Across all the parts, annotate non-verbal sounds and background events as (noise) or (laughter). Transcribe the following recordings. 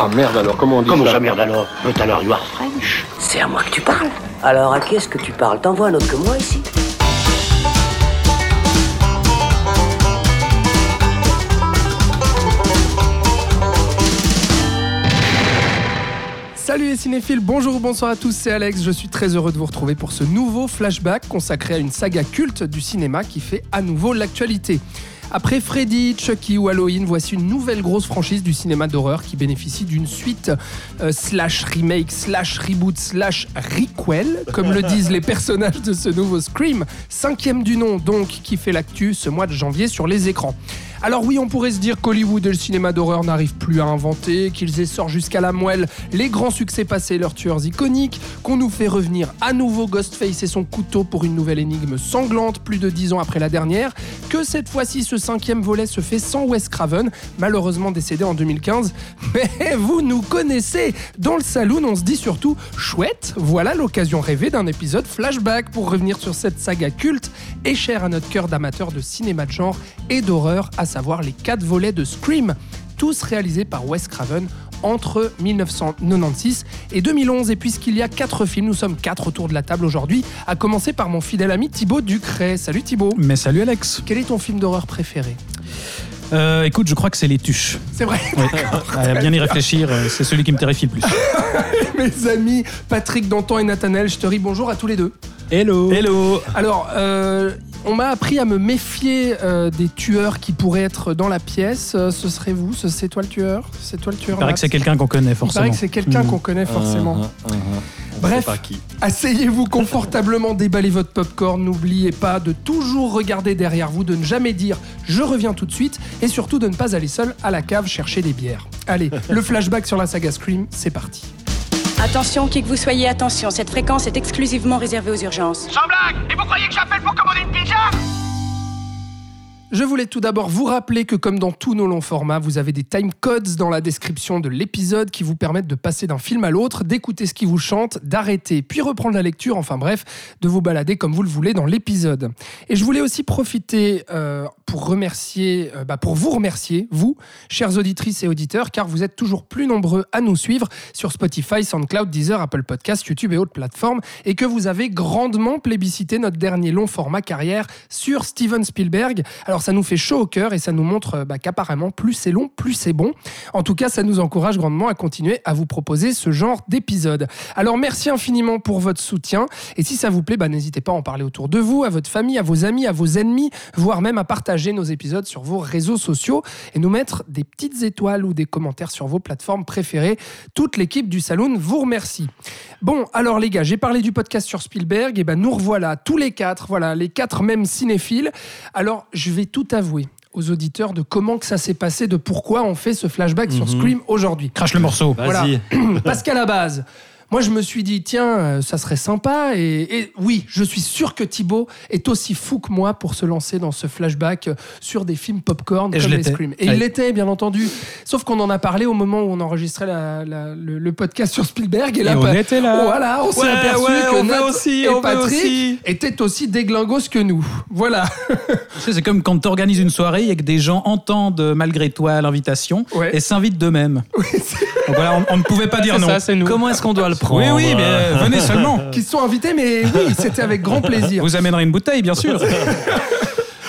Ah merde alors, comment on dit Comment ça ça, merde alors But alors, you are French. C'est à moi que tu parles. Alors à qui est-ce que tu parles? T'envoies un autre que moi ici Salut les cinéphiles, bonjour ou bonsoir à tous, c'est Alex, je suis très heureux de vous retrouver pour ce nouveau flashback consacré à une saga culte du cinéma qui fait à nouveau l'actualité. Après Freddy, Chucky ou Halloween, voici une nouvelle grosse franchise du cinéma d'horreur qui bénéficie d'une suite euh, slash remake, slash reboot, slash requel, comme le disent les personnages de ce nouveau Scream, cinquième du nom donc, qui fait l'actu ce mois de janvier sur les écrans. Alors oui, on pourrait se dire qu'Hollywood et le cinéma d'horreur n'arrivent plus à inventer, qu'ils essorent jusqu'à la moelle les grands succès passés et leurs tueurs iconiques, qu'on nous fait revenir à nouveau Ghostface et son couteau pour une nouvelle énigme sanglante plus de dix ans après la dernière, que cette fois-ci ce cinquième volet se fait sans Wes Craven, malheureusement décédé en 2015. (laughs) Mais vous nous connaissez Dans le saloon, on se dit surtout chouette, voilà l'occasion rêvée d'un épisode flashback pour revenir sur cette saga culte et chère à notre cœur d'amateur de cinéma de genre et d'horreur, savoir les quatre volets de Scream, tous réalisés par Wes Craven entre 1996 et 2011. Et puisqu'il y a quatre films, nous sommes quatre autour de la table aujourd'hui, à commencer par mon fidèle ami Thibaut Ducret. Salut Thibaut. Mais salut Alex. Quel est ton film d'horreur préféré? Euh, écoute, je crois que c'est Les Tuches. C'est vrai, (laughs) À bien y réfléchir, euh, c'est celui qui me terrifie le plus. (laughs) mes amis Patrick Danton et Nathanaël, je te ris bonjour à tous les deux. Hello. Hello. Alors, euh, on m'a appris à me méfier euh, des tueurs qui pourraient être dans la pièce. Euh, ce serait vous Ce- C'est toi le tueur? C'est toi le tueur Il paraît que c'est quelqu'un qu'on connaît Il forcément. paraît que c'est quelqu'un Mhm. qu'on connaît forcément. Uh-huh, uh-huh. Bref, pas qui. asseyez-vous confortablement, déballez votre popcorn, n'oubliez pas de toujours regarder derrière vous, de ne jamais dire je reviens tout de suite et surtout de ne pas aller seul à la cave chercher des bières. Allez, le flashback sur la saga Scream, c'est parti. Attention, qui que vous soyez, attention, cette fréquence est exclusivement réservée aux urgences. Sans blague. Et vous croyez que j'appelle pour commander une pizza? Je voulais tout d'abord vous rappeler que comme dans tous nos longs formats, vous avez des time codes dans la description de l'épisode qui vous permettent de passer d'un film à l'autre, d'écouter ce qui vous chante, d'arrêter, puis reprendre la lecture, enfin bref, de vous balader comme vous le voulez dans l'épisode. Et je voulais aussi profiter euh, pour remercier, euh, bah, pour vous remercier, vous, chères auditrices et auditeurs, car vous êtes toujours plus nombreux à nous suivre sur Spotify, SoundCloud, Deezer, Apple Podcasts, YouTube et autres plateformes, et que vous avez grandement plébiscité notre dernier long format carrière sur Steven Spielberg. Ça nous fait chaud au cœur et ça nous montre euh, bah, qu'apparemment plus c'est long, plus c'est bon. En tout cas, ça nous encourage grandement à continuer à vous proposer ce genre d'épisode. Alors merci infiniment pour votre soutien et si ça vous plaît, bah, n'hésitez pas à en parler autour de vous, à votre famille, à vos amis, à vos ennemis, voire même à partager nos épisodes sur vos réseaux sociaux et nous mettre des petites étoiles ou des commentaires sur vos plateformes préférées. Toute l'équipe du Saloon vous remercie. Bon, alors les gars, j'ai parlé du podcast sur Spielberg, et ben nous revoilà tous les quatre, voilà, les quatre mêmes cinéphiles. Alors, je vais tout avouer aux auditeurs de comment que ça s'est passé, de pourquoi on fait ce flashback sur Scream aujourd'hui. Crache le morceau. Voilà. (coughs) Parce qu'à la base, moi je me suis dit, tiens, euh, ça serait sympa. Et, et oui, je suis sûr que Thibaut est aussi fou que moi pour se lancer dans ce flashback euh, sur des films popcorn Et je comme les. Scream. Et il l'était, bien entendu. Sauf qu'on en a parlé au moment où on enregistrait la- la- le, le podcast sur Spielberg. Et là, Et on bah, était là. Voilà, on s'est Ouais, aperçu ouais, que Nat aussi, et Patrick aussi. étaient aussi déglingos que nous. Voilà. (laughs) C'est comme quand tu organises une soirée et que des gens entendent euh, malgré toi l'invitation Ouais. et s'invitent d'eux-mêmes. Donc voilà, on, on ne pouvait pas dire non. ça. Comment est-ce qu'on doit le prendre oui, oui, mais euh, venez seulement. Qui sont invités, mais oui, c'était avec grand plaisir. Vous amènerez une bouteille, bien sûr. (laughs)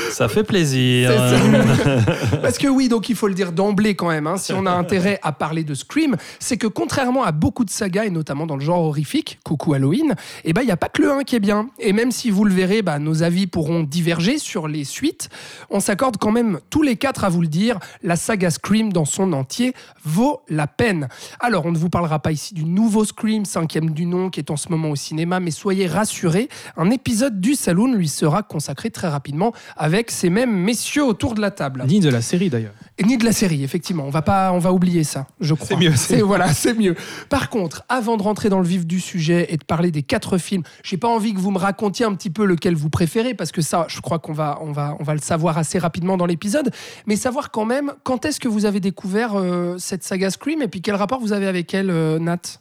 Ça fait plaisir. Ça. (laughs) Parce que oui, donc il faut le dire d'emblée quand même, hein, si on a intérêt à parler de Scream, c'est que contrairement à beaucoup de sagas, et notamment dans le genre horrifique, coucou Halloween, eh ben, il n'y a pas que le 1 qui est bien. Et même si vous le verrez, bah, nos avis pourront diverger sur les suites, on s'accorde quand même tous les quatre à vous le dire, la saga Scream dans son entier vaut la peine. Alors, on ne vous parlera pas ici du nouveau Scream, cinquième du nom, qui est en ce moment au cinéma, mais soyez rassurés, un épisode du Saloon lui sera consacré très rapidement avec ces mêmes messieurs autour de la table. Ni de la série d'ailleurs. Ni de la série, effectivement. On va pas, on va oublier ça, je crois. mieux, c'est C'est voilà, c'est mieux. Par contre, avant de rentrer dans le vif du sujet et de parler des quatre films, j'ai pas envie que vous me racontiez un petit peu lequel vous préférez parce que ça, je crois qu'on va, on va, on va le savoir assez rapidement dans l'épisode. Mais savoir quand même quand est-ce que vous avez découvert euh, cette saga Scream et puis quel rapport vous avez avec elle, euh, Nat?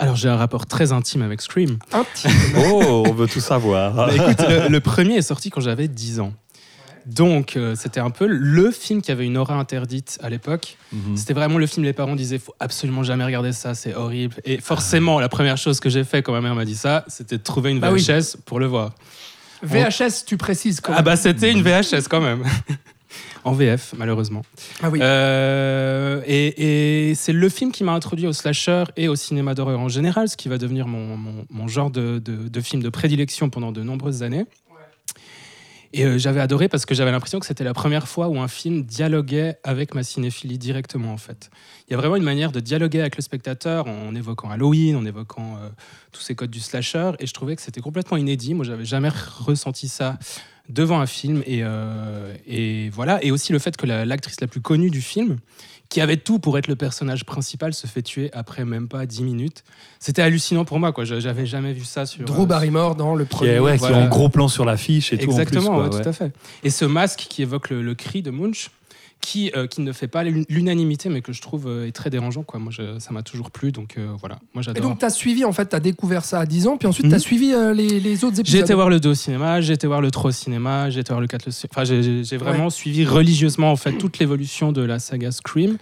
Alors j'ai un rapport très intime avec Scream. Intime. Oh, on veut tout savoir. Bah, écoute, le, le premier est sorti quand j'avais 10 ans. Donc, euh, c'était un peu le film qui avait une aura interdite à l'époque. Mhm. C'était vraiment le film, les parents disaient faut absolument jamais regarder ça, c'est horrible. Et forcément, la première chose que j'ai fait quand ma mère m'a dit ça, c'était de trouver une Bah oui. VHS pour le voir. VHS, tu précises quand Ah bah c'était une VHS quand même. (laughs) en VF, malheureusement. Ah oui. Euh, et et c'est le film qui m'a introduit au slasher et au cinéma d'horreur en général, ce qui va devenir mon, mon- mon genre de, de- de film de prédilection pendant de nombreuses années. Et euh, j'avais adoré parce que j'avais l'impression que c'était la première fois où un film dialoguait avec ma cinéphilie directement en fait. Il y a vraiment une manière de dialoguer avec le spectateur en évoquant Halloween, en évoquant euh, tous ces codes du slasher et je trouvais que c'était complètement inédit. Moi j'avais jamais ressenti ça devant un film et, euh, voilà et aussi le fait que la- l'actrice la, plus connue du film qui avait tout pour être le personnage principal se fait tuer après même pas 10 minutes. C'était hallucinant pour moi quoi, Je- j'avais jamais vu ça sur Drew euh, Barrymore dans le Qui premier. est, ouais, qui Voilà. ont gros plan sur l'affiche et tout. Exactement, en plus, ouais, tout à fait. Et ce masque qui évoque le, le cri de Munch, qui, euh, qui ne fait pas l'un- l'unanimité, mais que je trouve euh, est très dérangeant. Quoi. Moi, je- ça m'a toujours plu, donc euh, voilà. Moi, Et j'adore. donc, tu as suivi, en fait, tu as découvert ça à 10 ans, puis ensuite, tu as suivi euh, les, les autres épisodes. J'ai été voir le 2 au cinéma, j'ai été voir le 3 au cinéma, j'ai été voir le 4 au cinéma. Enfin, j'ai- vraiment suivi religieusement en fait toute l'évolution de la saga Scream.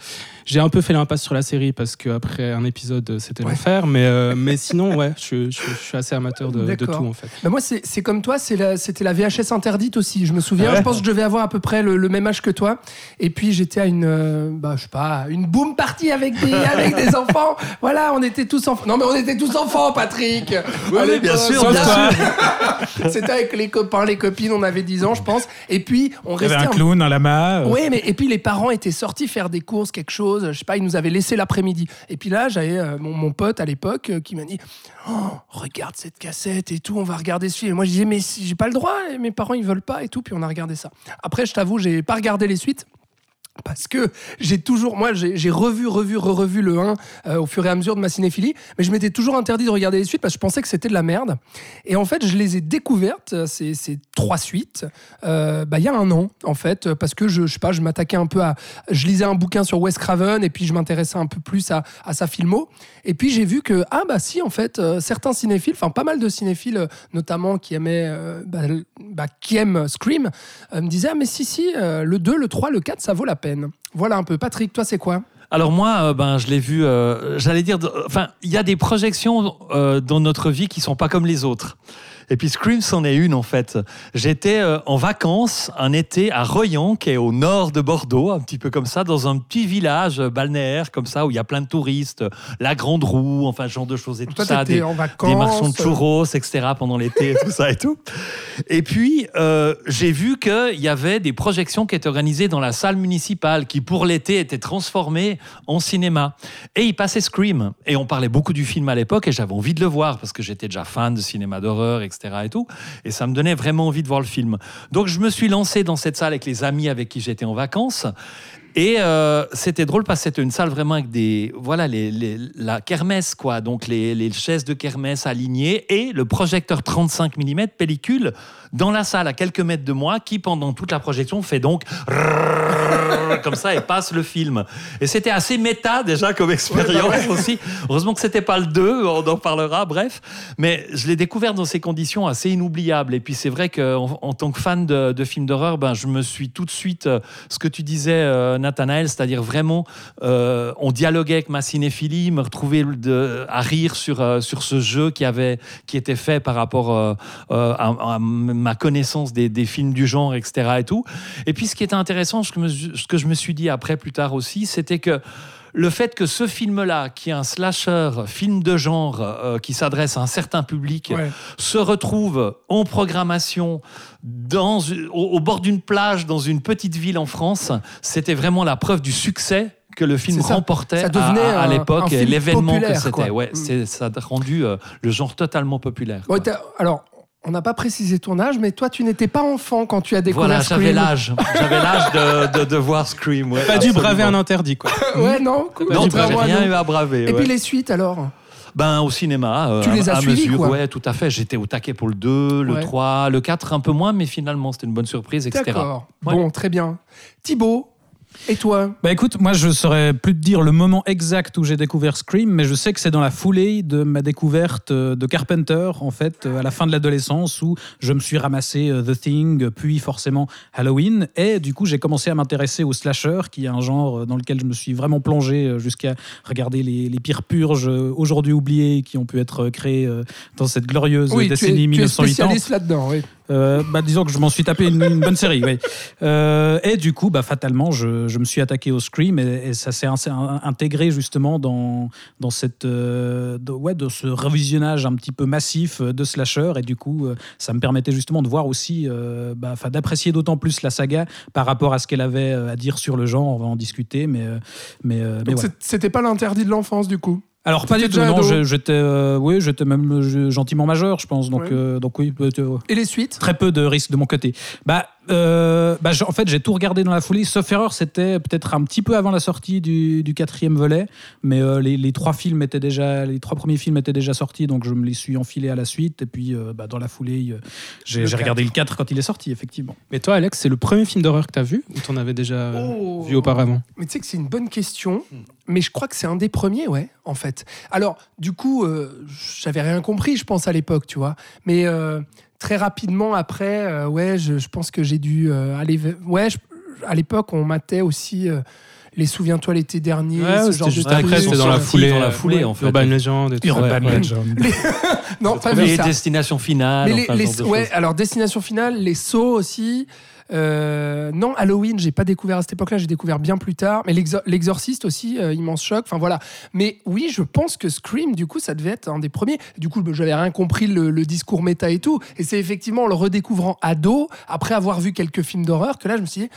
J'ai un peu fait l'impasse sur la série parce qu'après un épisode, c'était Ouais. l'enfer. Mais, mais sinon, ouais, je, je- je suis assez amateur de, tout en fait. Bah moi, c'est comme toi, la- c'était la, VHS interdite aussi. Je me souviens, ouais je pense que je devais avoir à peu près le, le même âge que toi. Et puis, j'étais à une, euh, bah, je sais pas, une boom party avec des, (laughs) avec des enfants. Voilà, on était tous enfants. Non, mais on était tous enfants, Patrick. Oui, bien sûr, bien toi. (laughs) C'était avec les copains, les copines, on avait 10 ans, je pense. Et puis, on Il y avait restait un clown, un lama. euh, Oui, mais et puis les parents étaient sortis faire des courses, quelque chose. Je sais pas, ils nous avaient laissé l'après-midi. Et puis là, j'avais euh, mon, mon pote à l'époque euh, qui m'a dit oh, Regarde cette cassette et tout, on va regarder ce film. Et moi, je disais Mais si j'ai pas le droit, et mes parents ils veulent pas et tout. Puis on a regardé ça. Après, je t'avoue, j'ai pas regardé les suites. Parce que j'ai toujours, moi, j'ai revu, revu, re-revu le 1 euh, au fur et à mesure de ma cinéphilie, mais je m'étais toujours interdit de regarder les suites parce que je pensais que c'était de la merde. Et en fait, je les ai découvertes, euh, ces, trois suites, euh, bah, il y a un an, en fait, parce que je, je sais pas, je m'attaquais un peu à. Je lisais un bouquin sur Wes Craven et puis je m'intéressais un peu plus à, sa filmo. Et puis j'ai vu que, ah bah si, en fait, certains cinéphiles, enfin pas mal de cinéphiles, notamment qui aimaient, bah, bah, qui aiment Scream, me disaient, ah mais si, si, le 2, le 3, le 4, ça vaut la peine. Voilà un peu. Patrick, toi, c'est quoi Alors moi, euh, ben, je l'ai vu, euh, j'allais dire, enfin, il y a des projections euh, dans notre vie qui sont pas comme les autres. Et puis Scream, c'en est une en fait. J'étais euh, en vacances un été à Royan, qui est au nord de Bordeaux, un petit peu comme ça, dans un petit village euh, balnéaire comme ça, où il y a plein de touristes, euh, la Grande Roue, enfin ce genre de choses et tout Toi, ça, des, en vacances. des marchands de churros, etc. pendant l'été, et tout ça et tout. Et puis, euh, j'ai vu qu'il y avait des projections qui étaient organisées dans la salle municipale, qui pour l'été étaient transformées en cinéma. Et il passait Scream. Et on parlait beaucoup du film à l'époque, et j'avais envie de le voir, parce que j'étais déjà fan de cinéma d'horreur, etc. Et, tout. et ça me donnait vraiment envie de voir le film. Donc je me suis lancé dans cette salle avec les amis avec qui j'étais en vacances. Et euh, c'était drôle parce que c'était une salle vraiment avec des voilà les, les- la kermesse quoi. Donc les, les chaises de kermesse alignées et le projecteur 35 mm pellicule dans la salle à quelques mètres de moi qui pendant toute la projection fait donc (laughs) comme ça et passe le film. Et c'était assez méta déjà comme expérience aussi. Heureusement que c'était pas le 2 on en parlera bref. Mais je l'ai découvert dans ces conditions assez inoubliables. Et puis c'est vrai qu'en en tant que fan de, de films d'horreur ben je me suis tout de suite euh, ce que tu disais euh, Nathanaël c'est-à-dire vraiment euh, on dialoguait avec ma cinéphilie me retrouver de, à rire sur euh, sur ce jeu qui avait qui était fait par rapport euh, à, ma connaissance des, films du genre etc et tout. Et puis ce qui était intéressant ce que, ce que je me suis dit après plus tard aussi c'était que le fait que ce film-là, qui est un slasher, film de genre, euh, qui s'adresse à un certain public, Ouais. se retrouve en programmation dans, au, au bord d'une plage dans une petite ville en France, c'était vraiment la preuve du succès que le film ça. remportait Ça à- à, l'époque l'événement que c'était. Ouais, Mm. ça a rendu euh, le genre totalement populaire. Ouais, alors, on n'a pas précisé ton âge, mais toi, tu n'étais pas enfant quand tu as découvert Voilà, Scream. j'avais l'âge. J'avais l'âge de, de, de voir Scream. Ouais, Pas dû braver un interdit, quoi. (laughs) Ouais, non. Non, contrairement j'ai à rien nous. eu à braver. Et ouais. puis les suites, alors Ben, au cinéma, euh, Tu les à, as à suivis, mesure, quoi. ouais, tout à fait. J'étais au taquet pour le 2, le Ouais. 3, le 4 un peu moins, mais finalement c'était une bonne surprise, etc. D'accord. Ouais. Bon, très bien. Thibaut, Et toi Bah écoute, moi je saurais plus te dire le moment exact où j'ai découvert Scream, mais je sais que c'est dans la foulée de ma découverte euh, de Carpenter, en fait, euh, à la fin de l'adolescence, où je me suis ramassé euh, The Thing, puis forcément Halloween, et du coup j'ai commencé à m'intéresser au slasher, qui est un genre dans lequel je me suis vraiment plongé jusqu'à regarder les, les pires purges aujourd'hui oubliées qui ont pu être créées dans cette glorieuse Oui, tu es, décennie tu es 1980. spécialiste là-dedans, oui. Euh, bah, disons que je m'en suis tapé une, une bonne série. oui. Euh, et du coup, bah, fatalement, je, je me suis attaqué au Scream et, et ça s'est in- in- intégré justement dans, dans, cette, euh, de, ouais, de ce revisionnage un petit peu massif de slasher. Et du coup, ça me permettait justement de voir aussi, bah, d'apprécier d'autant plus la saga par rapport à ce qu'elle avait à dire sur le genre. On va en discuter, mais, mais, mais c'était pas l'interdit de l'enfance du coup? Alors pas du tout, non, j'étais, euh, oui, j'étais même euh, gentiment majeur, je pense. Donc, Ouais. euh, donc oui, euh, Et les suites? très peu de risques de mon côté. Bah, euh, bah, en fait, j'ai tout regardé dans la foulée. Sauf erreur, c'était peut-être un petit peu avant la sortie du, du quatrième volet, mais euh, les, les trois films étaient déjà, les trois premiers films étaient déjà sortis, donc je me les suis enfilés à la suite. Et puis, euh, bah, dans la foulée, j'ai regardé 4. le 4 quand il est sorti, effectivement. Mais toi, Alex, c'est le premier film d'horreur que tu as vu ou t'en avais déjà Oh. vu auparavant? Mais tu sais que c'est une bonne question, mais je crois que c'est un des premiers, ouais, en fait. Alors, du coup, euh, j'avais rien compris, je pense, à l'époque, tu vois. Mais euh, très rapidement après, euh, ouais, je, je pense que j'ai dû euh, aller. Ouais, je- à l'époque, on matait aussi euh, les Souviens-toi l'été dernier, Ouais, ce c'était genre de juste trucs. après, c'était dans la foulée. dans la foulée, ouais, en fait. Urban Legend et tout. Urban Ouais. Legend. (laughs) Non, pas vu les ça. destinations finales. Mais les, enfin, les- de ouais, alors destination finale, les sauts aussi. Euh, non, Halloween, j'ai pas découvert à cette époque-là, j'ai découvert bien plus tard. Mais l'exor- l'exorciste aussi, euh, immense choc. Enfin voilà. Mais oui, je pense que Scream, du coup, ça devait être un des premiers. Du coup, j'avais rien compris le, le discours méta et tout. Et c'est effectivement en le redécouvrant ado, après avoir vu quelques films d'horreur, que là, je me suis dit.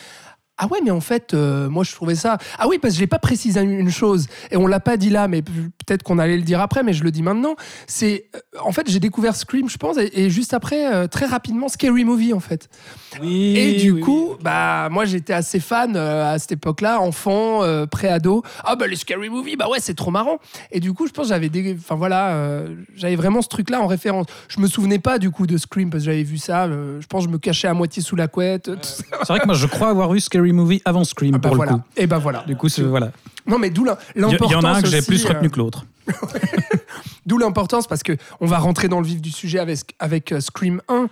Ah ouais, mais en fait, euh, moi je trouvais ça. Ah oui, parce que je l'ai pas précisé une chose, et on l'a pas dit là, mais peut-être qu'on allait le dire après, mais je le dis maintenant. C'est, euh, en fait, j'ai découvert Scream, je pense, et, et juste après, euh, très rapidement, Scary Movie, en fait. Oui, Et du oui, coup, bah moi j'étais assez fan euh, à cette époque-là, enfant, euh, pré-ado. Ah bah les Scary Movie, bah ouais, c'est trop marrant. Et du coup, je pense que j'avais des, enfin voilà, euh, j'avais vraiment ce truc-là en référence. Je me souvenais pas du coup de Scream parce que j'avais vu ça. euh, je pense que je me cachais à moitié sous la couette. C'est vrai que moi, je crois avoir vu Scary Movie avant Scream, Ah bah pour voilà. le coup. Et bah voilà. Du coup, c'est- voilà. Non mais d'où l'im- Il y, l'importance. en a un que j'ai plus retenu euh, que l'autre. (laughs) D'où l'importance parce que on va rentrer dans le vif du sujet avec, avec euh, Scream 1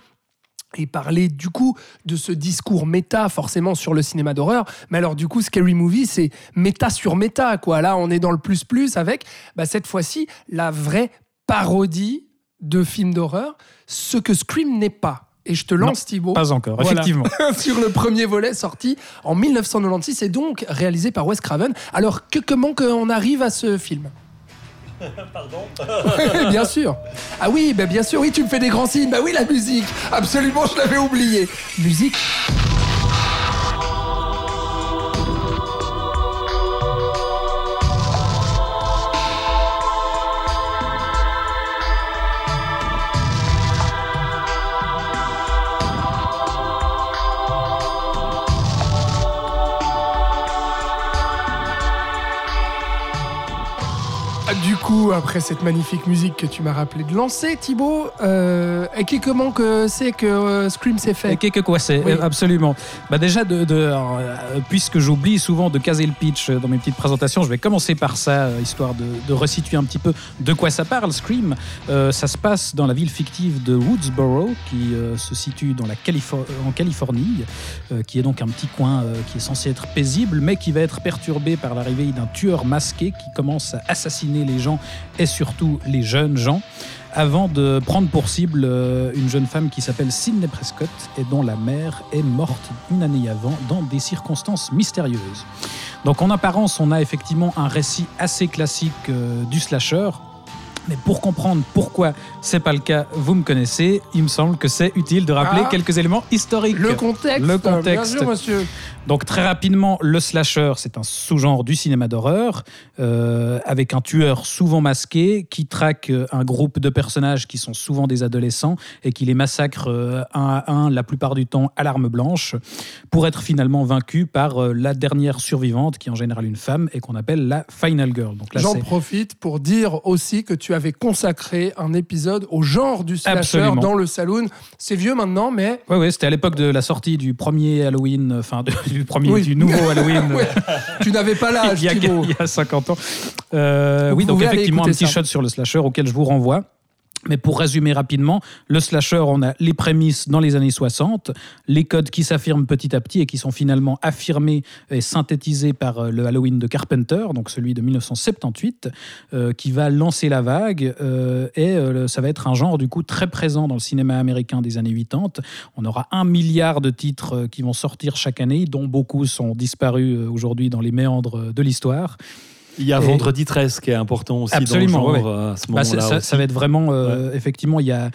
et parler du coup de ce discours méta forcément sur le cinéma d'horreur. Mais alors du coup, Scary Movie, c'est méta sur méta quoi. Là, on est dans le plus plus avec bah, cette fois-ci la vraie parodie de films d'horreur, ce que Scream n'est pas. Et je te lance Thibaut Pas encore, Voilà. effectivement. (laughs) sur le premier volet sorti en 1996 et donc réalisé par Wes Craven. Alors que, comment qu'on arrive à ce film? (laughs) Pardon? (laughs) Bien sûr. Ah oui, bah bien sûr, oui, tu me fais des grands signes. Bah oui, la musique. Absolument, je l'avais oublié. Musique. Coup, après cette magnifique musique que tu m'as rappelé de lancer, Thibaut, euh, et qui- comment que c'est que euh, Scream s'est fait? Et Qu'est-ce quoi c'est Oui. euh, Absolument. Bah déjà, de, de- alors, euh, puisque j'oublie souvent de caser le pitch dans mes petites présentations, je vais commencer par ça, histoire de, de resituer un petit peu de quoi ça parle. Scream, Euh, ça se passe dans la ville fictive de Woodsboro, qui euh, se situe dans la Califor- en Californie, euh, qui est donc un petit coin euh, qui est censé être paisible, mais qui va être perturbé par l'arrivée d'un tueur masqué qui commence à assassiner les gens et surtout les jeunes gens avant de prendre pour cible euh, une jeune femme qui s'appelle Sidney Prescott et dont la mère est morte une année avant dans des circonstances mystérieuses. Donc en apparence, on a effectivement un récit assez classique euh, du slasher. Mais pour comprendre pourquoi c'est pas le cas, vous me connaissez, il me semble que c'est utile de rappeler Ah. quelques éléments historiques. Le contexte. Le Bien contexte. sûr, monsieur. Donc très rapidement, le slasher, c'est un sous-genre du cinéma d'horreur, euh, avec un tueur souvent masqué qui traque euh, un groupe de personnages qui sont souvent des adolescents et qui les massacre euh, un à un, la plupart du temps à l'arme blanche, pour être finalement vaincu par euh, la dernière survivante, qui est en général une femme, et qu'on appelle la Final Girl. Donc là, J'en profite pour dire aussi que tu avais consacré un épisode au genre du slasher Absolument. dans le saloon. C'est vieux maintenant, mais Ouais, ouais, c'était à l'époque de la sortie du premier Halloween, enfin de- du premier, Oui. du nouveau (laughs) Halloween. Ouais. Tu n'avais pas l'âge, (laughs) il, y a, Thibaut. il y a 50 ans. Euh, oui, donc effectivement, un petit ça. shot sur le slasher auquel je vous renvoie. Mais pour résumer rapidement, le slasher, on a les prémices dans les années 60, les codes qui s'affirment petit à petit et qui sont finalement affirmés et synthétisés par euh, le Halloween de Carpenter, donc celui de 1978, euh, qui va lancer la vague. euh, et ça va être un genre du coup très présent dans le cinéma américain des années 80. On aura un milliard de titres qui vont sortir chaque année, dont beaucoup sont disparus aujourd'hui dans les méandres de l'histoire. Il y a Et- Vendredi 13 qui est important aussi Absolument, dans le ouais, genre euh, à ce Bah, ça, va être vraiment, euh, effectivement, il y a,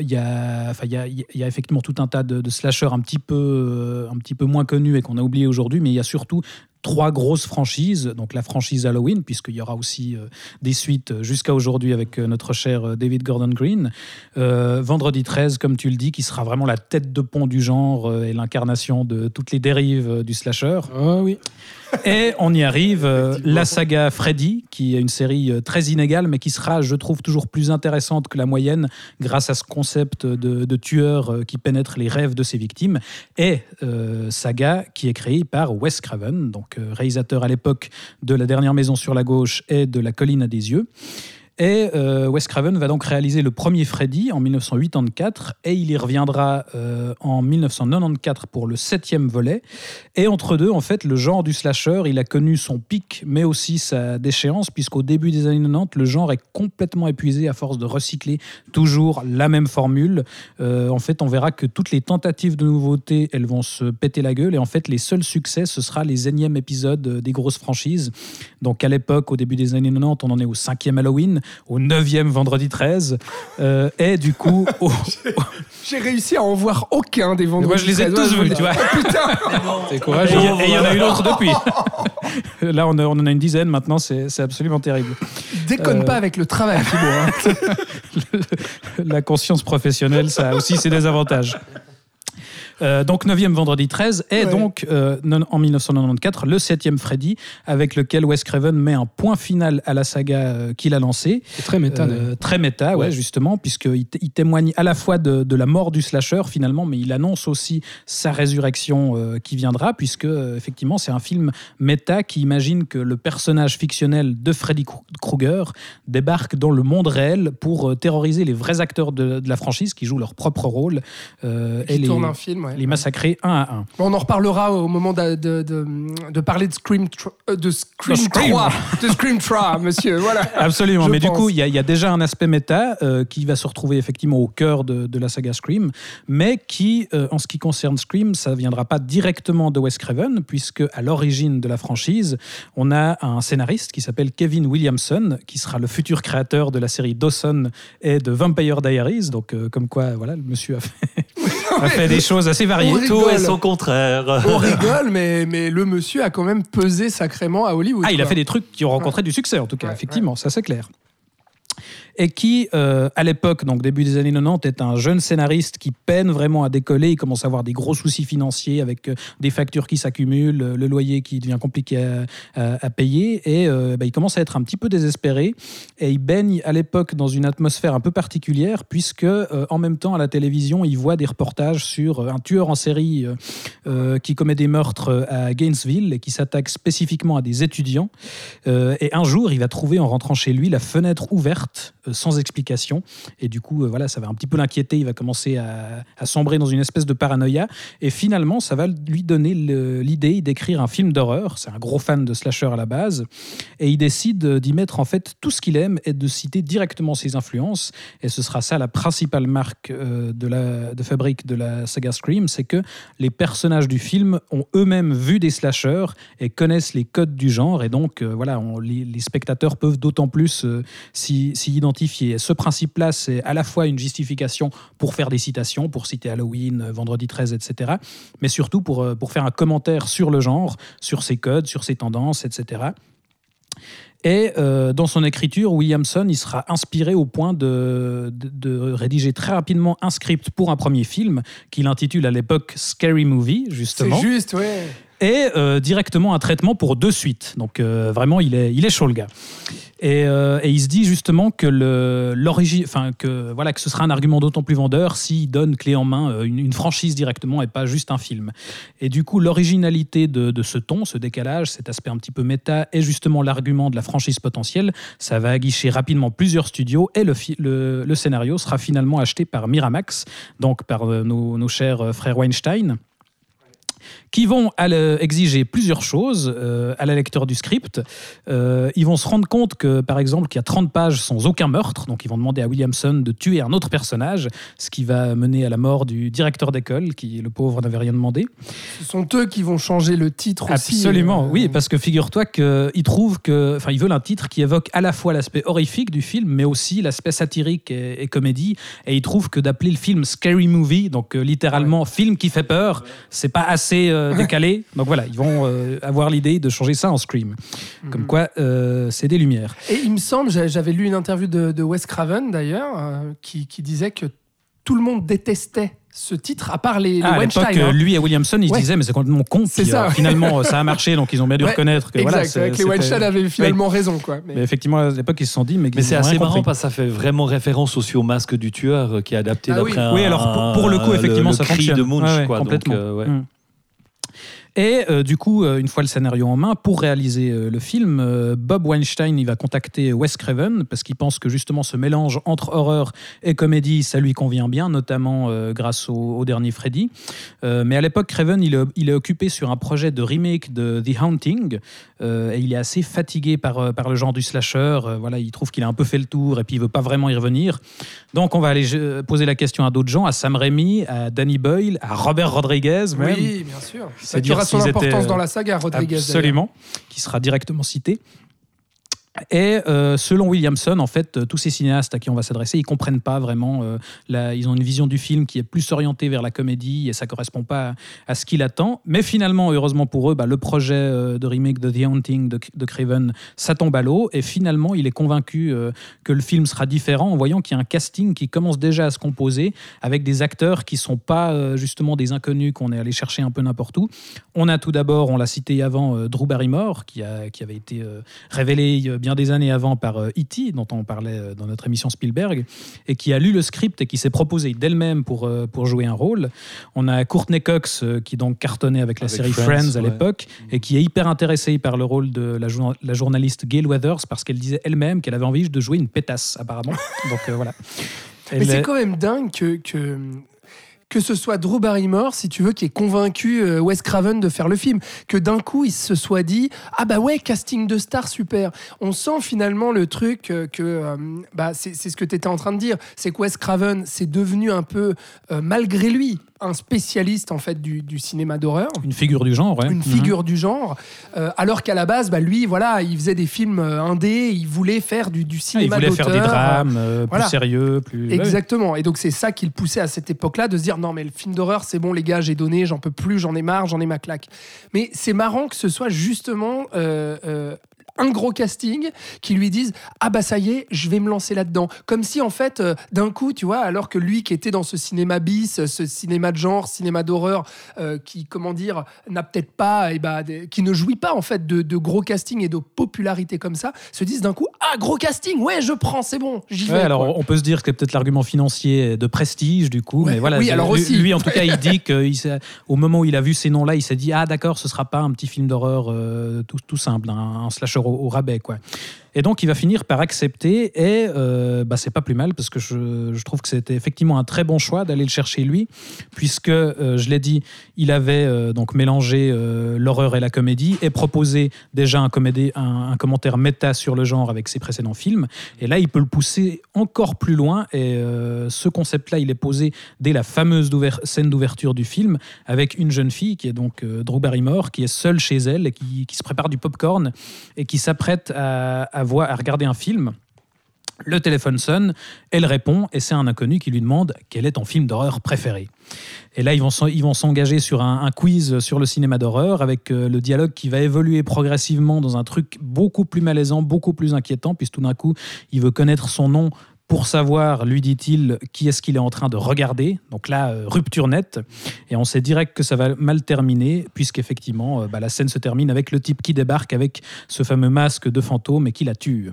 il y, a, enfin, il y, a, il y a effectivement tout un tas de, de slashers un petit peu, euh, un petit peu moins connus et qu'on a oublié aujourd'hui, mais il y a surtout trois grosses franchises, donc la franchise Halloween, puisqu'il y aura aussi euh, des suites jusqu'à aujourd'hui avec euh, notre cher euh, David Gordon Green. Euh, Vendredi 13, comme tu le dis, qui sera vraiment la tête de pont du genre euh, et l'incarnation de toutes les dérives euh, du slasher. Oh oui. Et on y arrive, euh, la saga Freddy, qui est une série euh, très inégale, mais qui sera, je trouve, toujours plus intéressante que la moyenne grâce à ce concept de, de tueur euh, qui pénètre les rêves de ses victimes. Et euh, saga qui est créée par Wes Craven, donc réalisateur à l'époque de La dernière maison sur la gauche et de La colline à des yeux. Et euh, Wes Craven va donc réaliser le premier Freddy en 1984 et il y reviendra euh, en 1994 pour le septième volet. Et entre deux, en fait, le genre du slasher, il a connu son pic, mais aussi sa déchéance, puisqu'au début des années 90, le genre est complètement épuisé à force de recycler toujours la même formule. Euh, en fait, on verra que toutes les tentatives de nouveautés, elles vont se péter la gueule. Et en fait, les seuls succès, ce sera les énièmes épisodes euh, des grosses franchises. Donc à l'époque, au début des années 90, on en est au cinquième Halloween, au neuvième vendredi 13. euh, et du coup, (laughs) au- J'ai réussi à en voir aucun des vendredis. moi je les ai 13, tous vus, tu vois. le- Putain (laughs) C'est courageux. il y a- et il y en a une autre depuis. (laughs) Là, on, a- on en a une dizaine maintenant, c'est c'est absolument terrible. Déconne Euh, pas avec le travail, Thibaut. hein. La conscience professionnelle, ça a aussi ses désavantages. Euh, donc 9e vendredi 13 et Ouais. donc euh, en 1994 le 7e Freddy avec lequel Wes Craven met un point final à la saga euh, qu'il a lancée. Très méta. Euh, très méta, ouais, Ouais. justement, puisqu'il il témoigne à la fois de, de la mort du slasher finalement, mais il annonce aussi sa résurrection qui viendra, puisque effectivement c'est un film méta qui imagine que le personnage fictionnel de Freddy Kru- Krueger débarque dans le monde réel pour terroriser les vrais acteurs de, de la franchise qui jouent leur propre rôle euh, Qui et les, tourne un film, ouais. Les massacrer un à un. On en reparlera au moment de, de, de, de parler de Scream, euh, de Scream, Scream. 3. De Scream 3, monsieur. Voilà. (laughs) Absolument, Je mais du coup, il y, a- il y a déjà un aspect méta euh, qui va se retrouver effectivement au cœur de, de la saga Scream, mais qui, euh, en ce qui concerne Scream, ça ne viendra pas directement de Wes Craven, puisque à l'origine de la franchise, on a un scénariste qui s'appelle Kevin Williamson, qui sera le futur créateur de la série Dawson et de Vampire Diaries, donc euh, comme quoi, voilà, le monsieur a fait, (laughs) a fait des choses assez variées. On Tout rigole. et son contraire. On (laughs) rigole, mais, mais le monsieur a quand même pesé sacrément à Hollywood. Ah, il a quoi. fait des trucs qui ont rencontré du succès, en tout cas, Ouais, effectivement, ça c'est clair. Et qui, euh, à l'époque, donc début des années 90, est un jeune scénariste qui peine vraiment à décoller. Il commence à avoir des gros soucis financiers avec euh, des factures qui s'accumulent, le loyer qui devient compliqué à, payer. Et euh, bah, il commence à être un petit peu désespéré. Et il baigne à l'époque dans une atmosphère un peu particulière, puisque en même temps, à la télévision, il voit des reportages sur un tueur en série qui commet des meurtres à Gainesville et qui s'attaque spécifiquement à des étudiants. Et un jour, il va trouver en rentrant chez lui la fenêtre ouverte sans explication. Et du coup, euh, voilà, ça va un petit peu l'inquiéter. Il va commencer à, sombrer dans une espèce de paranoïa. Et finalement, ça va lui donner l'idée d'écrire un film d'horreur. C'est un gros fan de slasher à la base. Et il décide d'y mettre en fait tout ce qu'il aime et de citer directement ses influences. Et ce sera ça la principale marque euh, de, la, de fabrique de la saga Scream, c'est que les personnages du film ont eux-mêmes vu des slashers et connaissent les codes du genre. Et donc, euh, voilà, les, spectateurs peuvent d'autant plus euh, s'y identifier. Ce principe-là, c'est à la fois une justification pour faire des citations, pour citer Halloween, euh, Vendredi 13, etc. Mais surtout pour, euh, pour faire un commentaire sur le genre, sur ses codes, sur ses tendances, etc. Et euh, dans son écriture, Williamson, il sera inspiré au point de, de, de rédiger très rapidement un script pour un premier film qu'il intitule à l'époque Scary Movie, C'est justement juste, ouais. Et euh, directement un traitement pour deux suites. Donc euh, vraiment, il est, il est chaud le gars. Et, euh, et il se dit justement que l'origine, que voilà que ce sera un argument d'autant plus vendeur s'il donne clé en main une, franchise directement et pas juste un film. Et du coup, l'originalité de, ce ton, ce décalage, cet aspect un petit peu méta, et justement l'argument de la franchise potentielle, ça va aguicher rapidement plusieurs studios et le, le, scénario sera finalement acheté par Miramax, donc par nos, chers frères Weinstein qui vont exiger plusieurs choses euh, à la lecteur du script. Euh, ils vont se rendre compte que, par exemple, qu'il y a 30 pages sans aucun meurtre, donc ils vont demander à Williamson de tuer un autre personnage, ce qui va mener à la mort du directeur d'école, qui, le pauvre, n'avait rien demandé. Ce sont eux qui vont changer le titre aussi. Absolument, euh, oui, parce que figure-toi qu'ils trouvent que, enfin, ils veulent un titre qui évoque à la fois l'aspect horrifique du film, mais aussi l'aspect satirique et, et comédie. Et ils trouvent que d'appeler le film Scary Movie, donc littéralement film qui fait peur, c'est pas assez euh, (laughs) décalé. Donc voilà, ils vont euh, avoir l'idée de changer ça en Scream. Comme quoi, euh, c'est des lumières. Et il me semble, j'a- j'avais lu une interview de, de Wes Craven d'ailleurs, euh, qui, qui disait que tout le monde détestait ce titre, à part les, les Ah, à Weinstein. euh, hein. lui et Williamson, ils se Ouais. disaient, mais c'est complètement con. C'est ça, euh, finalement, ça a marché, donc ils ont bien dû Ouais, reconnaître que exact, voilà. que les Weinstein avaient finalement raison. Quoi. Mais- Mais effectivement, à l'époque, ils se sont dit, mais, Mais c'est assez marrant compris. parce que ça fait vraiment référence aussi au masque du tueur qui est adapté Ah d'après oui. un. Oui, alors pour, pour le coup, effectivement, le ça cri fonctionne. de Munch, ouais, quoi. Donc, complètement. euh, ouais. Et euh, du coup, euh, une fois le scénario en main, pour réaliser euh, le film, Bob Weinstein il va contacter Wes Craven parce qu'il pense que justement ce mélange entre horreur et comédie, ça lui convient bien, notamment grâce au, au dernier Freddy. Mais à l'époque, Craven il est, il est occupé sur un projet de remake de The Haunting et il est assez fatigué par, par le genre du slasher. Voilà, il trouve qu'il a un peu fait le tour et puis il veut pas vraiment y revenir. Donc on va aller poser la question à d'autres gens, à Sam Raimi, à Danny Boyle, à Robert Rodriguez. même. Oui, bien sûr. C'est Ça qui dire aura son s'ils importance étaient, euh, dans la saga, Rodriguez. Absolument, qui sera directement cité. Et euh, selon Williamson, en fait, tous ces cinéastes à qui on va s'adresser, ils comprennent pas vraiment. euh, ils ont une vision du film qui est plus orientée vers la comédie et ça correspond pas à, ce qu'il attend. Mais finalement, heureusement pour eux, bah, le projet euh, de remake de The Haunting de, de Craven, ça tombe à l'eau. Et finalement, il est convaincu que le film sera différent en voyant qu'il y a un casting qui commence déjà à se composer avec des acteurs qui sont pas justement des inconnus qu'on est allé chercher un peu n'importe où. On a tout d'abord, on l'a cité avant, Drew Barrymore, qui, qui avait été révélé bien des années avant par euh, E.T., dont on parlait euh, dans notre émission Spielberg, et qui a lu le script et qui s'est proposé d'elle-même pour, euh, pour jouer un rôle. On a Courtney Cox, qui donc cartonnait avec la Avec série Friends, Friends, à ouais. l'époque, et qui est hyper intéressée par le rôle de la, jour- la journaliste Gail Weathers, parce qu'elle disait elle-même qu'elle avait envie de jouer une pétasse, apparemment. donc euh, voilà. Mais c'est est- quand même dingue que, que, que ce soit Drew Barrymore, si tu veux, qui ait convaincu euh, Wes Craven de faire le film. Que d'un coup, il se soit dit Ah bah ouais, casting de stars, super. On sent finalement le truc euh, que. euh, bah, c'est ce que tu étais en train de dire. C'est que Wes Craven, c'est devenu un peu, malgré lui, un spécialiste en fait du, du cinéma d'horreur Une figure du genre, ouais. une Mhm. figure du genre, euh, alors qu'à la base, bah, lui, voilà, il faisait des films euh, indés, il voulait faire du, du Ah, il cinéma voulait faire des drames euh, voilà. plus sérieux, plus. Exactement. Et donc c'est ça qui le poussait à cette époque-là de se dire non mais le film d'horreur c'est bon les gars j'ai donné j'en peux plus j'en ai marre j'en ai ma claque. Mais c'est marrant que ce soit justement euh, un gros casting qui lui disent ah bah ça y est je vais me lancer là-dedans comme si en fait euh, d'un coup tu vois alors que lui qui était dans ce cinéma bis ce cinéma de genre cinéma d'horreur euh, qui comment dire n'a peut-être pas et bah, des- qui ne jouit pas en fait de, de gros casting et de popularité comme ça se disent d'un coup ah gros casting ouais je prends c'est bon j'y vais Ouais, alors quoi. on peut se dire que c'est peut-être l'argument financier de prestige du coup, Ouais, mais voilà. oui, alors lui, aussi. lui, en tout cas, il (laughs) dit qu'au moment où il a vu ces noms-là, il s'est dit ah d'accord, ce sera pas un petit film d'horreur euh, tout, tout simple, un, un slasher au, au rabais quoi. Et donc il va finir par accepter et euh, bah, c'est pas plus mal parce que je, trouve que c'était effectivement un très bon choix d'aller le chercher lui, puisque euh, je l'ai dit, il avait euh, donc mélangé euh, l'horreur et la comédie et proposé déjà un, comédie, un, commentaire méta sur le genre avec ses précédents films. Et là, il peut le pousser encore plus loin. Et ce concept-là, il est posé dès la fameuse scène d'ouverture du film avec une jeune fille qui est donc Drew Barrymore, qui est seule chez elle et qui, qui se prépare du popcorn et qui s'apprête à, voir- à regarder un film. Le téléphone sonne, elle répond et c'est un inconnu qui lui demande quel est ton film d'horreur préféré. Et là, ils vont s'engager sur un, un quiz sur le cinéma d'horreur avec euh, le dialogue qui va évoluer progressivement dans un truc beaucoup plus malaisant, beaucoup plus inquiétant, puisque tout d'un coup, il veut connaître son nom pour savoir, lui dit-il, qui est-ce qu'il est en train de regarder. Donc là, euh, rupture nette. Et on sait direct que ça va mal terminer, puisqu'effectivement, euh, bah, la scène se termine avec le type qui débarque avec ce fameux masque de fantôme et qui la tue.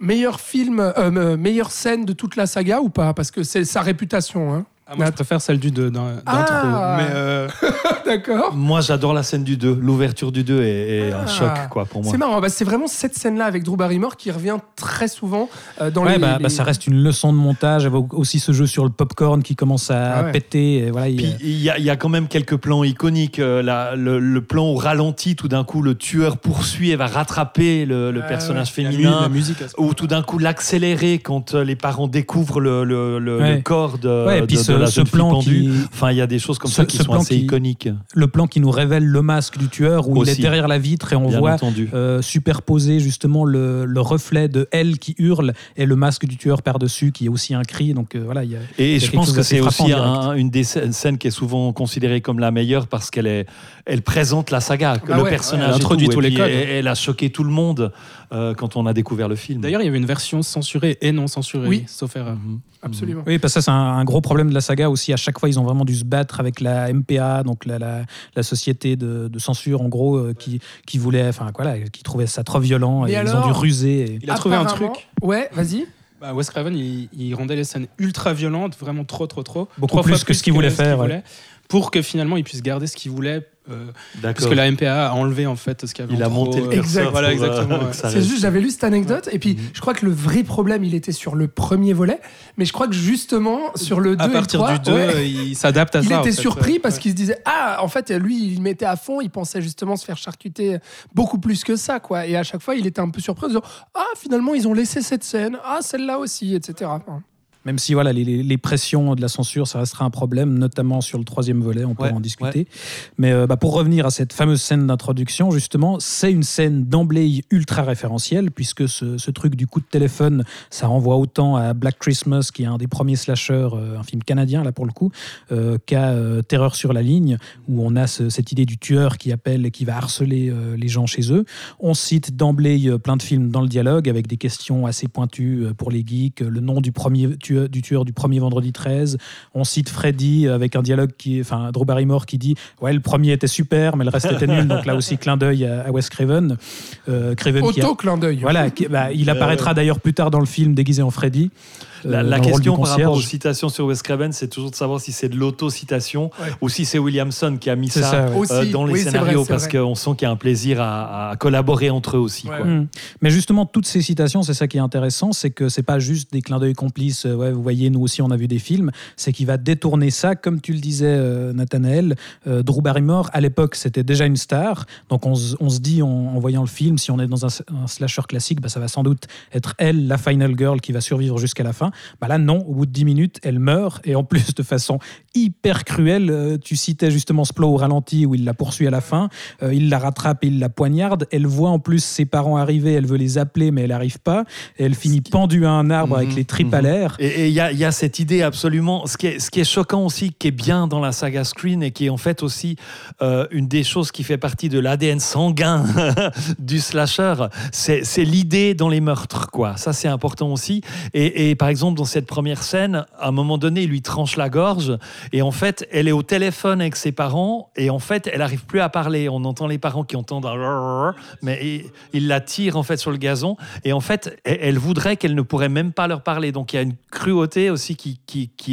Meilleur film, euh, meilleure scène de toute la saga ou pas? Parce que c'est sa réputation. Hein. Ah, moi, je préfère celle du 2 d'intro. Ah. Mais euh, (laughs) D'accord. Moi, j'adore la scène du 2. L'ouverture du 2 est, est un Ah. choc, quoi, pour moi. C'est marrant, bah, c'est vraiment cette scène-là avec Drew Barrymore qui revient très souvent euh, dans Ouais, les, bah, les- bah, ça reste une leçon de montage. avec aussi ce jeu sur le popcorn qui commence à Ah ouais. péter. Et voilà, il y a- Puis il y, a- il y a quand même quelques plans iconiques. Euh, la- le, le plan au ralenti, tout d'un coup, le tueur poursuit et va rattraper le, le personnage la, mu- féminin. la musique. à ce Ou tout d'un coup l'accélérer quand euh, les parents découvrent le, le- le- Ouais. le corps de, Ouais, et puis de- ce, de la ce plan qui, Enfin, il y a des choses comme Ce- ça qui sont plan assez qui- iconiques. le plan qui nous révèle le masque du tueur où il est Aussi. derrière la vitre et on Bien voit euh, superposer justement le, le reflet de elle qui hurle et le masque du tueur par-dessus qui est aussi un cri. Donc euh, voilà, il y a, Et il y a je pense que c'est aussi un- une des scè- scènes qui est souvent considérée comme la meilleure parce qu'elle est, elle présente la saga, que Bah le ouais, personnage ouais, elle et introduit tout, tous et les puis codes. Elle, elle a choqué tout le monde euh, quand on a découvert le film. D'ailleurs, il y avait une version censurée et non censurée, Oui. sauf erreur. Mhm. Absolument. Oui, parce que ça, c'est un, un gros problème de la saga aussi. À chaque fois, ils ont vraiment dû se battre avec la MPA, donc la, la, la société de, de censure, en gros, euh, qui, qui voulait, enfin, voilà, qui trouvait ça trop violent et ils ont dû ruser. et- Il a trouvé un truc. Ouais, vas-y. Bah, Wes Craven, il, il rendait les scènes ultra violentes, vraiment trop, trop, trop. Beaucoup Trois plus fois que ce qu'il voulait faire, ouais. Pour que finalement il puisse garder ce qu'il voulait. euh, parce que la MPA a enlevé en fait ce qu'il y avait Il en a trop, monté le Exact. Voilà, euh, exactement. ouais. C'est juste, j'avais lu cette anecdote, et puis Mhm. je crois que le vrai problème, il était sur le premier volet, mais je crois que justement, sur le 2 À et le partir 3, du 2, ouais, il s'adapte à il ça. en était fait, surpris parce Ouais. qu'il se disait ah en fait lui il mettait à fond il pensait justement se faire charcuter beaucoup plus que ça quoi et à chaque fois il était un peu surpris en disant ah finalement ils ont laissé cette scène ah celle-là aussi etc Même si voilà, les, pressions de la censure, ça restera un problème, notamment sur le troisième volet, on pourra Ouais, en discuter. Mais euh, bah, pour revenir à cette fameuse scène d'introduction, justement, c'est une scène d'emblée ultra référentielle, puisque ce, ce truc du coup de téléphone, ça renvoie autant à Black Christmas, qui est un des premiers slashers, euh, un film canadien là pour le coup, euh, qu'à Terreur sur la ligne, où on a ce- cette idée du tueur qui appelle et qui va harceler les gens chez eux. On cite d'emblée plein de films dans le dialogue avec des questions assez pointues pour les geeks, le nom du premier tueur, du tueur du premier vendredi 13. On cite Freddy avec un dialogue qui, enfin Drew Barrymore qui dit ouais le premier était super mais le reste était nul. Donc là aussi clin d'œil à, à Wes Craven. Euh, Craven qui a- auto clin d'œil voilà, qui- bah, il apparaîtra d'ailleurs plus tard dans le film déguisé en Freddy. La, euh, la question par rapport aux citations sur Wes Craven, c'est toujours de savoir si c'est de l'auto-citation Ouais. ou si c'est Williamson qui a mis ça, ça, ouais. Aussi, euh, dans les oui, scénarios vrai, parce qu'on sent qu'il y a un plaisir à, à collaborer entre eux aussi. Ouais, quoi. Mm. Mais justement, toutes ces citations, c'est ça qui est intéressant, c'est que c'est pas juste des clins d'œil complices. euh, ouais, vous voyez, nous aussi, on a vu des films. C'est qu'il va détourner ça, comme tu le disais, euh, Nathanaël. euh, Drew Barrymore, à l'époque, c'était déjà une star. Donc, on, se- on se dit en, en voyant le film, si on est dans un, un slasher classique, bah, ça va sans doute être elle, la final girl, qui va survivre jusqu'à la fin. Bah là, non. Au bout de 10 minutes, elle meurt et en plus de façon hyper cruelle. Euh, tu citais justement plan au ralenti où il la poursuit à la fin. Euh, il la rattrape et il la poignarde. Elle voit en plus ses parents arriver. Elle veut les appeler, mais elle n'arrive pas. Et elle finit pendue à un arbre avec Mhm, les tripes à mhm. l'air. Et il y, a- il y a cette idée absolument, ce qui, est, ce qui est choquant aussi, qui est bien dans la saga Screen et qui est en fait aussi euh, une des choses qui fait partie de l'ADN sanguin (laughs) du slasher, c'est c'est l'idée dans les meurtres. quoi. Ça, c'est important aussi. Et, et par exemple, dans cette première scène, à un moment donné, il lui tranche la gorge et en fait, elle est au téléphone avec ses parents et en fait, elle n'arrive plus à parler. On entend les parents qui entendent un mais il, il la tire en fait sur le gazon et en fait, elle, elle voudrait qu'elle ne pourrait même pas leur parler. Donc il y a une cruauté aussi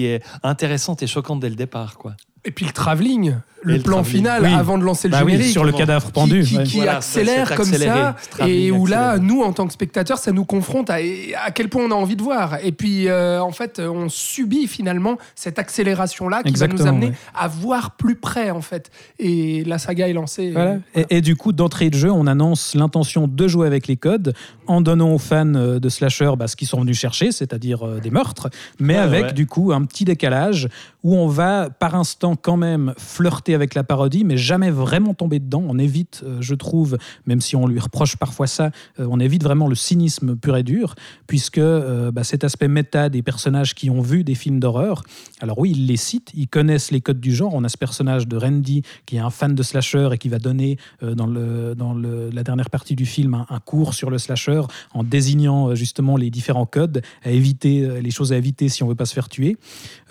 est intéressante et choquante dès le départ. Et puis le travelling le plan final Oui. avant de lancer le Bah oui, générique sur le cadavre qui, pendu. qui- ouais. qui Voilà, accélère comme ça et où là accéléré. nous en tant que spectateurs ça nous confronte à, à quel point on a envie de voir et puis euh, en fait on subit finalement cette accélération là qui va nous amener ouais. à voir plus près en fait et la saga est lancée Voilà. euh, Et, et du coup, d'entrée de jeu, on annonce l'intention de jouer avec les codes en donnant aux fans euh, de slasher bah, ce qu'ils sont venus chercher, c'est-à-dire euh, des meurtres, mais Ouais, avec ouais. du coup un petit décalage où on va par instant quand même flirter avec la parodie, mais jamais vraiment tomber dedans. On évite, euh, je trouve, même si on lui reproche parfois ça, euh, on évite vraiment le cynisme pur et dur, puisque euh, bah, cet aspect méta des personnages qui ont vu des films d'horreur, alors oui, ils les citent, ils connaissent les codes du genre. On a ce personnage de Randy qui est un fan de slasher et qui va donner dans, la dernière partie du film un, cours sur le slasher en désignant justement les différents codes à éviter, les choses à éviter si on veut pas se faire tuer.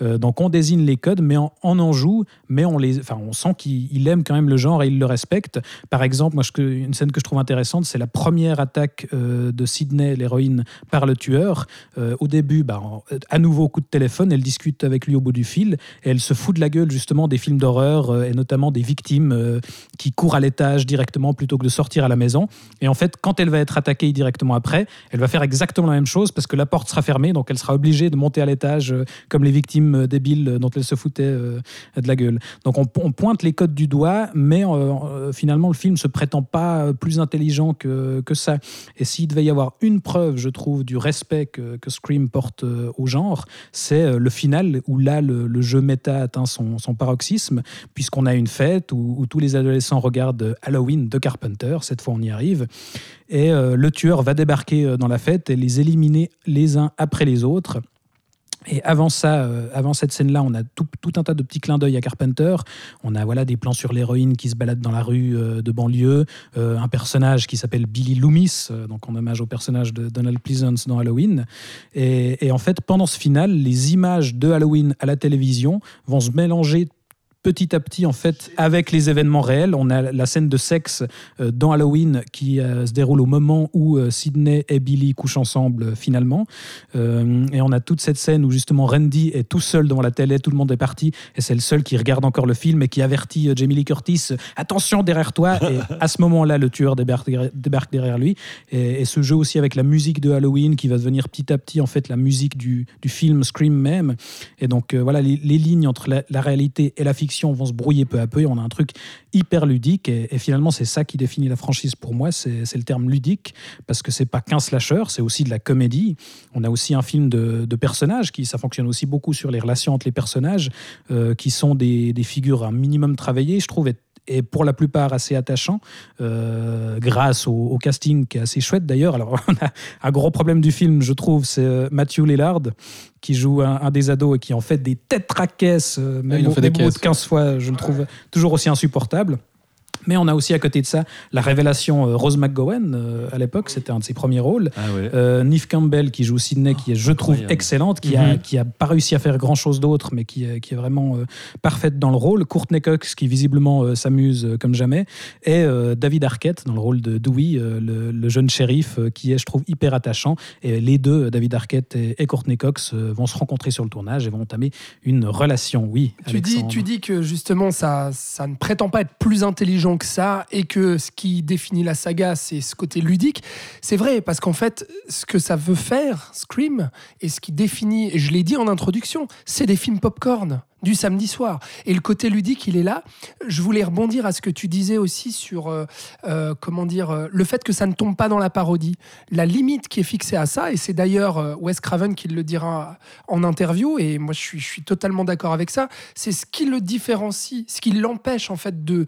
Donc on désigne les codes, mais en, en joue, mais on, les, on sent qu'il il aime quand même le genre et il le respecte. Par exemple, moi, une scène que je trouve intéressante, c'est la première attaque euh, de Sydney, l'héroïne, par le tueur. Euh, au début, bah, à nouveau coup de téléphone, elle discute avec lui au bout du fil et elle se fout de la gueule justement des films d'horreur euh, et notamment des victimes qui courent à l'étage directement plutôt que de sortir à la maison. Et en fait, quand elle va être attaquée directement après, elle va faire exactement la même chose parce que la porte sera fermée, donc elle sera obligée de monter à l'étage comme les victimes débiles elle se foutait euh, de la gueule. Donc on, pointe les codes du doigt, mais euh, euh, finalement le film se prétend pas plus intelligent que, que ça. Et s'il devait y avoir une preuve, je trouve, du respect que, Scream porte au genre, c'est le final où là le, jeu méta atteint son, paroxysme, puisqu'on a une fête où, où tous les adolescents regardent Halloween de Carpenter, cette fois on y arrive, et le tueur va débarquer dans la fête et les éliminer les uns après les autres. Et avant ça, euh, avant cette scène-là, on a tout, un tas de petits clins d'œil à Carpenter. On a voilà des plans sur l'héroïne qui se balade dans la rue euh, de banlieue, euh, un personnage qui s'appelle Billy Loomis, donc en hommage au personnage de Donald Pleasance dans Halloween. Et, et en fait, pendant ce final, les images de Halloween à la télévision vont se mélanger petit à petit en fait avec les événements réels. On a la scène de sexe euh, dans Halloween qui euh, se déroule au moment où euh, Sydney et Billy couchent ensemble finalement. Et on a toute cette scène où justement Randy est tout seul devant la télé, tout le monde est parti et c'est le seul qui regarde encore le film et qui avertit Jamie Lee Curtis attention derrière toi. Et à ce moment-là, le tueur débarque, derrière lui. Et, ce jeu aussi avec la musique de Halloween qui va devenir petit à petit en fait la musique du, film Scream même. Et donc voilà, les, lignes entre la réalité et la fiction vont se brouiller peu à peu. Et on a un truc hyper ludique. Et, finalement, c'est ça qui définit la franchise pour moi. C'est le terme ludique parce que c'est pas qu'un slasher, c'est aussi de la comédie. On a aussi un film de, personnages qui ça fonctionne aussi beaucoup sur les relations entre les personnages euh, qui sont des, figures un minimum travaillées, je trouve. Et, et pour la plupart assez attachants, euh, grâce au, au casting qui est assez chouette d'ailleurs. Alors, (laughs) on a un gros problème du film, je trouve, c'est euh, Matthew Lillard qui joue un, un des ados et qui en fait des têtes traquesses, euh, même il en au, fait des même de caisses. 15 fois, je le trouve toujours aussi insupportable. Mais on a aussi à côté de ça la révélation euh, Rose McGowan euh, à l'époque, c'était un de ses premiers rôles. Ah ouais. Euh, Neve Campbell qui joue Sydney, qui est, je trouve, incroyable. excellente, qui a, Mhm. qui a pas réussi à faire grand chose d'autre, mais qui, est- qui est vraiment euh, parfaite dans le rôle. Courtney Cox qui visiblement euh, s'amuse euh, comme jamais, et euh, David Arquette dans le rôle de Dewey, euh, le, le jeune shérif, euh, qui est, je trouve, hyper attachant. Et les deux, David Arquette et, et Courtney Cox, euh, vont se rencontrer sur le tournage et vont entamer une relation. Oui. Tu dis, tu dis que justement ça, ça ne prétend pas être plus intelligent que ça et que ce qui définit la saga c'est ce côté ludique. C'est vrai parce qu'en fait ce que ça veut faire Scream et ce qui définit, et je l'ai dit en introduction, c'est des films popcorn du samedi soir. Et le côté ludique, il est là. Je voulais rebondir à ce que tu disais aussi sur, euh, euh, comment dire, euh, le fait que ça ne tombe pas dans la parodie. La limite qui est fixée à ça, et c'est d'ailleurs Wes Craven qui le dira en interview, et moi je suis totalement d'accord avec ça, c'est ce qui le différencie, ce qui l'empêche en fait de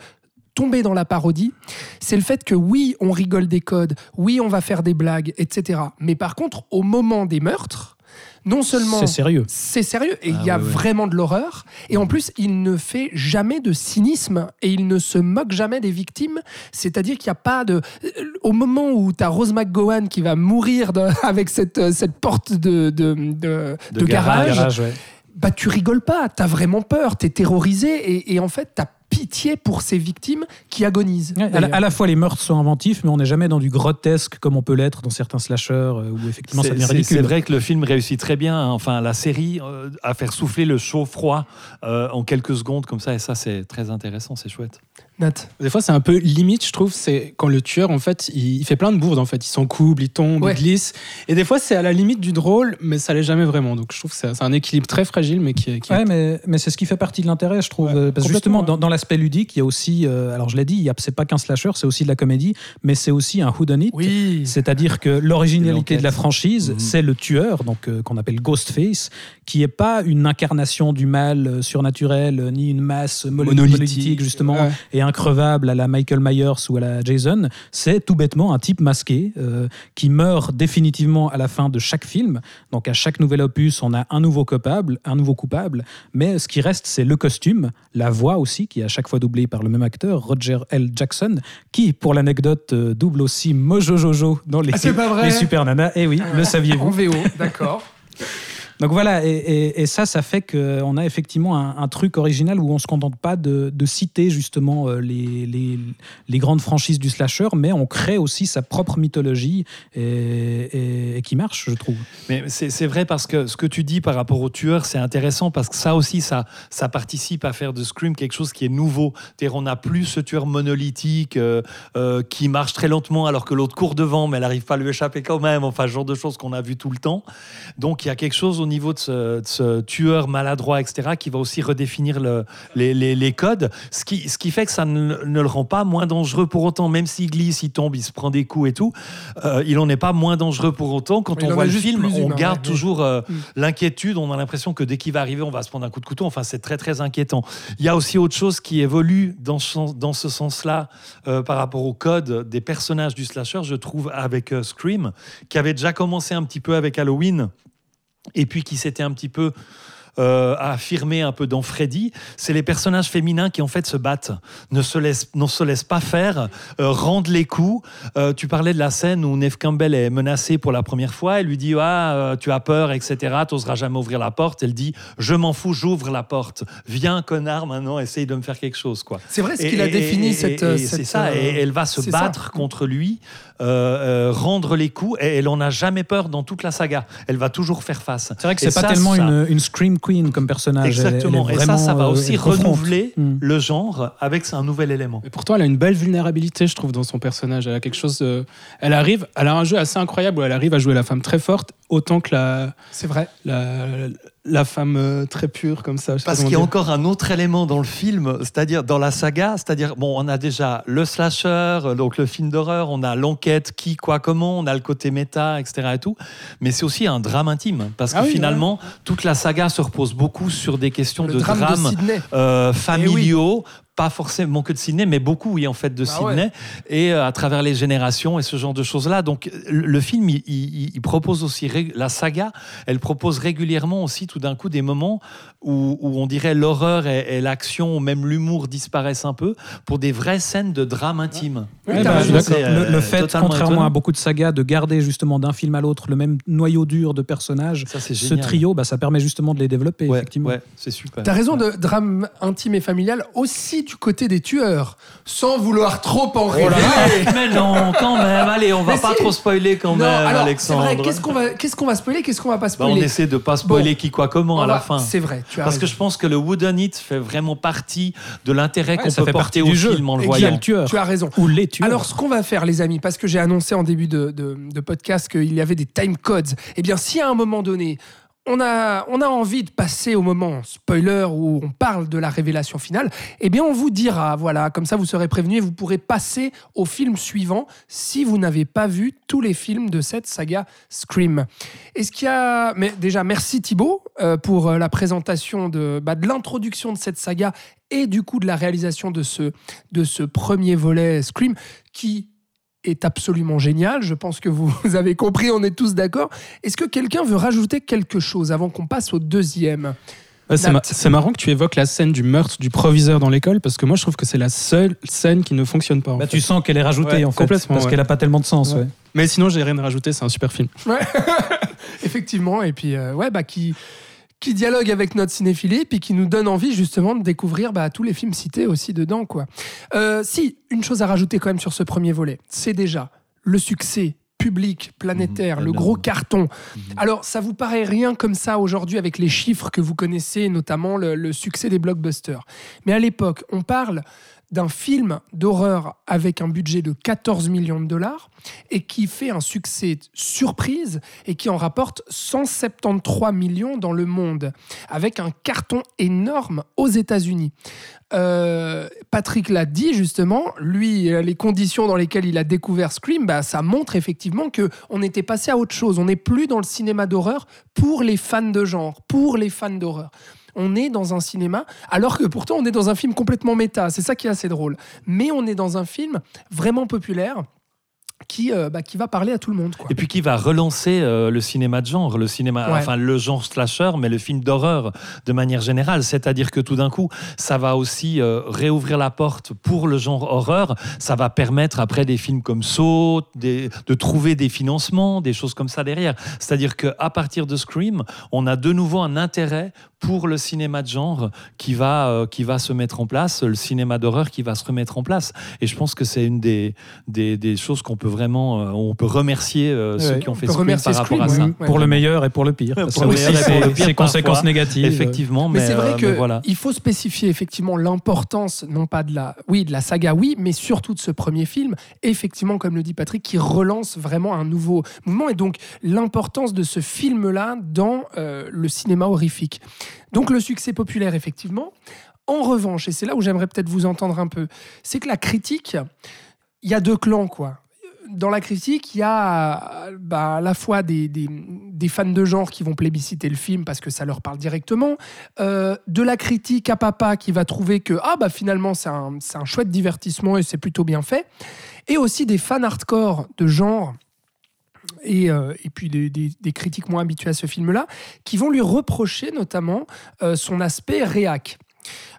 tomber dans la parodie, c'est le fait que oui, on rigole des codes, oui, on va faire des blagues, etc. Mais par contre, au moment des meurtres, non seulement C'est sérieux. c'est sérieux et il Ah y a ouais, ouais. vraiment de l'horreur et en plus il ne fait jamais de cynisme et il ne se moque jamais des victimes c'est-à-dire qu'il n'y a pas de euh, au moment où tu as Rose McGowan qui va mourir de- (laughs) avec cette, euh, cette porte de, de, de- De de garage. garage, Garage, ouais. bah tu rigoles pas t'as vraiment peur t'es terrorisé et, et en fait t'as pitié pour ces victimes qui agonisent Ouais, à, la, d'ailleurs. à la fois les meurtres sont inventifs, mais on n'est jamais dans du grotesque comme on peut l'être dans certains slashers euh, où effectivement ça C'est- devient ridicule. C'est vrai que le film réussit très bien, hein. enfin la série, euh, à faire souffler le chaud-froid euh, en quelques secondes comme ça, et ça c'est très intéressant, c'est chouette. Nat. Des fois, c'est un peu limite, je trouve. C'est quand le tueur, en fait, il, il fait plein de bourdes. En fait, il s'encouble, il tombe, Ouais. il glisse. Et des fois, c'est à la limite du drôle, mais ça l'est jamais vraiment. Donc, je trouve que c'est un équilibre très fragile, mais qui, est- qui Ouais, mais, mais c'est ce qui fait partie de l'intérêt, je trouve. Ouais, parce que justement, ouais. dans, dans l'aspect ludique, il y a aussi, euh, alors je l'ai dit, c'est pas qu'un slasher, c'est aussi de la comédie, mais c'est aussi un whodunit. oui C'est-à-dire que l'originalité de la franchise, Mhm. c'est le tueur, donc euh, qu'on appelle Ghostface, qui est pas une incarnation du mal euh, surnaturel, ni une masse mono- Monolithique. monolithique, justement, et increvable à la Michael Myers ou à la Jason. C'est tout bêtement un type masqué euh, qui meurt définitivement à la fin de chaque film. Donc à chaque nouvel opus, on a un nouveau coupable, un nouveau coupable, mais ce qui reste, c'est le costume, la voix aussi, qui est à chaque fois doublée par le même acteur, Roger L. Jackson, qui, pour l'anecdote, euh, double aussi Mojo Jojo dans les, Ah, les Super Nanas. Eh oui, le en saviez-vous VO d'accord Donc voilà, et, ça, ça fait qu'on a effectivement un, truc original où on se contente pas de, citer justement euh, les, grandes franchises du slasher, mais on crée aussi sa propre mythologie et, qui marche, je trouve. Mais c'est vrai parce que ce que tu dis par rapport au tueur, c'est intéressant parce que ça aussi, ça, ça participe à faire de Scream quelque chose qui est nouveau. C'est-à-dire, on n'a plus ce tueur monolithique euh, euh, qui marche très lentement alors que l'autre court devant, mais elle n'arrive pas à lui échapper quand même. Enfin, ce genre de choses qu'on a vu tout le temps. Donc, il y a quelque chose au niveau de ce, de ce tueur maladroit, etc., qui va aussi redéfinir le- les, les- les codes. Ce qui, ce qui fait que ça ne, ne le rend pas moins dangereux pour autant, même s'il glisse, il tombe, il se prend des coups et tout. euh, il n'en est pas moins dangereux pour autant. Quand Mais on voit le film, on humain, garde ouais. toujours euh, Mm. l'inquiétude. On a l'impression que dès qu'il va arriver, on va se prendre un coup de couteau. Enfin, c'est très, très inquiétant. Il y a aussi autre chose qui évolue dans ce, sens- dans ce sens-là euh, par rapport au code des personnages du slasher, je trouve, avec Scream, qui avait déjà commencé un petit peu avec Halloween et puis qui s'était un petit peu euh, affirmé un peu dans Freddy, c'est les personnages féminins qui en fait se battent, ne se laissent, ne se laissent pas faire, euh, rendent les coups. Euh, tu parlais de la scène où Neve Campbell est menacée pour la première fois, elle lui dit ah euh, tu as peur etc, tu n'oseras jamais ouvrir la porte. Elle dit je m'en fous, j'ouvre la porte. Viens connard maintenant, essaye de me faire quelque chose quoi. C'est vrai ce qu'il a défini et- cette. et cette, c'est ça, euh, et elle va se ça. battre contre lui, euh, euh, rendre les coups, et elle en a jamais peur dans toute la saga. Elle va toujours faire face. C'est vrai que c'est pas ça, tellement ça- une, une Scream Queen comme personnage. Elle- elle est Exactement. et ça, ça va euh, aussi renouveler Mm. le genre avec un nouvel élément. Mais pourtant, elle a une belle vulnérabilité, je trouve, dans son personnage. Elle a quelque chose. de- Elle arrive. Elle a un jeu assez incroyable où elle arrive à jouer la femme très forte, autant que la C'est vrai. la, la femme euh, très pure comme ça. Parce qu'il y a encore un autre élément dans le film, c'est-à-dire dans la saga, c'est-à-dire bon, on a déjà le slasher, euh, donc le film d'horreur, on a l'enquête, qui, quoi, comment, on a le côté méta, etc. et tout, mais c'est aussi un drame intime parce que Ah oui, finalement toute la saga se repose beaucoup sur des questions Le de drame, drame, de Sydney. euh, familiaux, pas forcément que de Sydney, mais beaucoup, oui, en fait, de Bah Sydney, et euh, à travers les générations et ce genre de choses-là. Donc, le, film, il, il- il propose aussi, la saga, elle propose régulièrement aussi, tout d'un coup, des moments où, où on dirait l'horreur et, et l'action, ou même l'humour disparaissent un peu, pour des vraies scènes de drame intime. Ouais, bah, je suis le, euh, le fait, contrairement étonnant. à beaucoup de sagas, de garder justement d'un film à l'autre le même noyau dur de personnages, Ça, ce génial. trio, bah, ça permet justement de les développer, Ouais, effectivement. ouais, c'est super. T'as raison de drame intime et familial aussi du côté des tueurs, sans vouloir trop en révéler. (laughs) mais non, quand même, allez, on va Mais pas si. trop spoiler quand Non, même, alors, c'est Alexandre. vrai. Qu'est-ce qu'on va, qu'est-ce qu'on va spoiler, qu'est-ce qu'on va pas Bah, on spoiler essaie de pas spoiler Bon. qui, quoi, comment à On la va- fin. C'est vrai. Tu as Parce que raison. je pense que le Wooden It fait vraiment partie de l'intérêt Ouais, qu'on ça peut fait porter au du jeu. film en le voyant. le tueur. Tu as raison. Ou les tueurs. Alors, ce qu'on va faire, les amis, parce que j'ai annoncé en début de, de- de podcast qu'il y avait des time codes, eh bien, si à un moment donné, on a, on a envie de passer au moment spoiler où on parle de la révélation finale, eh bien, on vous dira, voilà, comme ça vous serez prévenu et vous pourrez passer au film suivant si vous n'avez pas vu tous les films de cette saga Scream. Est-ce qu'il y a. Mais déjà, merci Thibaut euh, pour euh, la présentation de, bah, de l'introduction de cette saga et du coup de la réalisation de ce, de ce premier volet Scream qui est absolument génial. Je pense que vous avez compris, on est tous d'accord. Est-ce que quelqu'un veut rajouter quelque chose avant qu'on passe au deuxième? Ouais, c'est, ma- marrant que tu évoques la scène du meurtre du proviseur dans l'école parce que moi je trouve que c'est la seule scène qui ne fonctionne pas. en Bah, fait. tu sens qu'elle est rajoutée Ouais, en fait, complètement, parce ouais. qu'elle a pas tellement de sens. Ouais. ouais. Mais sinon j'ai rien à rajouter, c'est un super film. Ouais, (laughs) effectivement. Et puis, euh, ouais, bah, qui, qui dialogue avec notre cinéphilie, puis qui nous donne envie justement de découvrir bah, tous les films cités aussi dedans. Quoi. Euh, si, une chose à rajouter quand même sur ce premier volet, c'est déjà le succès public, planétaire, Mhm, le gros carton. Alors, ça vous paraît rien comme ça aujourd'hui avec les chiffres que vous connaissez, notamment le, le succès des blockbusters. Mais à l'époque, on parle d'un film d'horreur avec un budget de 14 millions de dollars et qui fait un succès surprise et qui en rapporte 173 millions dans le monde, avec un carton énorme aux États-Unis. Euh, Patrick l'a dit justement, lui, les conditions dans lesquelles il a découvert Scream, bah, ça montre effectivement que on était passé à autre chose. On n'est plus dans le cinéma d'horreur pour les fans de genre, pour les fans d'horreur. On est dans un cinéma, alors que pourtant on est dans un film complètement méta. C'est ça qui est assez drôle. Mais on est dans un film vraiment populaire qui, euh, bah, qui va parler à tout le monde. Quoi. Et puis qui va relancer euh, le cinéma de genre, le cinéma, Ouais. enfin le genre slasher, mais le film d'horreur de manière générale. C'est-à-dire que tout d'un coup, ça va aussi euh, réouvrir la porte pour le genre horreur. Ça va permettre après des films comme Saw des- de trouver des financements, des choses comme ça derrière. C'est-à-dire qu'à partir de Scream, on a de nouveau un intérêt pour le cinéma de genre qui va, euh, qui va se mettre en place, le cinéma d'horreur qui va se remettre en place. Et je pense que c'est une des, des, des choses qu'on peut vraiment, euh, on peut remercier euh, ceux Ouais. qui ont On fait Scream par rapport à ça. oui. Ouais. Pour le meilleur et pour le pire. Pour Ça le aussi, meilleur et pour le pire conséquences parfois. négatives. Effectivement, mais, Mais, c'est vrai euh, que voilà. il faut spécifier effectivement l'importance, non pas de la, oui, de la saga, oui, mais surtout de ce premier film, effectivement, comme le dit Patrick, qui relance vraiment un nouveau mouvement et donc l'importance de ce film-là dans euh, le cinéma horrifique. Donc le succès populaire, effectivement. En revanche, et c'est là où j'aimerais peut-être vous entendre un peu, c'est que la critique, il y a deux clans, quoi. Dans la critique, il y a bah, à la fois des, des- fans de genre qui vont plébisciter le film parce que ça leur parle directement, euh, de la critique à papa qui va trouver que ah bah finalement c'est un, c'est un chouette divertissement et c'est plutôt bien fait, et aussi des fans hardcore de genre et, euh, et puis des, critiques moins habitués à ce film-là qui vont lui reprocher notamment euh, son aspect réac.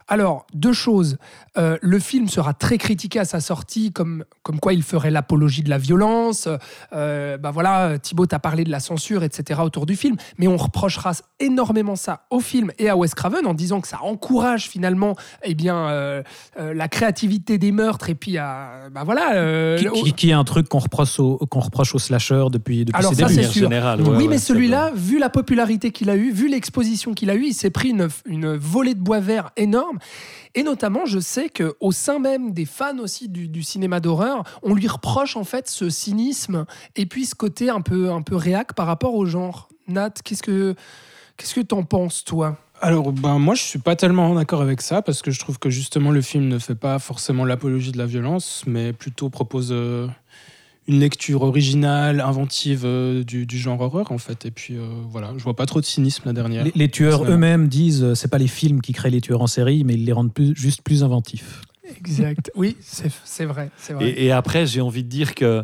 Alors, deux choses. Euh, le film sera très critiqué à sa sortie, comme, comme quoi il ferait l'apologie de la violence. Euh, bah voilà, Thibaut a parlé de la censure, etc. autour du film, mais on reprochera énormément ça au film et à Wes Craven en disant que ça encourage finalement eh bien, euh, euh, la créativité des meurtres et puis à, bah voilà. Qui, qui- qui est un truc qu'on reproche au, qu'on reproche au slasher depuis, depuis Alors ses ça, débuts. c'est sûr. générale, ouais, oui, ouais, mais celui-là, vu la popularité qu'il a eue, vu l'exposition qu'il a eue, il s'est pris une, une volée de bois vert énorme. Et notamment, je sais qu'au sein même des fans aussi du, cinéma d'horreur, on lui reproche en fait ce cynisme et puis ce côté un peu, un peu réac par rapport au genre. Nat, qu'est-ce que qu'est-ce que t'en penses, toi? Alors, ben, moi, je suis pas tellement d'accord avec ça parce que je trouve que justement le film ne fait pas forcément l'apologie de la violence, mais plutôt propose euh, une lecture originale, inventive euh, du, du genre horreur en fait. Et puis euh, voilà, je vois pas trop de cynisme la dernière. Les, les tueurs eux-mêmes disent euh, c'est pas les films qui créent les tueurs en série, mais ils les rendent plus- juste plus inventifs. Exact. oui, c'est vrai. C'est vrai. Et, et après, j'ai envie de dire que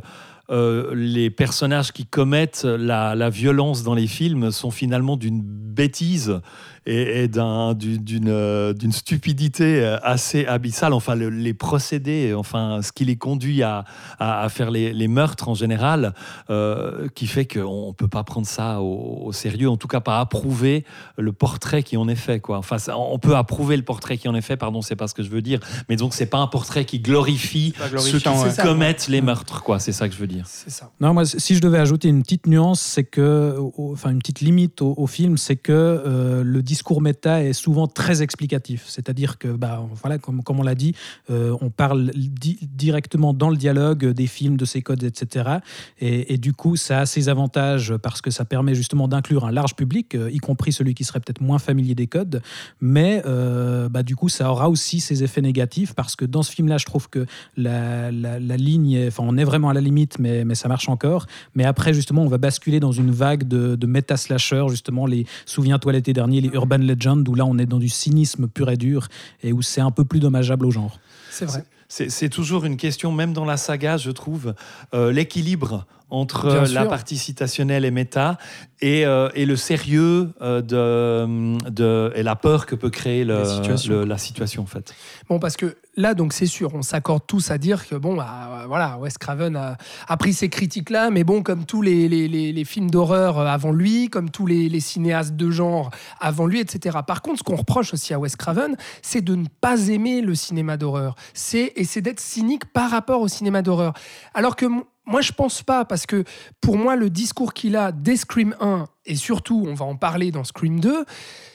euh, les personnages qui commettent la, la violence dans les films sont finalement d'une bêtise et, et d'un- du- d'une euh, d'une stupidité euh, assez abyssale. Enfin, le- les procédés, enfin, ce qui les conduit à, à- à faire les, les meurtres en général, euh, qui fait qu'on ne peut pas prendre ça au, au sérieux, en tout cas pas approuver le portrait qui en est fait. Quoi. Enfin, ça- on peut approuver le portrait qui en est fait, pardon, c'est pas ce que je veux dire, mais donc c'est pas un portrait qui glorifie ceux qui ouais. commettent les meurtres, quoi. C'est ça que je veux dire. C'est ça. Non, moi, si je devais ajouter une petite nuance, c'est que, enfin, une petite limite au, au film, c'est que euh, le discours méta est souvent très explicatif. C'est-à-dire que, bah, voilà, comme, on l'a dit, euh, on parle di- directement dans le dialogue des films, de ses codes, etc. Et, du coup, ça a ses avantages parce que ça permet justement d'inclure un large public, euh, y compris celui qui serait peut-être moins familier des codes. Mais euh, bah, du coup, ça aura aussi ses effets négatifs parce que dans ce film-là, je trouve que la, ligne, enfin, on est vraiment à la limite, mais, mais ça marche encore. Mais après, justement, on va basculer dans une vague de, de méta-slasher, justement, les Souviens-toi l'été dernier, les Urban Legends, où là, on est dans du cynisme pur et dur et où c'est un peu plus dommageable au genre. C'est vrai. C'est c'est toujours une question, même dans la saga, je trouve, euh, l'équilibre entre euh, la partie citationnelle et méta et, euh, et le sérieux euh, de, de, et la peur que peut créer le- La situation. le- la situation, en fait. Bon, parce que là, donc c'est sûr, on s'accorde tous à dire que bon, bah, voilà, Wes Craven a, a pris ces critiques-là, mais bon, comme tous les, les- les- les films d'horreur avant lui, comme tous les, cinéastes de genre avant lui, etc. Par contre, ce qu'on reproche aussi à Wes Craven, c'est de ne pas aimer le cinéma d'horreur. C'est et c'est d'être cynique par rapport au cinéma d'horreur. Alors que moi, je pense pas, parce que pour moi, le discours qu'il a dès Scream 1, et surtout, on va en parler dans Scream 2,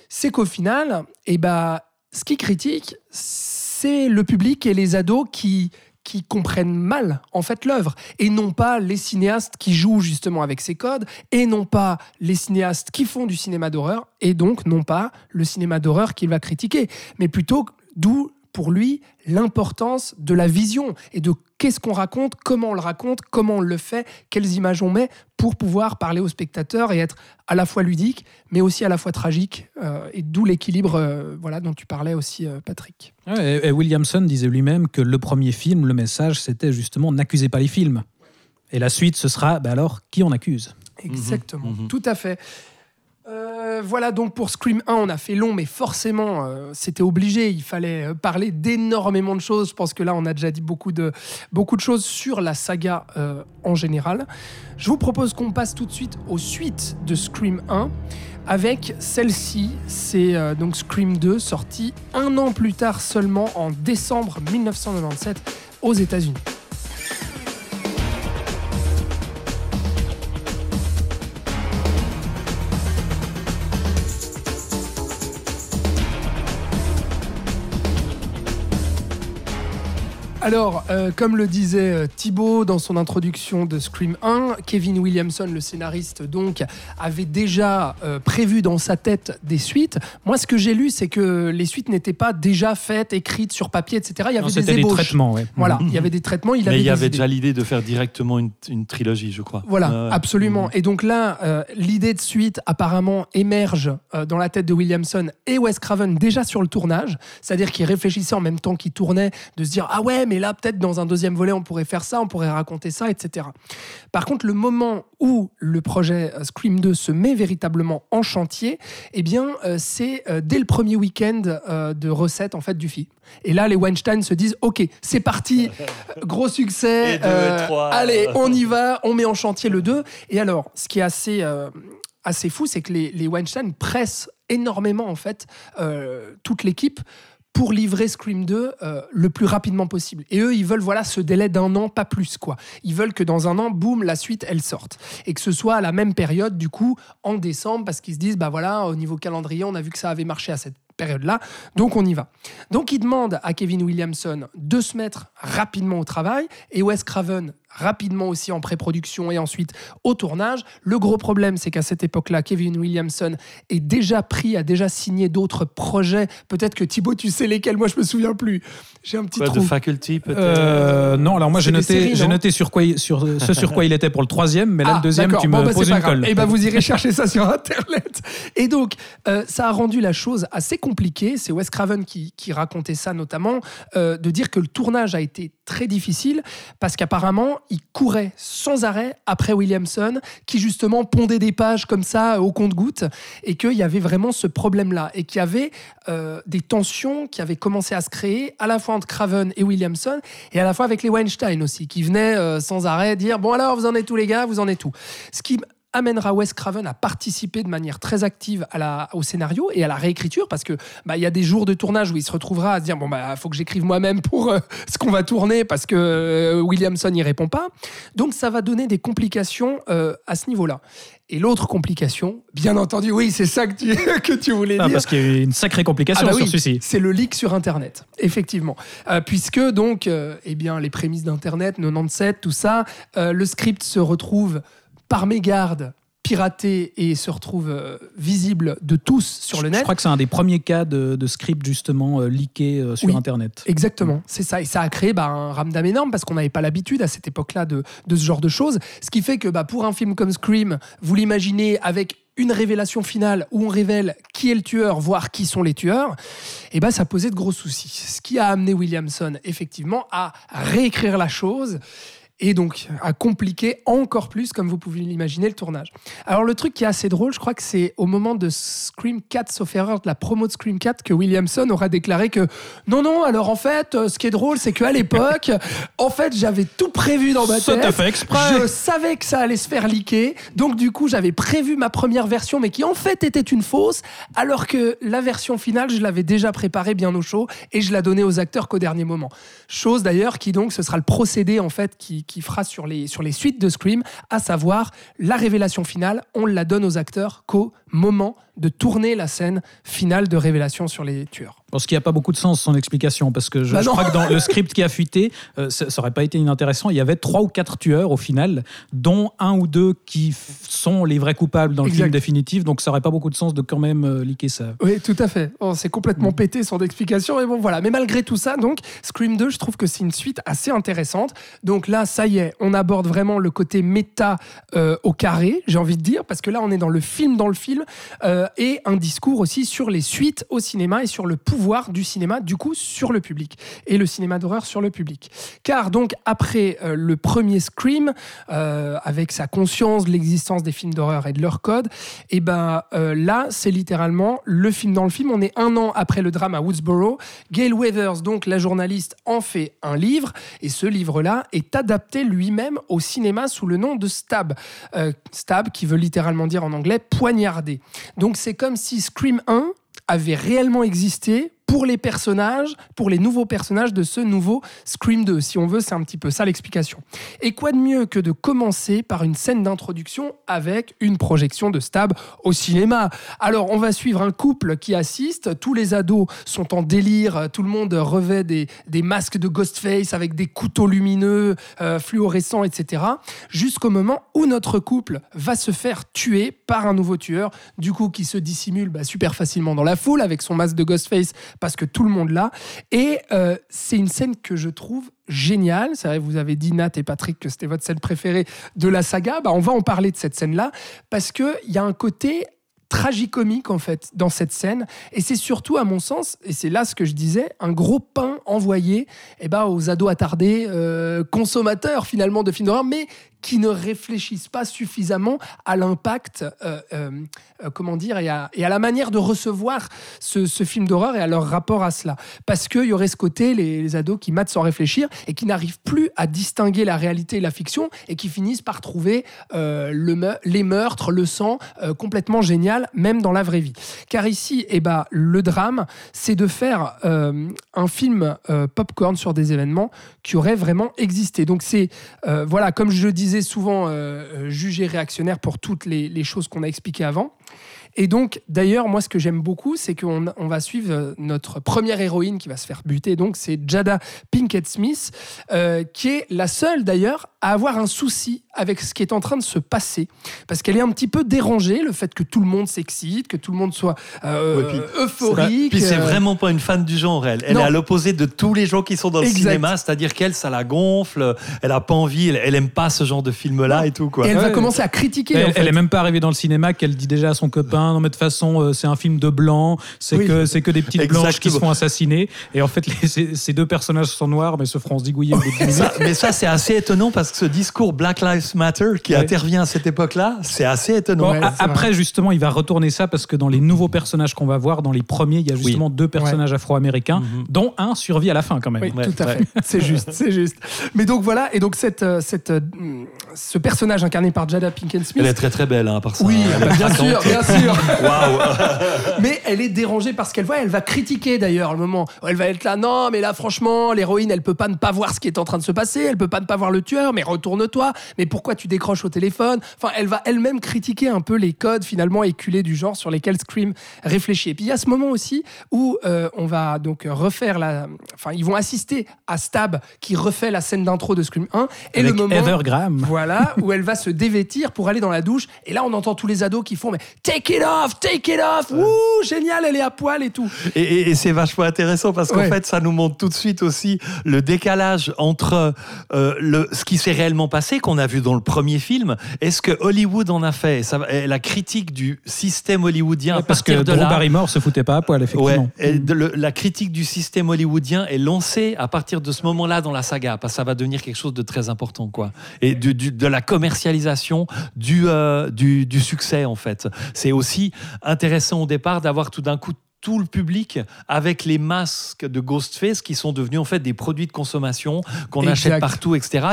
c'est qu'au final, eh ben, ce qu'il critique, c'est le public et les ados qui qui comprennent mal en fait l'œuvre et non pas les cinéastes qui jouent justement avec ces codes et non pas les cinéastes qui font du cinéma d'horreur et donc non pas le cinéma d'horreur qu'il va critiquer mais plutôt d'où pour lui l'importance de la vision et de qu'est-ce qu'on raconte, comment on le raconte, comment on le fait, quelles images on met pour pouvoir parler aux spectateurs et être à la fois ludique mais aussi à la fois tragique euh, et d'où l'équilibre euh, voilà dont tu parlais aussi euh, Patrick. Ouais, et, et Williamson disait lui-même que le premier film, le message, c'était justement n'accusez pas les films. Et la suite, ce sera, bah alors, qui on accuse? Exactement, Mhm. tout à fait. Euh, voilà donc pour Scream 1, on a fait long, mais forcément, euh, c'était obligé. Il fallait euh, parler d'énormément de choses. Je pense que là, on a déjà dit beaucoup de, choses sur la saga en général. Je vous propose qu'on passe tout de suite aux suites de Scream 1 avec celle-ci. C'est donc Scream 2, sorti un an plus tard seulement en décembre 1997 aux États-Unis. Alors, euh, comme le disait euh, Thibaut dans son introduction de Scream 1, Kevin Williamson, le scénariste, donc, avait déjà euh, prévu dans sa tête des suites. Moi, ce que j'ai lu, c'est que les suites n'étaient pas déjà faites, écrites sur papier, etc. Il y avait Non, des C'était des ébauches. traitements, ouais. Voilà, il y avait des traitements. Il Mais avait il y avait idées. déjà l'idée de faire directement une, une trilogie, je crois. Voilà, absolument. Mhm. Et donc là, euh, l'idée de suite apparemment émerge euh, dans la tête de Williamson et Wes Craven déjà sur le tournage, c'est-à-dire qu'ils réfléchissaient en même temps qu'ils tournaient, de se dire ah ouais, mais là peut-être dans un deuxième volet on pourrait faire ça, on pourrait raconter ça, etc. Par contre, le moment où le projet euh, Scream 2 se met véritablement en chantier, eh bien euh, c'est euh, dès le premier week-end euh, de recette en fait du film. Et là, les Weinstein se disent ok, c'est parti, (laughs) gros succès, deux, trois. allez, on y va, on met en chantier le 2. Et alors, ce qui est assez, assez fou, c'est que les, les Weinstein pressent énormément, en fait, toute l'équipe pour livrer Scream 2 euh, le plus rapidement possible. Et eux, ils veulent voilà ce délai d'un an, pas plus quoi. Ils veulent que dans un an, boum, la suite, elle sorte. Et que ce soit à la même période, du coup, en décembre, parce qu'ils se disent, bah voilà, au niveau calendrier, on a vu que ça avait marché à cette période-là, donc on y va. Donc ils demandent à Kevin Williamson de se mettre rapidement au travail et Wes Craven rapidement aussi en pré-production et ensuite au tournage. Le gros problème, c'est qu'à cette époque-là, Kevin Williamson est déjà pris, a déjà signé d'autres projets. Peut-être que Thibaut, tu sais lesquels, moi je me souviens plus. J'ai un petit Quoi, de trou. faculty peut-être? Euh, non, alors moi j'ai noté, séries, j'ai noté sur quoi, sur ce sur quoi il était pour le troisième, mais là Ah, le deuxième d'accord. tu Bon, me bah, poses pas une colle. Et ben vous irez (laughs) chercher ça sur internet. Et donc euh, ça a rendu la chose assez compliquée. C'est Wes Craven qui, qui racontait ça notamment, euh, de dire que le tournage a été très difficile parce qu'apparemment il courait sans arrêt après Williamson, qui justement pondait des pages comme ça au compte-gouttes, et qu'il y avait vraiment ce problème-là et qu'il y avait euh, des tensions qui avaient commencé à se créer à la fois entre Craven et Williamson et à la fois avec les Weinstein aussi, qui venaient euh, sans arrêt dire bon alors vous en êtes tous les gars, vous en êtes tout. Ce qui amènera Wes Craven à participer de manière très active à la, au scénario et à la réécriture parce que bah, il y a des jours de tournage où il se retrouvera à se dire bon bah faut que j'écrive moi-même pour euh, (laughs) ce qu'on va tourner parce que euh, Williamson n'y répond pas donc ça va donner des complications euh, à ce niveau-là et l'autre complication bien entendu oui c'est ça que tu, (laughs) que tu voulais Ah, dire parce qu'il y a eu une sacrée complication ah bah sur oui, celui-ci. C'est le leak sur Internet, effectivement. Euh, puisque donc, euh, eh bien, les prémices d'Internet, 97, tout ça, euh, le script se retrouve par mégarde piraté et se retrouve euh, visible de tous sur le Je net. crois que c'est un des premiers cas de, de script justement euh, leaké euh, sur Oui. Internet. Exactement, c'est ça. Et ça a créé bah, un ramdam énorme parce qu'on n'avait pas l'habitude à cette époque-là de, de ce genre de choses. Ce qui fait que bah, pour un film comme Scream, vous l'imaginez avec une révélation finale où on révèle qui est le tueur, voire qui sont les tueurs, et ben ça posait de gros soucis. Ce qui a amené Williamson effectivement à réécrire la chose et donc à compliquer encore plus, comme vous pouvez l'imaginer, le tournage. Alors le truc qui est assez drôle, je crois que c'est au moment de Scream 4, sauf erreur, de la promo de Scream 4, que Williamson aura déclaré que non, non, alors en fait, euh, ce qui est drôle, c'est qu'à l'époque, (laughs) en fait, j'avais tout prévu dans ma Ça tête. t'a fait exprès. Je savais que ça allait se faire leaker, donc du coup, j'avais prévu ma première version, mais qui en fait était une fausse, alors que la version finale, je l'avais déjà préparée bien au chaud et je la donnais aux acteurs qu'au dernier moment. Chose d'ailleurs qui donc, ce sera le procédé en fait qui, qui fera sur les, sur les suites de Scream, à savoir la révélation finale, on la donne aux acteurs qu'au moment de tourner la scène finale de révélation sur les tueurs. Parce qu'il n'y a pas beaucoup de sens son explication, parce que je, Bah je crois que dans le (laughs) script qui a fuité, euh, ça, ça aurait pas été inintéressant. Il y avait trois ou quatre tueurs au final, dont un ou deux qui sont les vrais coupables dans le Exact. film définitif, donc ça aurait pas beaucoup de sens de quand même euh, leaker ça. Oui, tout à fait. Oh, c'est complètement pété son explication, mais bon, voilà. Mais malgré tout ça, donc, Scream 2, je trouve que c'est une suite assez intéressante. Donc là, ça y est, on aborde vraiment le côté méta euh, au carré, j'ai envie de dire, parce que là, on est dans le film dans le film, euh, et un discours aussi sur les suites au cinéma et sur le pouvoir du cinéma, du coup, sur le public et le cinéma d'horreur sur le public. Car donc après euh, le premier Scream, euh, avec sa conscience de l'existence des films d'horreur et de leur code, et ben euh, là c'est littéralement le film dans le film. On est un an après le drame à Woodsboro. Gail Weathers, donc la journaliste, en fait un livre et ce livre-là est adapté lui-même au cinéma sous le nom de Stab. Stab qui veut littéralement dire en anglais poignarder. Donc c'est comme si Scream 1 avait réellement existé pour les personnages, pour les nouveaux personnages de ce nouveau Scream 2. Si on veut, c'est un petit peu ça l'explication. Et quoi de mieux que de commencer par une scène d'introduction avec une projection de Stab au cinéma? Alors, on va suivre un couple qui assiste, tous les ados sont en délire, tout le monde revêt des, des masques de Ghostface avec des couteaux lumineux, euh, fluorescents, etc. Jusqu'au moment où notre couple va se faire tuer par un nouveau tueur, du coup qui se dissimule bah, super facilement dans la foule avec son masque de Ghostface parce que tout le monde l'a. Et euh, c'est une scène que je trouve géniale. C'est vrai, vous avez dit Nat et Patrick que c'était votre scène préférée de la saga. Bah, on va en parler de cette scène-là parce qu'il y a un côté tragicomique en fait dans cette scène et c'est surtout à mon sens et c'est là ce que je disais un gros pain envoyé eh ben, aux ados attardés euh, consommateurs finalement de films d'horreur mais qui ne réfléchissent pas suffisamment à l'impact, euh, euh, euh, comment dire, et à, la manière de recevoir ce, film d'horreur et à leur rapport à cela. Parce qu'il y aurait ce côté, les, ados qui matent sans réfléchir et qui n'arrivent plus à distinguer la réalité et la fiction et qui finissent par trouver les meurtres, le sang complètement génial, même dans la vraie vie. Car ici, eh ben, le drame, c'est de faire un film popcorn sur des événements qui auraient vraiment existé. Donc c'est, voilà, comme je le disais, souvent euh, jugé réactionnaire pour toutes les choses qu'on a expliquées avant. Et donc, d'ailleurs, moi, ce que j'aime beaucoup, c'est qu'on on va suivre notre première héroïne qui va se faire buter. Donc, c'est Jada Pinkett Smith, euh, qui est la seule, d'ailleurs, à avoir un souci avec ce qui est en train de se passer. Parce qu'elle est un petit peu dérangée, le fait que tout le monde s'excite, que tout le monde soit euh, ouais, puis, euphorique. Puis c'est vraiment pas une fan du genre, elle. Elle Non. est à l'opposé de tous les gens qui sont dans le Exact. cinéma, c'est-à-dire qu'elle, ça la gonfle, elle a pas envie, elle, elle aime pas ce genre de film-là et tout, quoi. Et elle va commencer à critiquer. Elle, en fait. elle est même pas arrivée dans le cinéma qu'elle dit déjà à son copain non mais de toute façon euh, c'est un film de blanc c'est Oui. que c'est que des petites blanches qui se font assassiner et en fait les- ces, deux personnages sont noirs mais se feront se digouiller. Ça- mais ça, c'est assez étonnant parce que ce discours Black Lives Matter qui Ouais. intervient à cette époque-là, c'est assez étonnant. Bon, Ouais, après, justement, il va retourner ça parce que dans les nouveaux personnages qu'on va voir, dans les premiers, il y a justement deux personnages afro-américains, dont un survit à la fin quand même. Oui, Ouais, tout à ouais. fait. C'est juste, c'est juste. Mais donc voilà, et donc cette, euh, cette, euh, ce personnage incarné par Jada Pinkett Smith. Elle est très très belle, hein, par ça. Oui, bah, bien sûr, bien sûr. Waouh. Mais elle est dérangée parce qu'elle voit, elle va critiquer d'ailleurs le moment. où Elle va être là, non, mais là franchement, l'héroïne, elle peut pas ne pas voir ce qui est en train de se passer, elle peut pas ne pas voir le tueur, mais retourne-toi, mais pourquoi tu décroches au téléphone? Enfin, elle va elle-même critiquer un peu les codes finalement éculés du genre sur lesquels Scream réfléchit. Et puis il y a ce moment aussi où euh, on va donc refaire la. Enfin, ils vont assister à Stab qui refait la scène d'intro de Scream 1 et Avec le moment. Graham. Voilà, où elle va se dévêtir pour aller dans la douche. Et là, on entend tous les ados qui font mais take it off, take it off, wouh, génial, elle est à poil et tout. Et, et- et c'est vachement intéressant parce qu'en Ouais. fait, ça nous montre tout de suite aussi le décalage entre euh, le, ce qui s'est réellement passé, qu'on a vu dans le premier film, et ce que Hollywood en a fait. Ça, la critique du système hollywoodien à Parce que de Drew là. Barrymore se foutait pas à poil, effectivement. Ouais, et de le- la critique du système hollywoodien est lancée à partir de ce moment-là dans la saga, parce que ça va devenir quelque chose de très important, quoi. Et du- du- de la commercialisation du, euh, du, du succès, en fait. C'est aussi intéressant au départ d'avoir tout d'un coup tout le public avec les masques de Ghostface qui sont devenus en fait des produits de consommation qu'on achète partout, etc.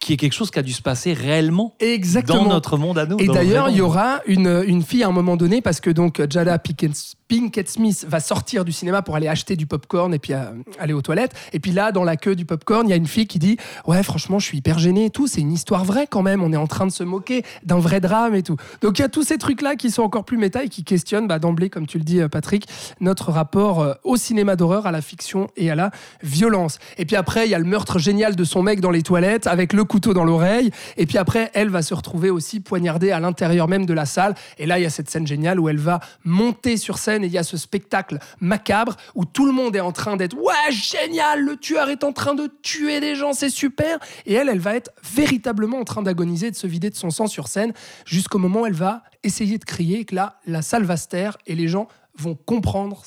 Qui est quelque chose qui a dû se passer réellement Exactement. dans notre monde à nous. Et d'ailleurs, il y aura une, une fille à un moment donné, parce que donc Jada Pinkett, Pinkett Smith va sortir du cinéma pour aller acheter du popcorn et puis euh, aller aux toilettes. Et puis là, dans la queue du popcorn, il y a une fille qui dit Ouais, franchement, je suis hyper gênée et tout. C'est une histoire vraie quand même. On est en train de se moquer d'un vrai drame et tout. Donc il y a tous ces trucs-là qui sont encore plus méta et qui questionnent bah, d'emblée, comme tu le dis, euh, Patrick, notre rapport euh, au cinéma d'horreur, à la fiction et à la violence. Et puis après, il y a le meurtre génial de son mec dans les toilettes avec le couteau dans l'oreille. Et puis après, elle va se retrouver aussi poignardée à l'intérieur même de la salle. Et là, il y a cette scène géniale où elle va monter sur scène et il y a ce spectacle macabre où tout le monde est en train d'être ouais génial, le tueur est en train de tuer des gens, c'est super. Et elle, elle va être véritablement en train d'agoniser, de se vider de son sang sur scène jusqu'au moment où elle va essayer de crier et que là, la salle va se taire et les gens vont comprendre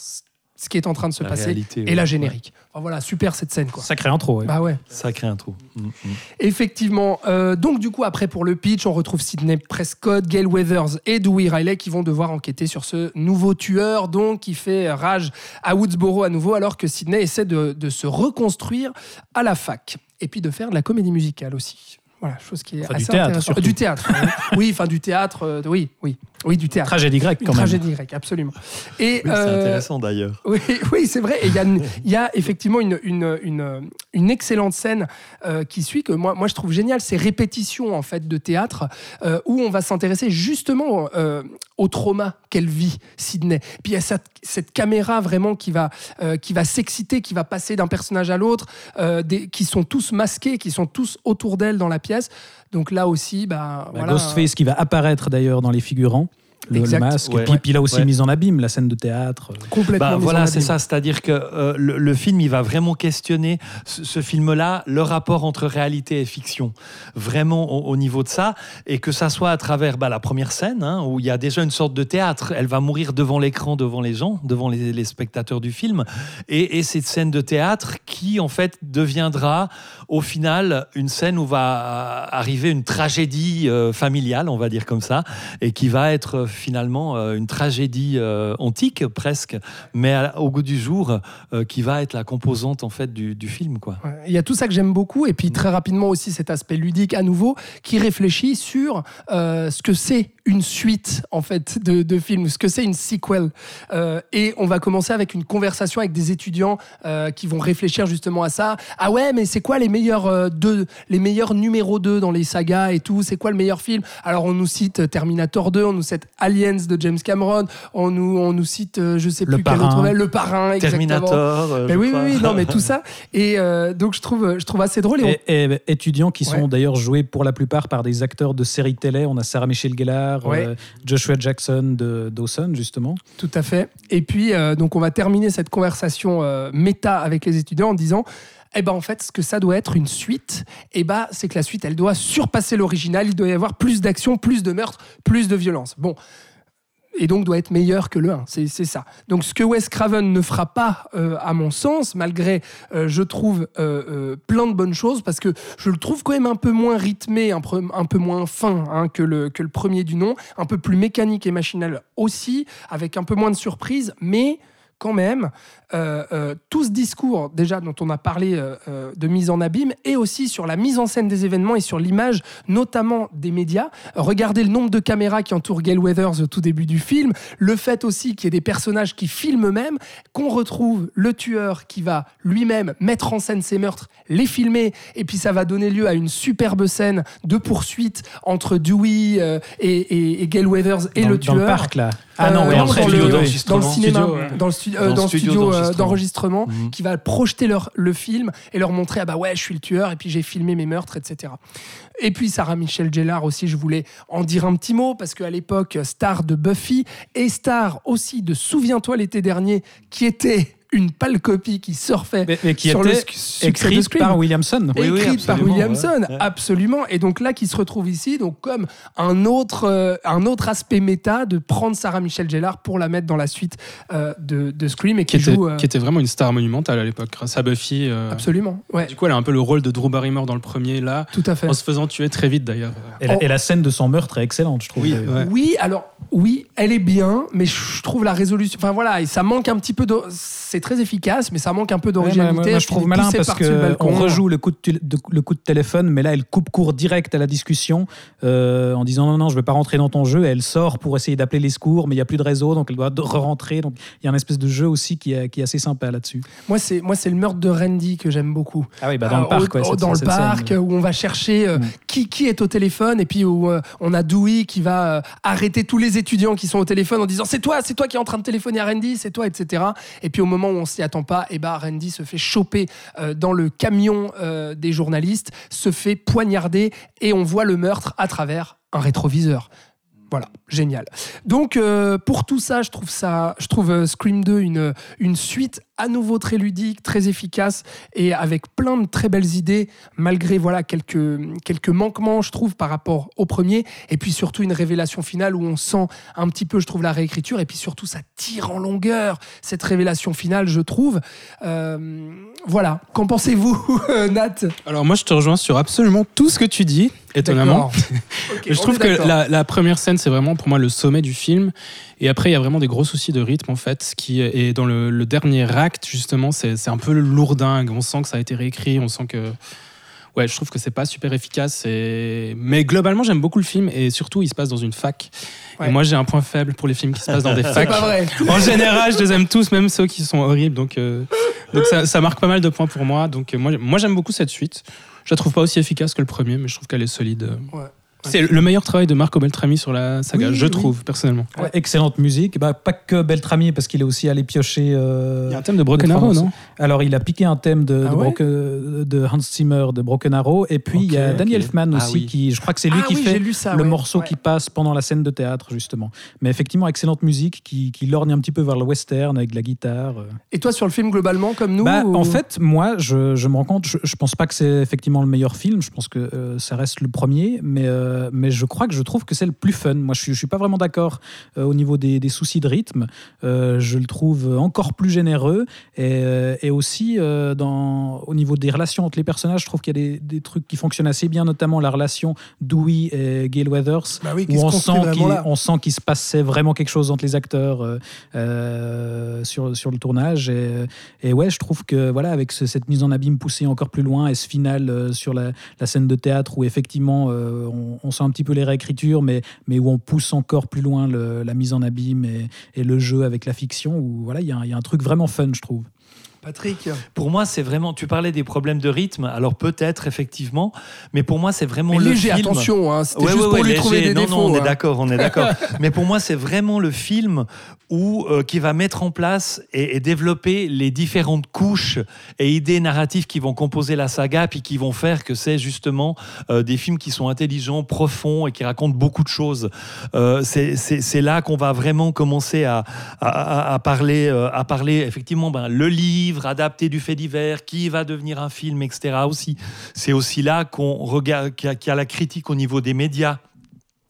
ce qui est en train de se La passer réalité, et ouais. la générique. Enfin, voilà, super cette scène quoi. Sacré intro. ouais. Bah ouais. Sacré intro. Mm, mm. Effectivement. Euh, donc, du coup, après, pour le pitch, on retrouve Sidney Prescott, Gail Weathers et Dewey Riley qui vont devoir enquêter sur ce nouveau tueur, donc, qui fait rage à Woodsboro à nouveau, alors que Sidney essaie de, de se reconstruire à la fac. Et puis de faire de la comédie musicale aussi. Voilà, chose qui est Enfin, du assez théâtre, intéressante. Du théâtre. oui. oui, enfin, du théâtre. euh, oui, oui. Oui, du théâtre. Tragédie grecque Une quand même. tragédie grecque, absolument. Et, Oui, c'est euh, intéressant d'ailleurs. (laughs) oui, oui c'est vrai. Et il y a, une- il y a effectivement une, une, une, une excellente scène euh, qui suit que moi, moi je trouve génial. Ces répétitions en fait de théâtre euh, où on va s'intéresser justement euh, au trauma qu'elle vit, Sydney. Puis il y a cette, cette caméra vraiment qui va, euh, qui va s'exciter, qui va passer d'un personnage à l'autre, euh, des- qui sont tous masqués, qui sont tous autour d'elle dans la pièce. Donc là aussi, bah, Bah, voilà. Ghostface qui va apparaître d'ailleurs dans les figurants. Le, masque. Ouais. Et puis, puis là aussi Ouais. mise en abîme, la scène de théâtre. complètement. Bah, mise voilà, c'est ça. C'est-à-dire que euh, le, le film, il va vraiment questionner ce, ce film-là, le rapport entre réalité et fiction, vraiment au, au niveau de ça, et que ça soit à travers bah, la première scène, hein, où il y a déjà une sorte de théâtre. Elle va mourir devant l'écran, devant les gens, devant les, les spectateurs du film, et, et cette scène de théâtre qui, en fait, deviendra au final une scène où va arriver une tragédie euh, familiale, on va dire comme ça, et qui va être euh, finalement euh, une tragédie antique presque, mais à- au goût du jour, qui va être la composante en fait du, du film, quoi. Ouais, Il y a tout ça que j'aime beaucoup, et puis Mm. très rapidement aussi cet aspect ludique à nouveau, qui réfléchit sur ce que c'est une suite en fait de, de films, ce que c'est une sequel. Et on va commencer avec une conversation avec des étudiants qui vont réfléchir justement à ça. Ah ouais, mais c'est quoi les meilleurs euh, deux, les meilleurs numéros 2 dans les sagas et tout C'est quoi le meilleur film? Alors on nous cite Terminator 2, on nous cite Aliens de James Cameron, on nous on nous cite euh, je sais Le plus quel Parrain. autre, le parrain, exactement. Terminator. euh, Mais oui, oui, crois. oui, non, mais (laughs) tout ça. Et euh, donc, je trouve, je trouve assez drôle. Et on- Et, et étudiants qui sont d'ailleurs joués pour la plupart par des acteurs de séries télé. On a Sarah Michelle Gellar, Ouais. euh, Joshua Jackson de Dawson, justement. Tout à fait. Et puis, euh, donc, on va terminer cette conversation euh, méta avec les étudiants en disant. Eh ben en fait, ce que ça doit être une suite, eh ben c'est que la suite, elle doit surpasser l'original. Il doit y avoir plus d'action, plus de meurtre, plus de violence. Bon, et donc doit être meilleur que le 1. C'est ça. Donc ce que Wes Craven ne fera pas, euh, à mon sens, malgré, euh, je trouve, euh, plein de bonnes choses, parce que je le trouve quand même un peu moins rythmé, un, peu- un peu moins fin hein, que, le, que le premier du nom, un peu plus mécanique et machinal aussi, avec un peu moins de surprises, mais quand même, euh, euh, tout ce discours déjà dont on a parlé euh, de mise en abîme et aussi sur la mise en scène des événements et sur l'image notamment des médias. Regardez le nombre de caméras qui entourent Gail Weathers au tout début du film, le fait aussi qu'il y ait des personnages qui filment eux-mêmes, qu'on retrouve le tueur qui va lui-même mettre en scène ses meurtres, les filmer et puis ça va donner lieu à une superbe scène de poursuite entre Dewey euh, et, et, et Gail Weathers et dans, le dans tueur. le parc, là. Ah non, après, dans, studio le, dans cinéma, Studio, ouais. dans le, stu- euh, Dans studio euh, d'enregistrement. d'enregistrement, Mhm. qui va projeter leur, le film et leur montrer ah bah ouais, je suis le tueur et puis j'ai filmé mes meurtres, etc. Et puis Sarah Michelle Gellar aussi, je voulais en dire un petit mot parce qu'à l'époque, star de Buffy et star aussi de Souviens-toi l'été dernier, qui était une pâle copie qui surfait Mais, mais qui sur le était suc- succès de écrite Scream par Williamson. Oui, oui, écrite par Williamson, ouais, absolument. Et donc là, qui se retrouve ici, donc comme un autre, euh, un autre aspect méta de prendre Sarah Michelle Gellar pour la mettre dans la suite euh, de, de Scream et qui, qui était, joue euh, qui était vraiment une star monumentale à l'époque, grâce à Buffy. euh. absolument. Ouais, Du coup, elle a un peu le rôle de Drew Barrymore dans le premier, là, tout à fait. en se faisant tuer très vite d'ailleurs. Et la, Oh. et la scène de son meurtre est excellente, je trouve. Oui, ouais. Oui, alors oui, elle est bien, mais je trouve la résolution. Enfin voilà, et ça manque un petit peu. de- C'est très efficace, mais ça manque un peu Ouais, moi, d'originalité. moi, je trouve est malin parce par-dessus le que balcon. on rejoue le coup, de, le coup de téléphone, mais là elle coupe court direct à la discussion euh, en disant non non je vais pas rentrer dans ton jeu. Et elle sort pour essayer d'appeler les secours, mais il y a plus de réseau, donc elle doit re-rentrer. Donc il y a un espèce de jeu aussi qui est, qui est assez sympa là-dessus. Moi, c'est moi, c'est le meurtre de Randy que j'aime beaucoup. Ah oui, bah dans Euh, le parc, au- ouais, au- cette- dans le cette parc scène. où on va chercher euh, Mm. qui, qui est au téléphone et puis où euh, on a Dewey qui va euh, arrêter tous les étudiants qui sont au téléphone en disant c'est toi, c'est toi qui es en train de téléphoner à Randy, c'est toi, etc. Et puis au moment où on s'y attend pas, et bah Randy se fait choper euh, dans le camion euh, des journalistes, se fait poignarder et on voit le meurtre à travers un rétroviseur. Voilà, génial. Donc euh, pour tout ça, je trouve ça, je trouve Scream 2 une, une suite à nouveau très ludique, très efficace et avec plein de très belles idées, malgré voilà quelques, quelques manquements, je trouve, par rapport au premier. Et puis surtout une révélation finale où on sent un petit peu, je trouve, la réécriture. Et puis surtout, ça tire en longueur cette révélation finale, je trouve. Euh, voilà. Qu'en pensez-vous, (laughs) Nat? Alors moi, je te rejoins sur absolument tout ce que tu dis, étonnamment. (laughs) Je trouve que la première scène, c'est vraiment pour moi le sommet du film. Et après, il y a vraiment des gros soucis de rythme, en fait. Qui est dans le, le dernier acte, justement, c'est un peu lourdingue. On sent que ça a été réécrit. On sent que. Ouais, je trouve que c'est pas super efficace. Et... Mais globalement, j'aime beaucoup le film. Et surtout, il se passe dans une fac. Ouais. Et moi, j'ai un point faible pour les films qui se passent dans des (laughs) facs. pas vrai. En général, je les aime tous, même ceux qui sont horribles. Donc, euh, donc ça, ça marque pas mal de points pour moi. Donc, euh, moi, moi j'aime beaucoup cette suite. Je la trouve pas aussi efficace que le premier, mais je trouve qu'elle est solide. Ouais. C'est le meilleur travail de Marco Beltrami sur la saga, Oui, je oui. trouve, personnellement. Ouais, excellente musique. Bah, pas que Beltrami, parce qu'il est aussi allé piocher. euh, Il y a un thème de Broken Arrow, non? Alors, il a piqué un thème de, Ah de, ouais? Broken- de Hans Zimmer de Broken Arrow. Et puis, il y a Ok, Danny ok. Elfman Ah aussi, oui. qui, je crois que c'est lui Ah qui fait ça, le ouais. morceau qui passe pendant la scène de théâtre, justement. Mais effectivement, excellente musique qui, qui lorgne un petit peu vers le western avec de la guitare. euh. Et toi, sur le film globalement, comme nous Bah, ou- En fait, moi, je, je me rends compte, je, je pense pas que c'est effectivement le meilleur film. Je pense que euh, ça reste le premier, mais, euh, mais je crois que je trouve que c'est le plus fun. Moi, je suis, je suis pas vraiment d'accord euh, au niveau des, des soucis de rythme. Euh, je le trouve encore plus généreux et, euh, et aussi euh, dans, au niveau des relations entre les personnages, je trouve qu'il y a des, des trucs qui fonctionnent assez bien, notamment la relation Dewey et Gail Weathers Bah oui, où on sent on sent qu'il se passait vraiment quelque chose entre les acteurs euh, euh, sur, sur le tournage. Et, et ouais, je trouve que voilà, avec ce- cette mise en abîme poussée encore plus loin et ce final euh, sur la, la scène de théâtre où effectivement euh, on, on sent un petit peu les réécritures, mais, mais où on pousse encore plus loin la mise en abîme et, le jeu avec la fiction, où voilà, il y a un truc vraiment fun, je trouve. Patrick Pour moi, c'est vraiment. Tu parlais des problèmes de rythme, alors peut-être effectivement, mais pour moi, c'est vraiment Mais le léger, film. attention, hein, c'était Ouais, juste ouais, pour ouais, lui trouver des non, défauts. Non, on est hein. d'accord, on est d'accord. (laughs) Mais pour moi, c'est vraiment le film où, euh, qui va mettre en place et, et développer les différentes couches et idées narratives qui vont composer la saga, puis qui vont faire que c'est justement euh, des films qui sont intelligents, profonds et qui racontent beaucoup de choses. Euh, c'est- là qu'on va vraiment commencer à, à, à- à parler, à parler effectivement ben, le livre adapté du fait divers, qui va devenir un film, etc. Aussi, c'est aussi là qu'on regarde, qu'il y, a- la critique au niveau des médias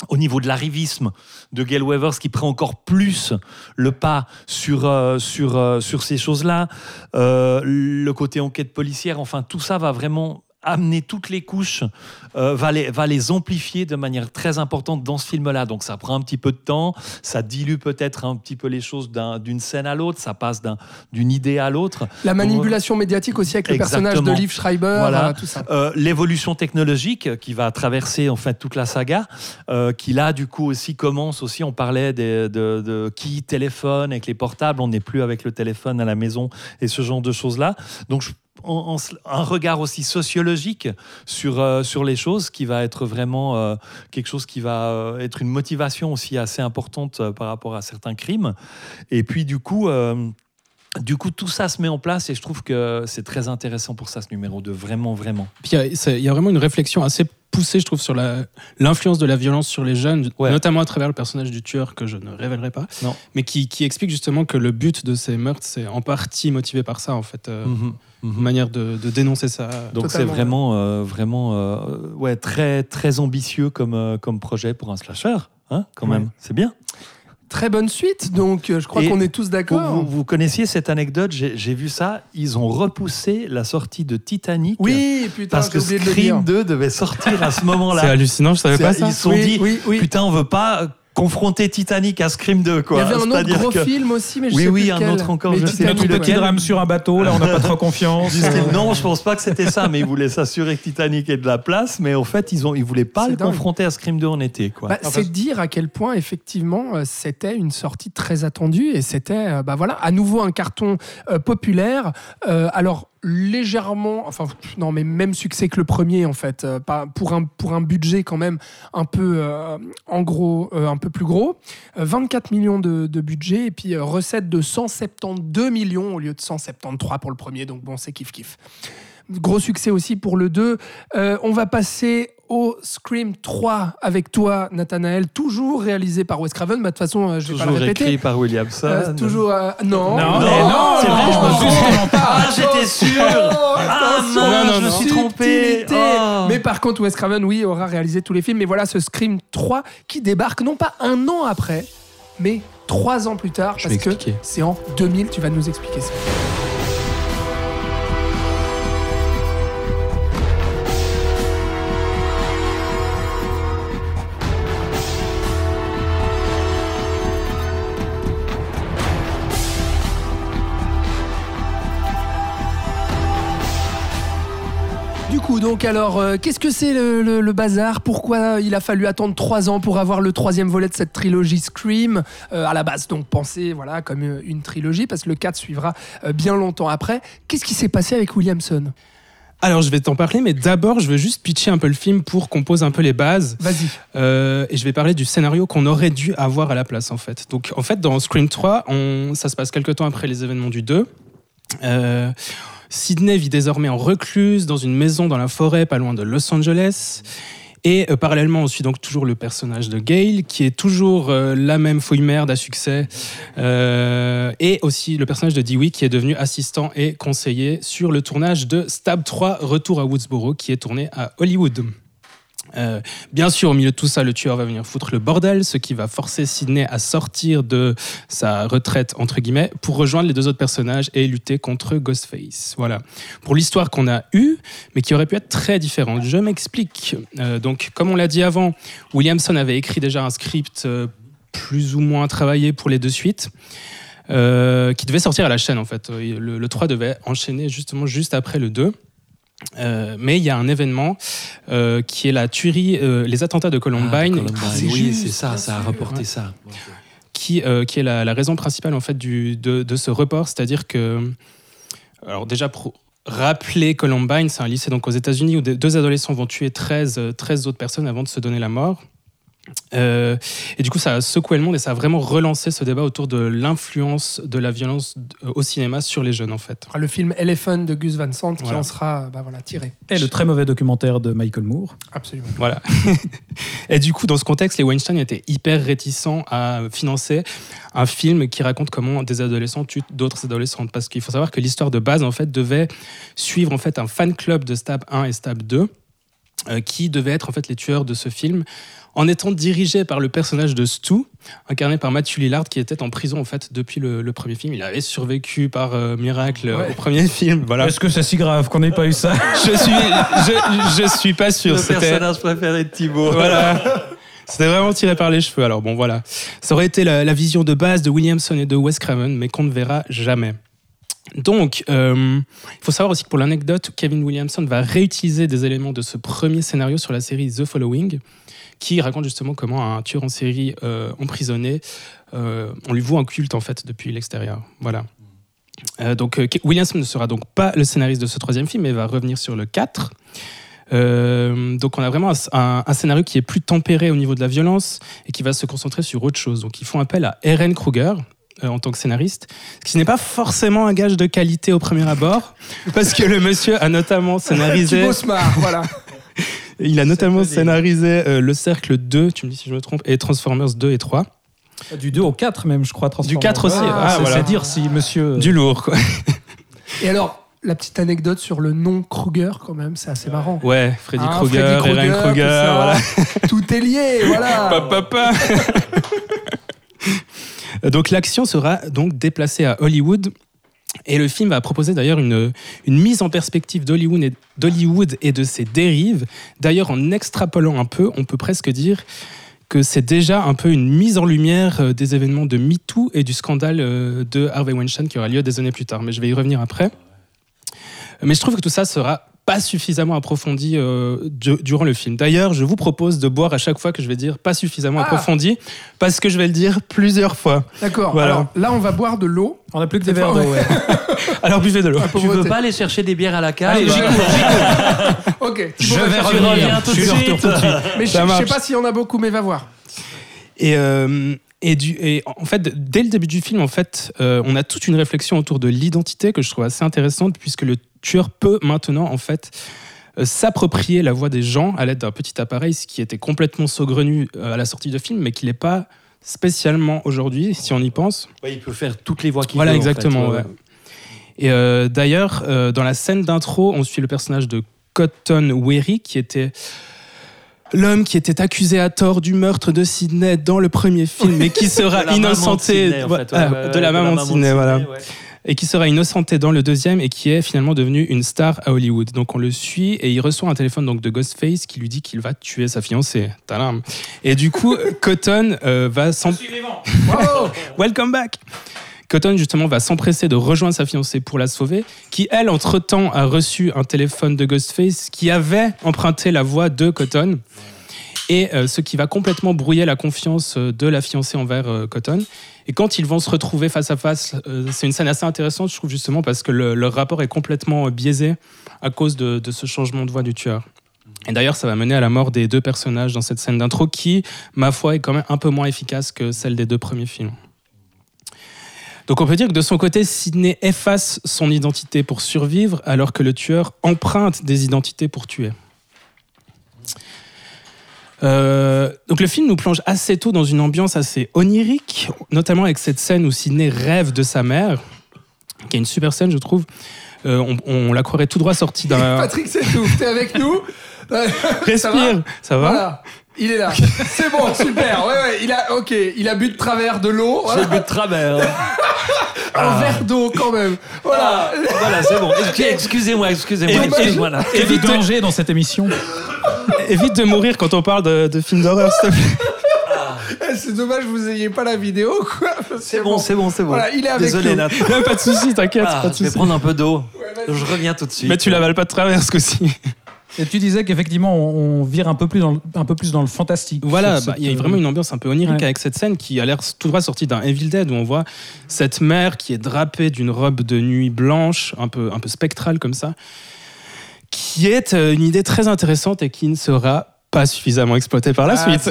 au niveau de l'arrivisme de Gail Weathers qui prend encore plus le pas sur, euh, sur, euh, sur ces choses-là, Euh, le côté enquête policière, enfin tout ça va vraiment amener toutes les couches, euh, va, les, va les amplifier de manière très importante dans ce film-là. Donc ça prend un petit peu de temps, ça dilue peut-être un petit peu les choses d'un- d'une scène à l'autre, ça passe d'un- d'une idée à l'autre. La manipulation médiatique aussi avec le personnage de Exactement. Liv Schreiber, Voilà. euh, tout ça. Euh, l'évolution technologique qui va traverser en fait toute la saga, qui là du coup aussi commence aussi. On parlait des- de, de qui téléphone avec les portables, on n'est plus avec le téléphone à la maison et ce genre de choses là. Donc je- en- en- un regard aussi sociologique sur, euh, sur les choses qui va être vraiment euh, quelque chose qui va euh, être une motivation aussi assez importante par rapport à certains crimes. Et puis du coup, du coup, tout ça se met en place et je trouve que c'est très intéressant pour ça, ce numéro 2. Vraiment, vraiment. Puis il y a- y, vraiment une réflexion assez poussée, je trouve, sur l'influence de la violence sur les jeunes, Ouais. notamment à travers le personnage du tueur que je ne révélerai pas, Non. mais qui, qui explique justement que le but de ces meurtres, c'est en partie motivé par ça, en fait. euh, Mhm, mhm. Une manière de, de dénoncer ça. Donc c'est vraiment, euh, vraiment euh, ouais, très, très ambitieux comme, euh, comme projet pour un slasher, hein, quand Ouais. même. C'est bien. Très bonne suite, donc je crois qu'on est tous d'accord. vous- vous connaissiez cette anecdote, j'ai vu ça. Ils ont repoussé la sortie de Titanic. Oui, putain, Parce que. Scream 2 devait sortir à ce C'est moment-là. hallucinant, je savais C'est- pas ça. Ils se sont Oui, dit, oui, oui. putain, on veut pas confronter Titanic à Scream 2. Il Quoi. y avait un autre gros que- film aussi, mais je Oui, sais oui, plus un lequel. autre encore, Mais je sais Notre petit drame sur un bateau, là on n'a pas trop confiance. Non, je pense pas que c'était ça, mais ils voulaient s'assurer que Titanic ait de la place, mais en fait, ils ont, ils voulaient pas le dingue. confronter à Scream 2 en été, quoi. Bah, c'est dire à quel point effectivement euh, c'était une sortie très attendue et c'était euh, bah voilà à nouveau un carton euh, populaire. Euh, alors légèrement, enfin non mais même succès que le premier en fait, euh, pas, pour, un, pour un budget quand même un peu euh, en gros, euh, un peu plus gros, Euh, 24 millions de, de budget et puis recette de 172 millions au lieu de 173 pour le premier, donc bon c'est kiff kiff. Gros succès aussi pour le 2. Euh, on va passer au Scream 3 avec toi, Nathanaël, toujours réalisé par Wes Craven. Bah, De toute façon, euh, je vais pas Toujours le répéter. écrit par Williamson. Euh, toujours. euh, non. Non, mais non, c'est vrai, je me suis pas. Ah, j'étais sûr Ah attention, non, non, je me suis trompé. Oh. Mais par contre, Wes Craven, oui, aura réalisé tous les films. Mais voilà ce Scream 3 qui débarque non pas un an après, mais trois ans plus tard, Je vais parce que expliquer. c'est en 2000. Tu vas nous expliquer ça. Donc alors, euh, qu'est-ce que c'est le, le- le bazar? Pourquoi il a fallu attendre trois ans pour avoir le troisième volet de cette trilogie Scream? Euh, À la base, donc pensé voilà comme euh, une trilogie, parce que le 4 suivra euh, bien longtemps après. Qu'est-ce qui s'est passé avec Williamson? Alors, je vais t'en parler, mais d'abord, je veux juste pitcher un peu le film pour qu'on pose un peu les bases. Vas-y. Euh, et je vais parler du scénario qu'on aurait dû avoir à la place, en fait. Donc, en fait, dans Scream 3, on, ça se passe quelques temps après les événements du 2. Euh, Sydney vit désormais en recluse dans une maison dans la forêt, pas loin de Los Angeles. Et euh, parallèlement, on suit donc toujours le personnage de Gail, qui est toujours euh, la même fouille merde à succès. Euh, et aussi le personnage de Dewey, qui est devenu assistant et conseiller sur le tournage de Stab 3, Retour à Woodsboro, qui est tourné à Hollywood. Euh, bien sûr, au milieu de tout ça, le tueur va venir foutre le bordel, ce qui va forcer Sidney à sortir de sa retraite, entre guillemets, pour rejoindre les deux autres personnages et lutter contre Ghostface. Voilà. Pour l'histoire qu'on a eue, mais qui aurait pu être très différente. Je m'explique. Euh, donc, comme on l'a dit avant, Williamson avait écrit déjà un script euh, plus ou moins travaillé pour les deux suites. qui devait sortir à la chaîne en fait. Le, le 3 devait enchaîner justement juste après le 2. Euh, mais il y a un événement euh, qui est la tuerie, euh, les attentats de Ah, Columbine, Columbine, c'est oui, juste, c'est ça, ça a rapporté Ouais. ça. qui, qui est la, la raison principale en fait du, de, de ce report, c'est-à-dire que, alors déjà pour rappeler Columbine, c'est un lycée donc aux États-Unis où deux adolescents vont tuer 13, euh, 13 autres personnes avant de se donner la mort. Euh, et du coup, ça a secoué le monde et ça a vraiment relancé ce débat autour de l'influence de la violence au cinéma sur les jeunes en fait. Le film Elephant de Gus Van Sant qui en sera bah, voilà, tiré. Et le très mauvais documentaire de Michael Moore. Absolument. Voilà. (laughs) et du coup, dans ce contexte, les Weinstein étaient hyper réticents à financer un film qui raconte comment des adolescents tuent d'autres adolescentes. Parce qu'il faut savoir que l'histoire de base, en fait, devait suivre en fait un fan club de Stab 1 et Stab 2 euh, qui devaient être en fait les tueurs de ce film en étant dirigé par le personnage de Stu, incarné par Matthew Lillard, qui était en prison en fait depuis le, le premier film. Il avait survécu par euh, miracle euh, Ouais. au premier film. Voilà. Est-ce que c'est si grave qu'on n'ait pas eu ça? (laughs) Je suis, je, je suis pas sûr. Le personnage préféré de Thibaut. voilà. C'était vraiment tiré par les cheveux. Alors bon, voilà. Ça aurait été la, la vision de base de Williamson et de Wes Craven, mais qu'on ne verra jamais. Donc, euh, il faut savoir aussi que pour l'anecdote, Kevin Williamson va réutiliser des éléments de ce premier scénario sur la série The Following, qui raconte justement comment un tueur en série euh, emprisonné, euh, on lui voue un culte en fait depuis l'extérieur. Voilà. Euh, donc, Williamson ne sera donc pas le scénariste de ce troisième film, mais va revenir sur le 4. Euh, donc on a vraiment un, un- un scénario qui est plus tempéré au niveau de la violence et qui va se concentrer sur autre chose. Donc ils font appel à Eren Kruger euh, en tant que scénariste, ce qui n'est pas forcément un gage de qualité au premier abord, parce que le monsieur a notamment (laughs) scénarisé, Thibaut Smart, voilà. (laughs) il a notamment scénarisé euh, Le Cercle 2, tu me dis si je me trompe, et Transformers 2 et 3. Du 2 au 4 même, je crois. Du 4 aussi, Ah, ah, c'est voilà. c'est dire si monsieur... Du lourd, quoi. Et alors, la petite anecdote sur le nom Kruger, quand même, c'est assez marrant. Ouais, Freddy Ah, Krueger, Freddy Krueger, Kruger, tout ça. voilà. (laughs) Tout est lié, voilà. Pa, pa, pa. donc l'action sera donc déplacée à Hollywood. Et le film va proposer d'ailleurs une, une mise en perspective d'Hollywood et, de ses dérives. D'ailleurs, en extrapolant un peu, on peut presque dire que c'est déjà un peu une mise en lumière euh, des événements de MeToo et du scandale euh, de Harvey Weinstein qui aura lieu des années plus tard. Mais je vais y revenir après. Mais je trouve que tout ça sera pas suffisamment approfondi euh, du- durant le film. D'ailleurs, je vous propose de boire à chaque fois que je vais dire pas suffisamment Ah. approfondi, parce que je vais le dire plusieurs fois. D'accord. Voilà. Alors là, on va boire de l'eau. On n'a plus que des verres d'eau, ouais. (laughs) Alors buvez de l'eau. Tu veux pas aller chercher des bières à la cave Allez, j'y (laughs) Ok. Je vais revenir. Je de suis de retour suite. tout de suite. Mais je je sais pas s'il y en a beaucoup, mais va voir. Et, euh, et, du, et en fait, dès le début du film, en fait, euh, on a toute une réflexion autour de l'identité que je trouve assez intéressante, puisque le tueur peut maintenant, en fait, euh, s'approprier la voix des gens à l'aide d'un petit appareil, ce qui était complètement saugrenu euh, à la sortie du film, mais qui n'est pas spécialement aujourd'hui, si on y pense. Ouais, il peut faire toutes les voix qu'il Voilà, veut. en fait, exactement. ouais. Et euh, d'ailleurs, euh, dans la scène d'intro, on suit le personnage de Cotton Weary, qui était l'homme qui était accusé à tort du meurtre de Sydney dans le premier film, (laughs) et qui sera De de innocenté Sydney, en fait, ouais, ouais, de la maman de Sydney, voilà. Et qui sera innocenté dans le deuxième, et qui est finalement devenu une star à Hollywood. Donc on le suit, et il reçoit un téléphone donc de Ghostface qui lui dit qu'il va tuer sa fiancée. Tadam. Et du coup, Cotton euh, va s'en Wow. (laughs) Welcome back Cotton, justement, va s'empresser de rejoindre sa fiancée pour la sauver, qui, elle, entre-temps, a reçu un téléphone de Ghostface qui avait emprunté la voix de Cotton, et euh, ce qui va complètement brouiller la confiance euh, de la fiancée envers euh, Cotton. Et quand ils vont se retrouver face à face, euh, c'est une scène assez intéressante, je trouve, justement, parce que le- leur rapport est complètement euh, biaisé à cause de, de ce changement de voix du tueur. Et d'ailleurs, ça va mener à la mort des deux personnages dans cette scène d'intro qui, ma foi, est quand même un peu moins efficace que celle des deux premiers films. Donc on peut dire que de son côté, Sidney efface son identité pour survivre, alors que le tueur emprunte des identités pour tuer. Euh, donc le film nous plonge assez tôt dans une ambiance assez onirique, notamment avec cette scène où Sidney rêve de sa mère, qui est une super scène, je trouve. Euh, on, on la croirait tout droit sortie d'un... (laughs) Patrick, c'est tout. T'es avec nous. (laughs) Ça va Respire, ça va Voilà. Il est là. (laughs) C'est bon, super. Ouais, ouais. Il a, ok. Il a bu de travers de l'eau. J'ai Voilà. bu de travers. (laughs) Un verre d'eau quand même. Voilà. voilà, c'est bon. (laughs) Excu- Excusez-moi, excusez-moi. Et- excusez-moi, là. Et de danger dans cette émission. Évite de mourir quand on parle de, de films d'horreur, s'il te plaît. Eh, C'est dommage que vous ayez pas la vidéo, quoi. C'est bon, c'est bon, c'est bon. Voilà, il est avec Désolé, nous. Nat. Non, pas de soucis, t'inquiète, Ah, pas de je vais soucis. prendre un peu d'eau. Vas-y. Je reviens tout de suite. Mais tu l'avales pas de travers ce coup-ci. Et tu disais qu'effectivement, on, on vire un peu plus dans le, un peu plus dans le fantastique. Voilà, bah, cette, il y a euh, vraiment une ambiance un peu onirique Ouais. avec cette scène qui a l'air tout droit sortie d'un Evil Dead où on voit cette mère qui est drapée d'une robe de nuit blanche, un peu, un peu spectrale comme ça, qui est euh, une idée très intéressante et qui ne sera pas suffisamment exploitée par la Ah, suite.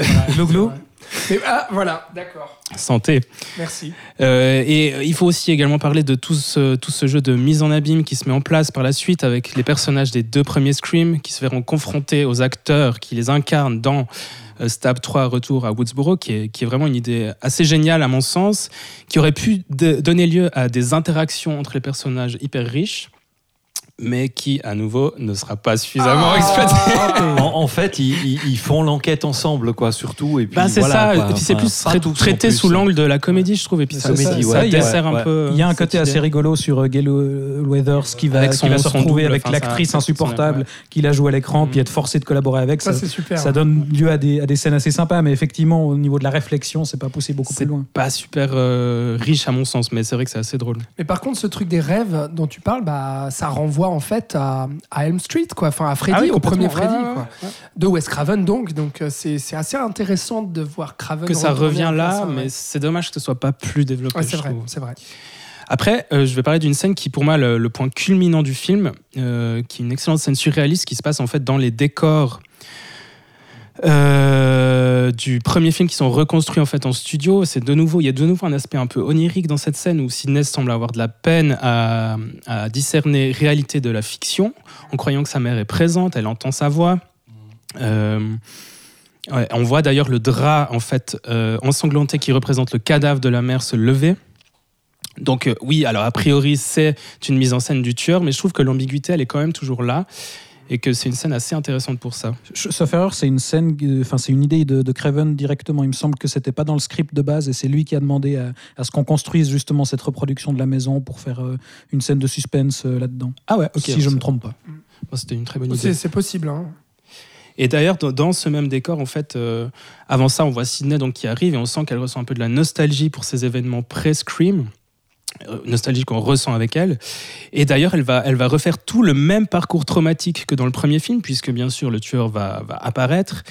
Ah, voilà. D'accord. Santé. Merci. Euh, et euh, il faut aussi également parler de tout ce, tout ce jeu de mise en abîme qui se met en place par la suite avec les personnages des deux premiers Scream qui se verront confrontés aux acteurs qui les incarnent dans euh, Stab 3 Retour à Woodsboro, qui est, qui est vraiment une idée assez géniale à mon sens, qui aurait pu donner lieu à des interactions entre les personnages hyper riches, mais qui, à nouveau, ne sera pas suffisamment Ah. exploité. En, en fait, ils, ils- ils font l'enquête ensemble, quoi, surtout. Et puis, Bah, c'est voilà, ça, quoi. et puis c'est plus traité plus. sous l'angle de la comédie, je trouve, et puis ça, comédie, ça- ouais. ça il y a- dessert un ouais. peu. Il y a un côté idée. assez rigolo sur euh, Gail euh, Weathers qui va, Avec qui son- va se retrouver double, avec enfin, l'actrice insupportable ouais. qu'il a joué à l'écran, Mm. puis être forcé de collaborer avec. Ça, Ça, c'est super. ça donne lieu à des, à des scènes assez sympas, mais effectivement, au niveau de la réflexion, c'est pas poussé beaucoup plus loin. pas super euh, riche à mon sens, mais c'est vrai que c'est assez drôle. Mais par contre, ce truc des rêves dont tu parles, bah, ça renvoie en fait à, à Elm Street, quoi. Enfin, à Freddy, Ah oui, au premier. Freddy, Ouais, quoi. ouais. De Wes Craven, donc. Donc, euh, c'est c'est assez intéressant de voir Craven. Que ça revient là, ça, mais ouais. c'est dommage que ce soit pas plus développé. Vrai, c'est vrai. Après, euh, je vais parler d'une scène qui, pour moi, le, le point culminant du film, euh, qui est une excellente scène surréaliste qui se passe en fait dans les décors euh, du premier film qui sont reconstruits en fait en studio. C'est de nouveau, il y a de nouveau un aspect un peu onirique dans cette scène où Sidney semble avoir de la peine à, discerner réalité de la fiction, en croyant que sa mère est présente, elle entend sa voix. Euh, on voit d'ailleurs le drap en fait euh, ensanglanté qui représente le cadavre de la mère se lever. Donc oui, alors a priori c'est une mise en scène du tueur, mais je trouve que l'ambiguïté elle est quand même toujours là et que c'est une scène assez intéressante pour ça. Sauf erreur, c'est une scène, euh, enfin c'est une idée de, de Craven directement. Il me semble que c'était pas dans le script de base et c'est lui qui a demandé à, à ce qu'on construise justement cette reproduction de la maison pour faire euh, une scène de suspense euh, là-dedans. Ah ouais, ok. si je me trompe pas. Bon, C'était une très bonne idée. C'est possible. Hein. Et d'ailleurs, dans, dans ce même décor, en fait, euh, avant ça, on voit Sydney donc, qui arrive et on sent qu'elle ressent un peu de la nostalgie pour ces événements pré-Scream. Euh, nostalgie qu'on ressent avec elle. Et d'ailleurs, elle va, elle va refaire tout le même parcours traumatique que dans le premier film, puisque bien sûr le tueur va, apparaître.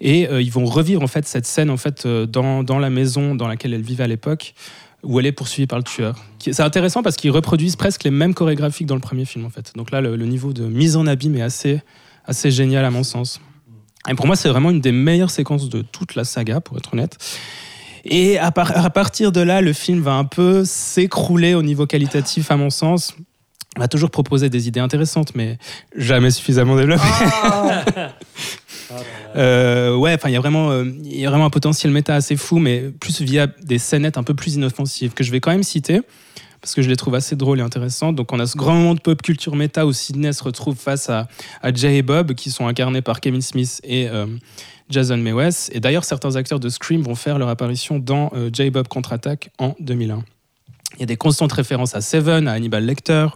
Et euh, ils vont revivre en fait cette scène en fait euh, dans, dans la maison dans laquelle elle vivait à l'époque, où elle est poursuivie par le tueur. C'est intéressant parce qu'ils reproduisent presque les mêmes chorégraphies que dans le premier film en fait. Donc là, le, le niveau de mise en abîme est assez, assez génial à mon sens. Et pour moi, c'est vraiment une des meilleures séquences de toute la saga, pour être honnête. Et à, par- à partir de là, le film va un peu s'écrouler au niveau qualitatif, à mon sens. On va toujours proposer des idées intéressantes, mais jamais suffisamment développées. (laughs) Euh, ouais, enfin, il y a vraiment, euh, il y a vraiment un potentiel méta assez fou, mais plus via des scénettes un peu plus inoffensives que je vais quand même citer parce que je les trouve assez drôles et intéressantes. Donc, on a ce grand moment de pop culture méta où Sidney se retrouve face à, à Jay et Bob, qui sont incarnés par Kevin Smith et euh, Jason Mewes. Et d'ailleurs, certains acteurs de Scream vont faire leur apparition dans euh, Jay et Bob contre-attaque en 2001. Il y a des constantes références à Seven, à Hannibal Lecter.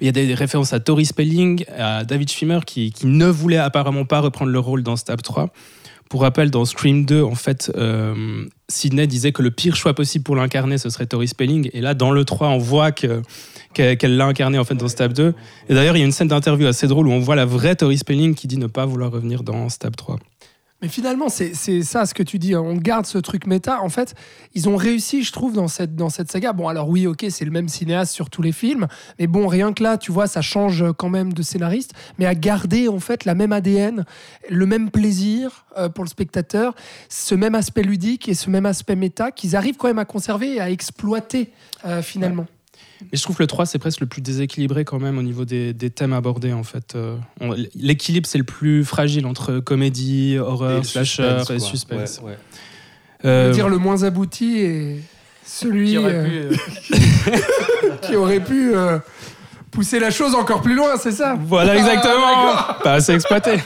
Il y a des références à Tori Spelling, à David Schwimmer, qui, ne voulait apparemment pas reprendre le rôle dans Stab 3. Pour rappel, dans Scream 2, en fait, euh, Sidney disait que le pire choix possible pour l'incarner, ce serait Tori Spelling. Et là, dans le 3, on voit que- qu'elle qu'elle l'a incarné en fait dans Stab 2. Et d'ailleurs, il y a une scène d'interview assez drôle où on voit la vraie Tori Spelling qui dit ne pas vouloir revenir dans Stab 3. Mais finalement, c'est ça ce que tu dis. hein. On garde ce truc méta. En fait, ils ont réussi, je trouve, dans cette, dans cette saga. Bon, alors oui, ok, c'est le même cinéaste sur tous les films. Mais bon, rien que là, tu vois, ça change quand même de scénariste. Mais à garder, en fait, la même ADN, le même plaisir euh, pour le spectateur, ce même aspect ludique et ce même aspect méta qu'ils arrivent quand même à conserver et à exploiter, euh, finalement. Et je trouve que le 3, c'est presque le plus déséquilibré quand même au niveau des, des thèmes abordés en fait. Euh, on- L'équilibre, c'est le plus fragile entre comédie, horreur, slasher et suspense. Ouais, ouais. Euh, dire, le moins abouti et celui Qui aurait euh, pu, euh, (laughs) qui aurait pu euh, pousser la chose encore plus loin, c'est ça? Voilà, Ah, exactement. Pas assez exploité. (laughs)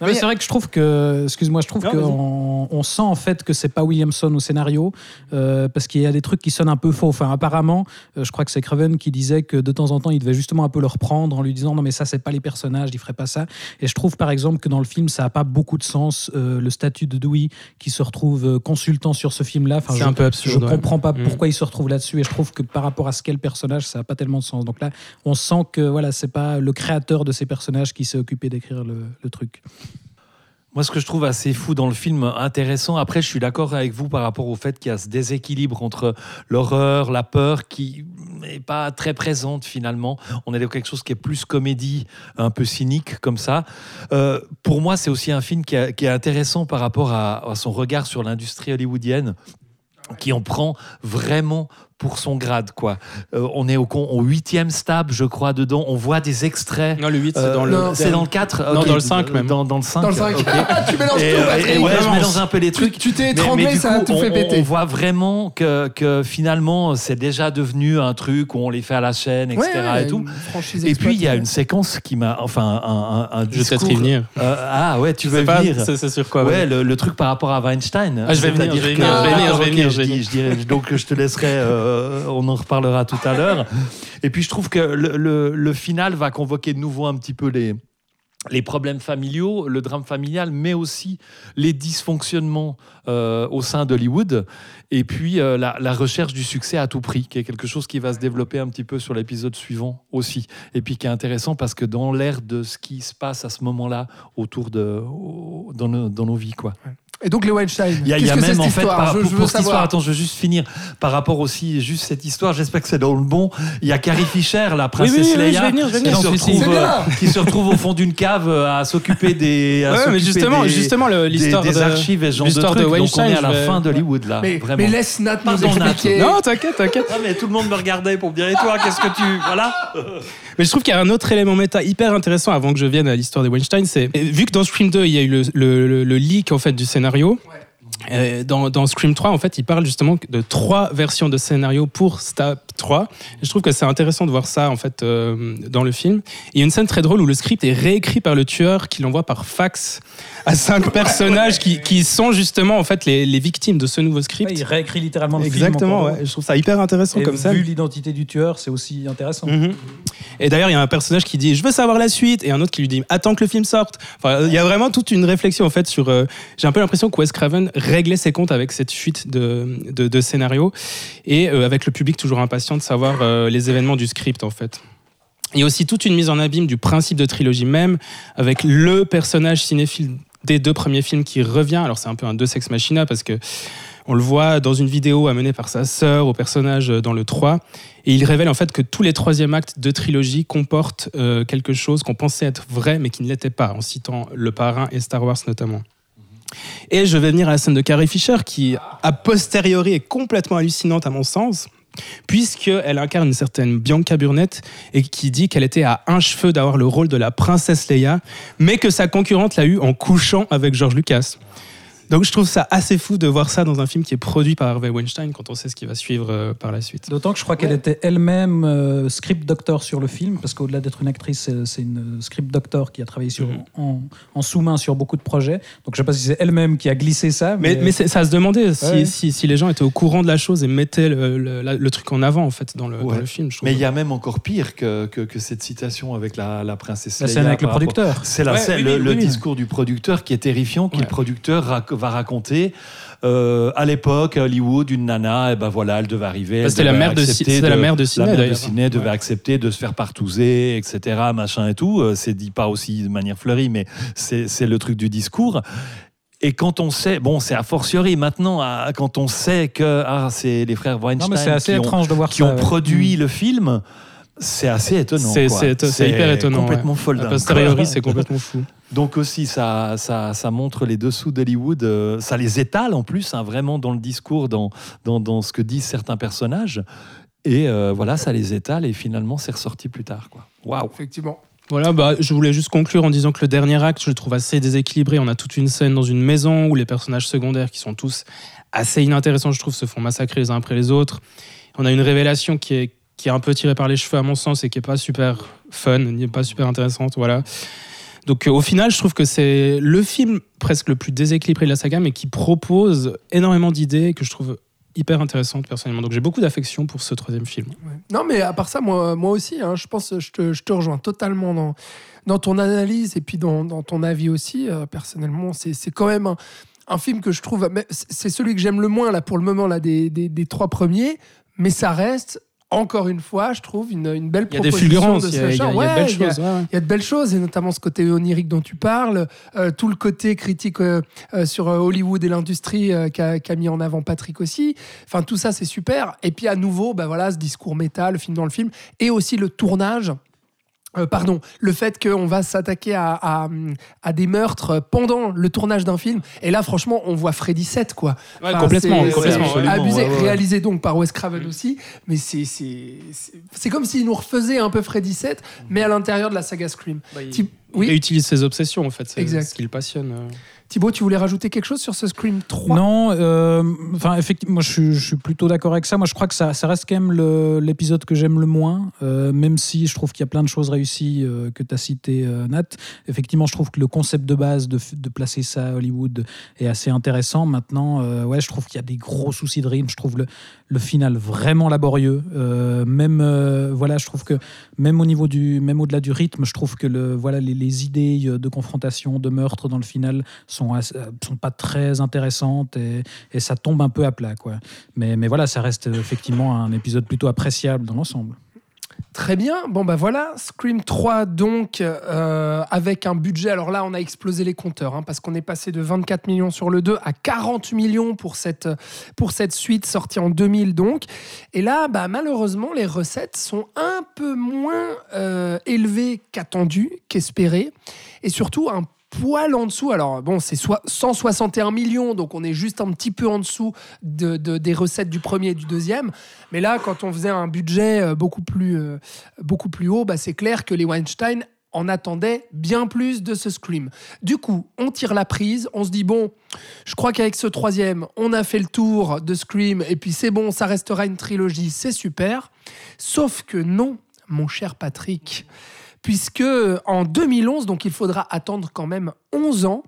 Mais c'est vrai que je trouve que, excuse-moi, je trouve qu'on on sent en fait que c'est pas Williamson au scénario euh, parce qu'il y a des trucs qui sonnent un peu faux. Enfin, apparemment, euh, je crois que c'est Craven qui disait que de temps en temps, il devait justement un peu le reprendre en lui disant non mais ça c'est pas les personnages, il ferait pas ça. Et je trouve par exemple que dans le film, ça a pas beaucoup de sens euh, le statut de Dewey qui se retrouve consultant sur ce film-là. Enfin, C'est un peu absurde, Je ouais. comprends pas Mm. pourquoi il se retrouve là-dessus et je trouve que par rapport à ce qu'est le personnage, ça a pas tellement de sens. Donc là, on sent que voilà, c'est pas le créateur de ces personnages qui s'est occupé d'écrire le, le truc. Moi, ce que je trouve assez fou dans le film, intéressant, après, je suis d'accord avec vous par rapport au fait qu'il y a ce déséquilibre entre l'horreur, la peur, qui n'est pas très présente finalement. On est dans quelque chose qui est plus comédie, un peu cynique comme ça. Euh, pour moi, c'est aussi un film qui, est intéressant par rapport à son regard sur l'industrie hollywoodienne qui en prend vraiment pour son grade quoi. Euh, on est au, con- au huitième stab je crois dedans. On voit des extraits. Non, le 8, c'est Euh, dans non, le. c'est dans le 4 Non, dans le 5 même. Dans, dans le 5. Dans le 5. ok. (laughs) tu mélanges Et, tout, euh, Patrick. et ouais, je mélange un peu les Tu- trucs. Tu t'es étranglé, mais ça a coup, tout on, fait péter. on voit vraiment que, que finalement, c'est déjà devenu un truc où on les fait à la chaîne, etc. Ouais, et tout. Et puis, il y a une séquence qui m'a. Enfin, un, un, un Je vais peut-être y venir. Euh, ah ouais, tu veux venir c'est sur quoi Ouais, le, le truc par rapport à Weinstein. Ah, je vais venir, je vais venir, je vais venir, je vais ok, venir, je je vais dis- venir. je dirais- donc je te laisserai, euh, on en reparlera tout à l'heure. Et puis je trouve que le, final va convoquer de nouveau un petit peu les, les problèmes familiaux, le drame familial, mais aussi les dysfonctionnements euh, au sein d'Hollywood. Et puis euh, la, la recherche du succès à tout prix, qui est quelque chose qui va se développer un petit peu sur l'épisode suivant aussi. Et puis qui est intéressant parce que dans l'air de ce qui se passe à ce moment-là autour de au- dans nos, dans nos vies, quoi. Et donc les Weinstein. Il y a, y même en fait par, je, pour, je pour cette histoire, attends, je veux juste finir par rapport aussi juste cette histoire. J'espère que c'est dans le bon. Il y a Carrie Fisher, la princesse Leia, qui, se retrouve, euh, qui se retrouve au fond d'une cave euh, à s'occuper des. à Ouais, mais justement, des- justement, des, l'histoire des de- archives et genre de l'histoire trucs. de Donc on est à la fin d'Hollywood là, Mais, vraiment. Mais laisse Nat nous Pardon, Nat. expliquer. Non, t'inquiète, t'inquiète. Ah, mais tout le monde me regardait pour me dire et toi, qu'est-ce que tu voilà (laughs) Mais je trouve qu'il y a un autre élément méta hyper intéressant avant que je vienne à l'histoire des Weinstein, c'est vu que dans Scream 2 il y a eu le, le- le- le leak en fait du scénario. euh, Dans, dans Scream 3, en fait, il parle justement de trois versions de scénario pour Stab 3. Et je trouve que c'est intéressant de voir ça en fait euh, dans le film. Il y a une scène très drôle où le script est réécrit par le tueur qui l'envoie par fax à cinq personnages qui, qui sont justement en fait les, les victimes de ce nouveau script. Ouais, il réécrit littéralement le Exactement, film. ouais. Je trouve ça hyper intéressant Et comme ça. vu l'identité du tueur, c'est aussi intéressant. Mhm. Et d'ailleurs, il y a un personnage qui dit Je veux savoir la suite, et un autre qui lui dit Attends que le film sorte. Enfin, il y a vraiment toute une réflexion en fait sur. euh, J'ai un peu l'impression que Wes Craven réglait ses comptes avec cette suite de, de, de scénarios et euh, avec le public toujours impatient de savoir euh, les événements du script en fait. Il y a aussi toute une mise en abîme du principe de trilogie même, avec le personnage cinéphile des deux premiers films qui revient. Alors c'est un peu un deux sex machina parce que on le voit dans une vidéo amenée par sa sœur au personnage dans le 3. Et il révèle en fait que tous les troisièmes actes de trilogie comportent euh, quelque chose qu'on pensait être vrai mais qui ne l'était pas, en citant Le Parrain et Star Wars notamment. Et je vais venir à la scène de Carrie Fisher qui, a posteriori, est complètement hallucinante à mon sens, puisqu'elle incarne une certaine Bianca Burnett et qui dit qu'elle était à un cheveu d'avoir le rôle de la princesse Leia, mais que sa concurrente l'a eu en couchant avec George Lucas. Donc je trouve ça assez fou de voir ça dans un film qui est produit par Harvey Weinstein quand on sait ce qui va suivre euh, par la suite. D'autant que je crois qu'elle était elle-même euh, script doctor sur le film, parce qu'au-delà d'être une actrice, c'est- une euh, script doctor qui a travaillé sur, Mhm. en, en sous-main sur beaucoup de projets. Donc je sais pas si c'est elle-même qui a glissé ça. Mais, ça se demandait si, Ouais. si, si les gens étaient au courant de la chose et mettaient le, le- la- le truc en avant en fait dans le, dans Ouais. le film. je. Mais il y a même encore pire que, que, que cette citation avec la, la princesse la Leia scène avec le producteur. C'est la Ouais, scène, oui, le, oui, le oui. discours du producteur qui est terrifiant, qui Ouais. le producteur rac- va raconter. Euh, à l'époque, à Hollywood, une nana, et ben voilà, elle devait arriver. c'était la mère de, c'était la mère de Ciné la mère de. Ciné devait Ouais. accepter de se faire partouzer, etc., machin et tout. Euh, C'est dit pas aussi de manière fleurie, mais c'est le truc du discours. Et quand on sait, bon, c'est a fortiori maintenant, à- quand on sait que ah, c'est les frères Non, Weinstein mais assez qui, ont, étrange de voir qui ça. ont ouais. produit le film, c'est assez étonnant. C'est- hyper étonnant, Complètement ouais. folle A posteriori, c'est complètement fou. Donc aussi, ça, ça, ça montre les dessous d'Hollywood. euh, ça les étale en plus, hein, vraiment dans le discours, dans, dans, dans ce que disent certains personnages. Et euh, voilà, ça les étale et finalement, c'est ressorti plus tard. quoi. Waouh Effectivement. Voilà, bah, je voulais juste conclure en disant que le dernier acte, je le trouve assez déséquilibré. On a toute une scène dans une maison où les personnages secondaires, qui sont tous assez inintéressants, je trouve, se font massacrer les uns après les autres. On a une révélation qui est, qui est un peu tirée par les cheveux, à mon sens, et qui est pas super fun, ni pas super intéressante. Voilà. Donc, euh, au final, je trouve que c'est le film presque le plus déséquilibré de la saga, mais qui propose énormément d'idées que je trouve hyper intéressantes personnellement. Donc, j'ai beaucoup d'affection pour ce troisième film. Non, mais à part ça, moi, aussi, hein, je pense, je te, je te rejoins totalement dans, dans ton analyse et puis dans, ton avis aussi. euh, personnellement, c'est quand même un, film que je trouve, c'est celui que j'aime le moins là pour le moment là des, des trois premiers, mais ça reste encore une fois, je trouve une, une belle Il y a des proposition fulgurances, de il y a, y de belles il y choses. ouais, il y a de belles choses, et notamment ce côté onirique dont tu parles, euh, tout le côté critique euh, euh, sur Hollywood et l'industrie qu'a qu'a mis en avant Patrick aussi. Enfin, tout ça, c'est super. Et puis à nouveau, bah voilà, ce discours métal, le film dans le film, et aussi le tournage. Euh, pardon, le fait qu'on va s'attaquer à, à, à des meurtres pendant le tournage d'un film. Et là, franchement, on voit Freddy 7, quoi. Ouais, Enfin, complètement, c'est- complètement, abusé, ouais, ouais. réalisé donc par Wes Craven aussi. Mais c'est c'est comme s'il nous refaisait un peu Freddy 7, mais à l'intérieur de la saga Scream. Thi- Il oui, utilise ses obsessions, en fait. C'est Exact. ce qui le passionne. Thibaut, tu voulais rajouter quelque chose sur ce Scream 3 Non, euh, enfin effectivement, moi je suis, plutôt d'accord avec ça. Moi je crois que ça, reste quand même l'épisode que j'aime le moins, euh, même si je trouve qu'il y a plein de choses réussies euh, que tu as cité euh, Nat. Effectivement, je trouve que le concept de base de, placer ça à Hollywood est assez intéressant. Maintenant, ouais, je trouve qu'il y a des gros soucis de rythme. Je trouve le, final vraiment laborieux. Même voilà, je trouve que même au niveau du, même au-delà du rythme, je trouve que le, voilà, les, les idées de confrontation, de meurtre dans le final sont, euh, sont pas très intéressantes et, ça tombe un peu à plat. Quoi. Mais, mais voilà, ça reste effectivement un épisode plutôt appréciable dans l'ensemble. Très bien. Bon, bah voilà, Scream 3, donc, euh, avec un budget. Alors là, on a explosé les compteurs, hein, parce qu'on est passé de 24 millions sur le 2 à 40 millions pour cette, pour cette suite sortie en 2000, donc. Et là, bah, malheureusement, les recettes sont un peu moins euh, élevées qu'attendues, qu'espérées. Et surtout, un poil en dessous. Alors, bon, c'est soit 161 millions, donc on est juste un petit peu en dessous de, de- des recettes du premier et du deuxième. Mais là, quand on faisait un budget euh, beaucoup plus, euh, beaucoup plus haut, bah, c'est clair que les Weinstein en attendaient bien plus de ce Scream. Du coup, on tire la prise, on se dit, bon, je crois qu'avec ce troisième, on a fait le tour de Scream, et puis c'est bon, ça restera une trilogie, c'est super. Sauf que non, mon cher Patrick, puisque en 2011, donc il faudra attendre quand même 11 ans,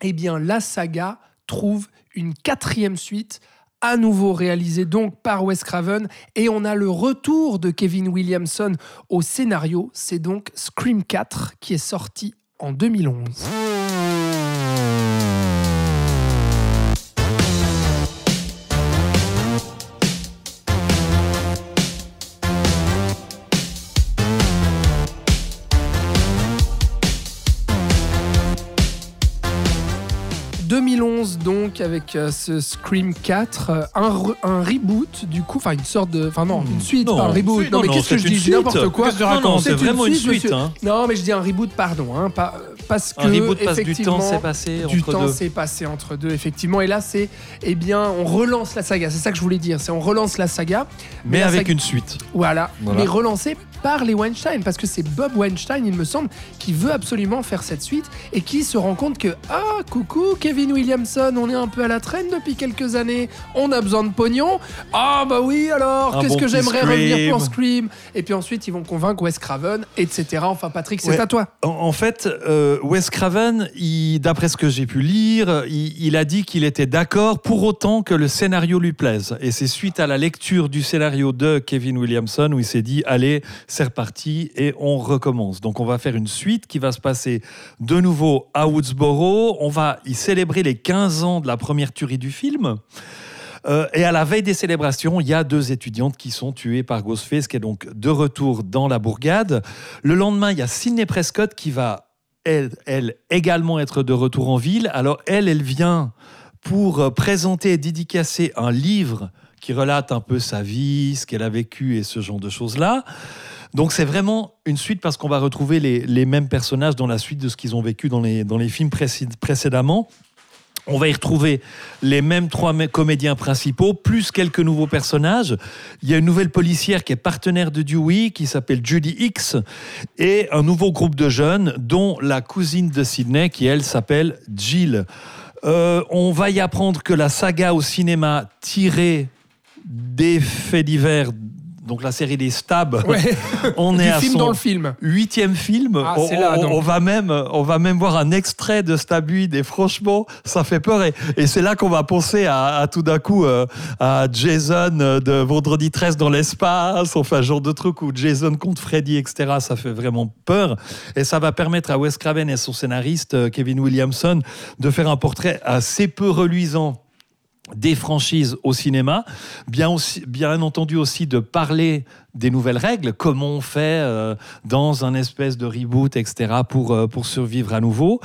eh bien la saga trouve une quatrième suite à nouveau réalisé donc par Wes Craven et on a le retour de Kevin Williamson au scénario. C'est donc Scream 4 qui est sorti en 2011. « 2011 donc avec euh, ce Scream 4, euh, un, re- un reboot du coup, enfin une sorte de, enfin non, une suite, Non, pas un reboot. non, mais non, qu'est-ce que c'est je une dis, je dis suite. n'importe quoi. Qu'est-ce que tu racontes Non, c'est vraiment une suite, monsieur. hein. Non, mais je dis un reboot, pardon, hein, pas- parce que Un reboot parce que du effectivement, temps s'est passé du entre temps deux. s'est passé entre deux, effectivement. Et là, c'est, eh bien, on relance la saga. C'est ça que je voulais dire. C'est on relance la saga, Mais la avec saga- une suite. voilà, Voilà. mais relancée par les Weinstein, parce que c'est Bob Weinstein, il me semble, qui veut absolument faire cette suite et qui se rend compte que ah coucou Kevin Williamson, on est un peu à la traîne depuis quelques années, on a besoin de pognon. Ah bah oui alors, qu'est-ce bon que j'aimerais revenir pour Scream. Et puis ensuite ils vont convaincre Wes Craven, etc. Enfin Patrick, c'est Ouais. à toi. En, en fait, euh, Wes Craven, d'après ce que j'ai pu lire, il, il a dit qu'il était d'accord pour autant que le scénario lui plaise. Et c'est suite à la lecture du scénario de Kevin Williamson où il s'est dit allez, c'est reparti et on recommence. Donc on va faire une suite qui va se passer de nouveau à Woodsboro. On va y célébrer les 15 ans de la première tuerie du film. Euh, et à la veille des célébrations, il y a deux étudiantes qui sont tuées par Ghostface, qui est donc de retour dans la bourgade. Le lendemain, il y a Sidney Prescott qui va, elle, également être de retour en ville. Alors, elle, elle vient pour euh, présenter et dédicacer un livre qui relate un peu sa vie, ce qu'elle a vécu et ce genre de choses-là. Donc c'est vraiment une suite parce qu'on va retrouver les, mêmes personnages dans la suite de ce qu'ils ont vécu dans les, films précé- précédemment. On va y retrouver les mêmes trois mé- comédiens principaux, plus quelques nouveaux personnages. Il y a une nouvelle policière qui est partenaire de Dewey, qui s'appelle Judy X, et un nouveau groupe de jeunes, dont la cousine de Sydney, qui elle s'appelle Jill. Euh, on va y apprendre que la saga au cinéma tirée des faits divers, donc la série des stabs, (laughs) on du est à film son dans le film. huitième film. Ah, on, là, on- va même, on va même voir un extrait de Stabuide et franchement, ça fait peur. Et, et c'est là qu'on va penser à, à tout d'un coup euh, à Jason euh, de Vendredi 13 dans l'espace, enfin, genre de truc où Jason contre Freddy, etc. Ça fait vraiment peur. Et ça va permettre à Wes Craven et son scénariste euh, Kevin Williamson de faire un portrait assez peu reluisant des franchises au cinéma, bien, entendu aussi de parler des nouvelles règles, comment on fait euh, dans un espèce de reboot, etc., pour, euh, pour survivre à nouveau.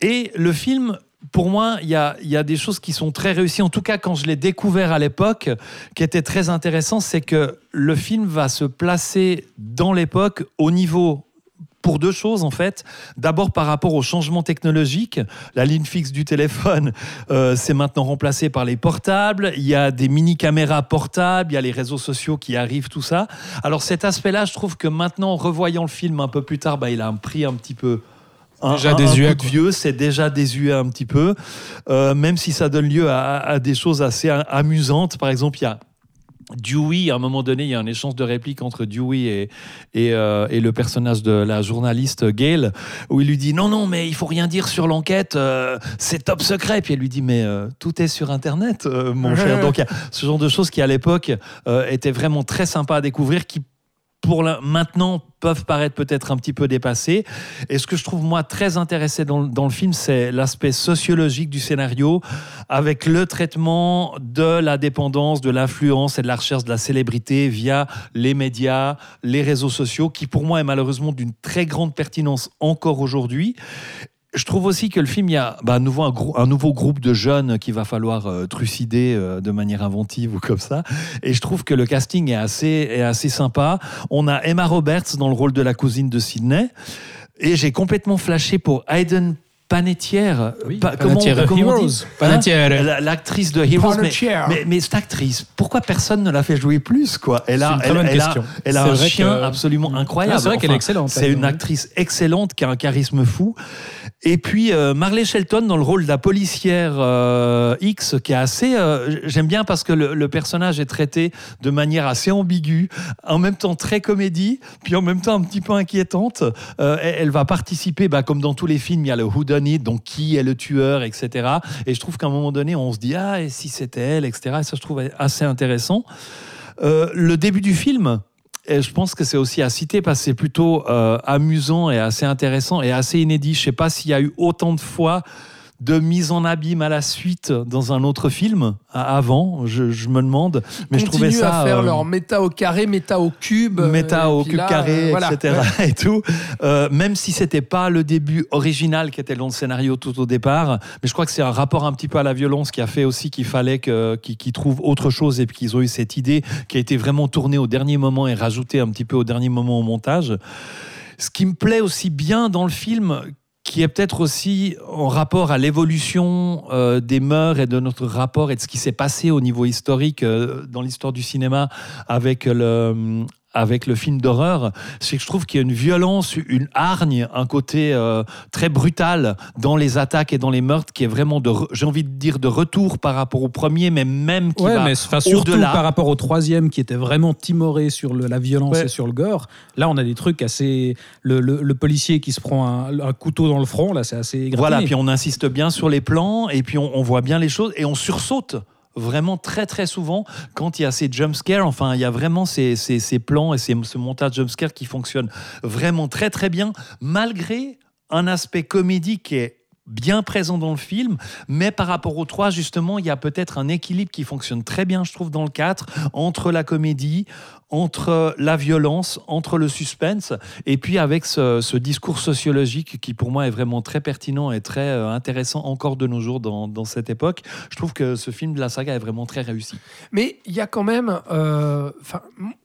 Et le film, pour moi, il y a, y a des choses qui sont très réussies. En tout cas, quand je l'ai découvert à l'époque, qui était très intéressant, c'est que le film va se placer dans l'époque au niveau pour deux choses en fait. D'abord par rapport au changement technologique, la ligne fixe du téléphone euh, c'est maintenant remplacé par les portables. Il y a des mini caméras portables, il y a les réseaux sociaux qui arrivent, tout ça. Alors cet aspect-là, je trouve que maintenant, en revoyant le film un peu plus tard, bah, il a un prix un petit peu un, Déjà un- un désuet, coup de quoi. vieux, c'est déjà désuet un petit peu, Euh, même si ça donne lieu à, à des choses assez amusantes. Par exemple, il y a Dewey, à un moment donné, il y a un échange de répliques entre Dewey et, et, euh, et le personnage de la journaliste Gail, où il lui dit non, non, mais il faut rien dire sur l'enquête, euh, c'est top secret. Puis elle lui dit mais euh, tout est sur Internet, mon cher. Donc il y a ce genre de choses qui à l'époque étaient vraiment très sympas à découvrir, qui pour la- maintenant peuvent paraître peut-être un petit peu dépassés. Et ce que je trouve moi très intéressant dans, dans le film, c'est l'aspect sociologique du scénario, avec le traitement de la dépendance, de l'influence et de la recherche de la célébrité via les médias, les réseaux sociaux, qui pour moi est malheureusement d'une très grande pertinence encore aujourd'hui. Je trouve aussi que le film, il y a bah, à nouveau un, nouveau groupe de jeunes qu'il va falloir euh, trucider euh, de manière inventive ou comme ça. Et je trouve que le casting est assez, est assez sympa. On a Emma Roberts dans le rôle de la cousine de Sydney. Et j'ai complètement flashé pour Hayden Panettiere. Oui, Pa- Panettiere, comment. Hein La- L'actrice de Heroes. Mais, mais, mais cette actrice, pourquoi personne ne l'a fait jouer plus quoi? Elle a, elle, bonne elle a- question. elle a C'est un chien que- absolument incroyable. Ah, c'est vrai qu'elle est excellente, C'est une actrice excellente qui a un charisme fou. Et puis euh, Marley Shelton dans le rôle de la policière euh, X, qui est assez. euh, J'aime bien parce que le, le personnage est traité de manière assez ambiguë, en même temps très comédie, puis en même temps un petit peu inquiétante. Euh, elle, elle va participer, bah, comme dans tous les films, il y a le Whodunit Donc qui est le tueur, etc. Et je trouve qu'à un moment donné, on se dit ah et si c'était elle, etc. Et ça, je trouve assez intéressant. Euh, le début du film. Et je pense que c'est aussi à citer parce que c'est plutôt euh, amusant et assez intéressant et assez inédit. Je sais pas s'il y a eu autant de fois de mise en abîme à la suite dans un autre film avant, je, je me demande. Mais je trouvais ça à faire euh, leur méta au carré, méta au cube. méta euh, au et puis cube là, carré, euh, voilà. etc. (laughs) Et tout. Euh, même si c'était pas le début original qui était dans le scénario tout au départ, mais je crois que c'est un rapport un petit peu à la violence qui a fait aussi qu'il fallait que- qu'ils qu'ils trouvent autre chose et puis qu'ils ont eu cette idée qui a été vraiment tournée au dernier moment et rajoutée un petit peu au dernier moment au montage. Ce qui me plaît aussi bien dans le film, qui est peut-être aussi en rapport à l'évolution euh, des mœurs et de notre rapport et de ce qui s'est passé au niveau historique euh, dans l'histoire du cinéma avec le, avec le film d'horreur, c'est que je trouve qu'il y a une violence, une hargne, un côté euh, très brutal dans les attaques et dans les meurtres qui est vraiment, de, j'ai envie de dire, de retour par rapport au premier, mais même qui Ouais, va mais enfin, surtout au-delà. par rapport au troisième qui était vraiment timoré sur le- la violence Ouais. et sur le gore. Là, on a des trucs assez. Le, le- le policier qui se prend un, un couteau dans le front, là, c'est assez gratiné. Voilà, puis on insiste bien sur les plans et puis on, on voit bien les choses et on sursaute vraiment très très souvent quand il y a ces jumpscares. Enfin, il y a vraiment ces, ces, plans et ces, ce montage jumpscare qui fonctionne vraiment très très bien, malgré un aspect comédie qui est bien présent dans le film, mais par rapport au 3, justement, il y a peut-être un équilibre qui fonctionne très bien, je trouve, dans le 4, entre la comédie, entre la violence, entre le suspense, et puis avec ce, ce discours sociologique qui, pour moi, est vraiment très pertinent et très euh, intéressant encore de nos jours dans, dans cette époque. Je trouve que ce film de la saga est vraiment très réussi. Mais il y a quand même. euh,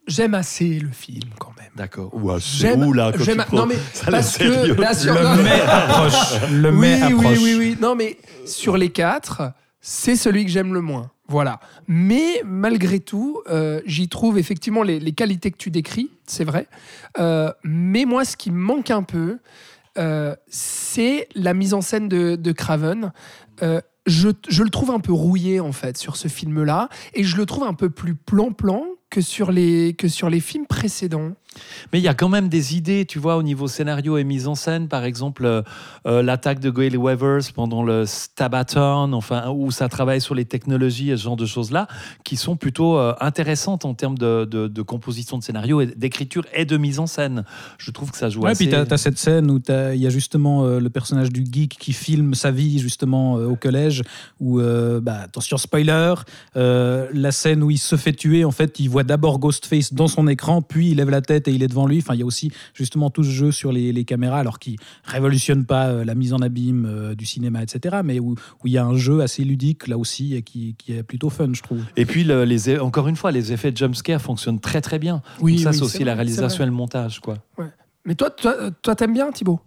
j'aime assez le film quand même. D'accord. J'aime- j'aime- non mais (laughs) parce que là, sur- non, Le mai approche. Le oui, mai oui, approche. oui, oui. Non, mais sur les quatre, c'est celui que j'aime le moins. Voilà. Mais malgré tout, euh, j'y trouve effectivement les, qualités que tu décris, c'est vrai. Euh, mais moi, ce qui me manque un peu, euh, c'est la mise en scène de, Craven. Je, je le trouve un peu rouillé en fait sur ce film-là, et je le trouve un peu plus plan-plan que sur les que sur les films précédents. Mais il y a quand même des idées, tu vois, au niveau scénario et mise en scène. Par exemple, euh, euh, l'attaque de Gail Weathers pendant le Stabathon, enfin, où ça travaille sur les technologies et ce genre de choses-là, qui sont plutôt euh, intéressantes en termes de, de- de composition de scénario, et d'écriture et de mise en scène. Je trouve que ça joue Ouais, assez... puis t'as as cette scène où t'as- il y a justement euh, le personnage du geek qui filme sa vie justement euh, au collège, où, euh, bah, attention spoiler, euh, la scène où il se fait tuer, en fait, il voit d'abord Ghostface dans son écran, puis il lève la tête et il est devant lui. Enfin, il y a aussi justement tout ce jeu sur les, les caméras, alors qui révolutionne pas euh, la mise en abîme euh, du cinéma, etc., mais où où il y a un jeu assez ludique là aussi et qui, qui est plutôt fun, je trouve. Et puis, le- les, encore une fois, les effets de jumpscare fonctionnent très très bien. Oui, Donc ça, oui, c'est aussi vrai, la réalisation et le montage, quoi. Mais toi, toi, toi, t'aimes bien Thibaut?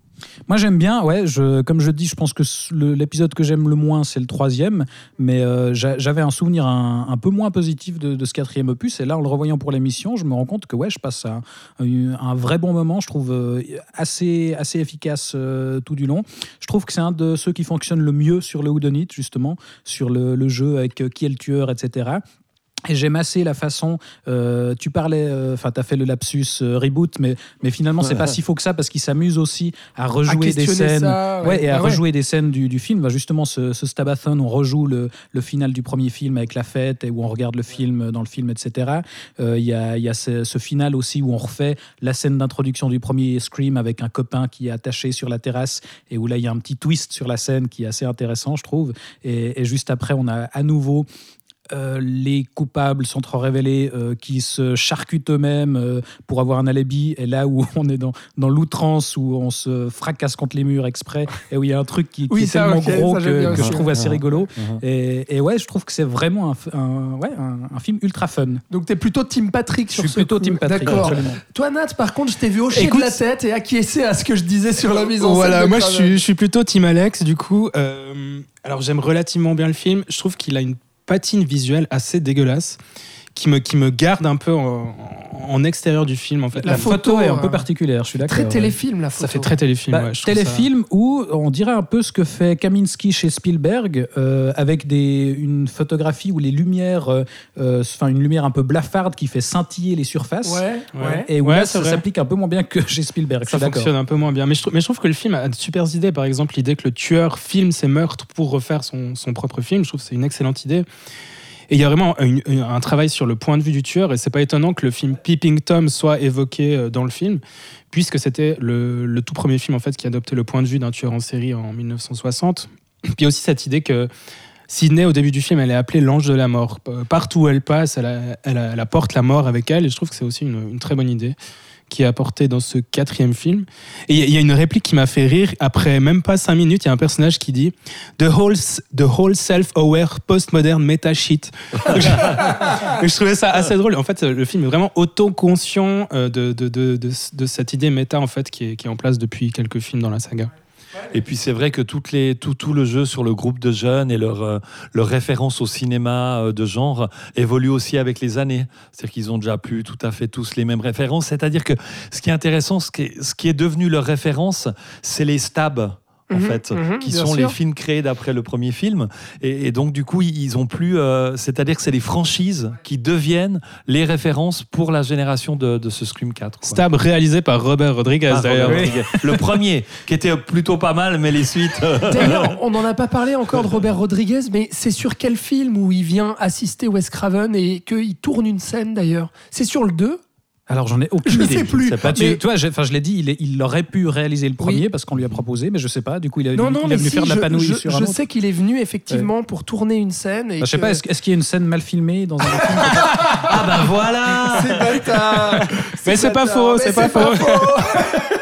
Moi j'aime bien, ouais. Comme je dis, je pense que l'épisode que j'aime le moins, c'est le troisième. Mais euh, j'a- j'avais un souvenir un, peu moins positif de, ce quatrième opus. Et là, en le revoyant pour l'émission, je me rends compte que ouais, je passe un, vrai bon moment. Je trouve euh, assez, efficace euh, tout du long. Je trouve que c'est un de ceux qui fonctionne le mieux sur le Whodunit, justement, sur le, jeu avec qui est le tueur, etc. Et j'aime assez la façon. euh, tu parlais, enfin, tu as fait le lapsus euh, reboot, mais, mais finalement, c'est pas (laughs) si faux que ça parce qu'il s'amuse aussi à rejouer des scènes. ça, ouais. ouais, et à Ah ouais. rejouer des scènes du, du film. Bah, justement, ce, ce Stabathon, on rejoue le, le final du premier film avec la fête et où on regarde le film dans le film, etc. Euh, Il y, a, y a ce, ce final aussi où on refait la scène d'introduction du premier Scream avec un copain qui est attaché sur la terrasse et où là, il y a un petit twist sur la scène qui est assez intéressant, je trouve. Et, et juste après, on a à nouveau euh, les coupables sans trop révélés euh, qui se charcutent eux-mêmes euh, pour avoir un alibi et là où (laughs) on est dans, dans l'outrance où on se fracasse contre les murs exprès et où il y a un truc qui, qui Oui, est ça, tellement gros ça, que, je trouve assez Mhm. rigolo Mhm. et, et ouais je trouve que c'est vraiment un, f- un- ouais, un, un film ultra fun Donc t'es plutôt Team Patrick je sur suis ce plutôt coup. Team Patrick D'accord. absolument. Toi Nat, par contre, je t'ai vu hocher Écoute- de la tête et acquiescer à ce que je disais sur la mise en scène. Voilà, moi je suis, je suis plutôt Team Alex, du coup. euh, alors j'aime relativement bien le film. Je trouve qu'il a une patine visuelle assez dégueulasse qui me, qui me garde un peu en, en extérieur du film. En fait. La La photo, photo, est un peu particulière, je suis d'accord. Très ouais. téléfilm, la photo. ça fait très téléfilm. Bah, ouais, je trouve ça- téléfilm où on dirait un peu ce que fait Kaminski chez Spielberg euh, avec des, une photographie où les lumières, euh, euh, enfin une lumière un peu blafarde qui fait scintiller les surfaces. Ouais, ouais. Et où Ouais, là, ça s'applique un peu moins bien que chez Spielberg. ça fonctionne un peu moins bien. Mais je, trouve, mais je trouve que le film a de super idées. Par exemple, l'idée que le tueur filme ses meurtres pour refaire son, son propre film, je trouve que c'est une excellente idée. Et il y a vraiment un travail sur le point de vue du tueur. Et c'est pas étonnant que le film Peeping Tom soit évoqué euh, dans le film, puisque c'était le, tout premier film en fait qui adoptait le point de vue d'un tueur en série en 1960. (clears throat) Puis aussi cette idée que Sydney, au début du film, elle est appelée l'ange de la mort. P- Partout où elle passe, elle, apporte la mort avec elle. Et je trouve que c'est aussi une très bonne idée qui est apportée dans ce quatrième film. Et il y a- une réplique qui m'a fait rire. Après même pas cinq minutes, il y a un personnage qui dit The whole, the whole self-aware postmodern meta shit. (laughs) Je, trouvais ça assez drôle. En fait, le film est vraiment auto-conscient euh, de, de, de, de, de cette idée méta en fait, qui, est, qui est en place depuis quelques films dans la saga. Et puis c'est vrai que tout, le jeu sur le groupe de jeunes et leur, euh, référence au cinéma euh, de genre évolue aussi avec les années. C'est-à-dire qu'ils ont déjà plus tout à fait tous les mêmes références. C'est-à-dire que ce qui est intéressant, ce qui est devenu leur référence, c'est les stabs. En Mhm, fait, mhm, qui sont sûr. les films créés d'après le premier film, et, et donc du coup ils ont plus, euh, c'est-à-dire que c'est les franchises qui deviennent les références pour la génération de, de ce Scream 4. quoi. Stab réalisé par Robert Rodriguez Ah, d'ailleurs. Le premier, qui était plutôt pas mal, mais les suites. euh, D'ailleurs, on n'en a pas parlé encore de Robert Rodriguez, mais c'est sur quel film où il vient assister Wes Craven et qu'il tourne une scène d'ailleurs? C'est sur le 2 Alors j'en ai aucune Je idée. sais plus. Bah, tu, Mais- tu vois, j'ai- enfin, je l'ai dit, il, est- il aurait pu réaliser le premier Oui. parce qu'on lui a proposé, mais je sais pas. Du coup, il, a, Non, il non, est mais venu si, faire de la je- panouille je, sur je un autre. sais qu'il est venu effectivement pour tourner une scène. Et Bah, je sais que- pas, est-ce, qu'il y a une scène mal filmée dans un film (laughs) Ah ben voilà C'est bâtard Mais c'est pas faux, c'est pas faux. (laughs)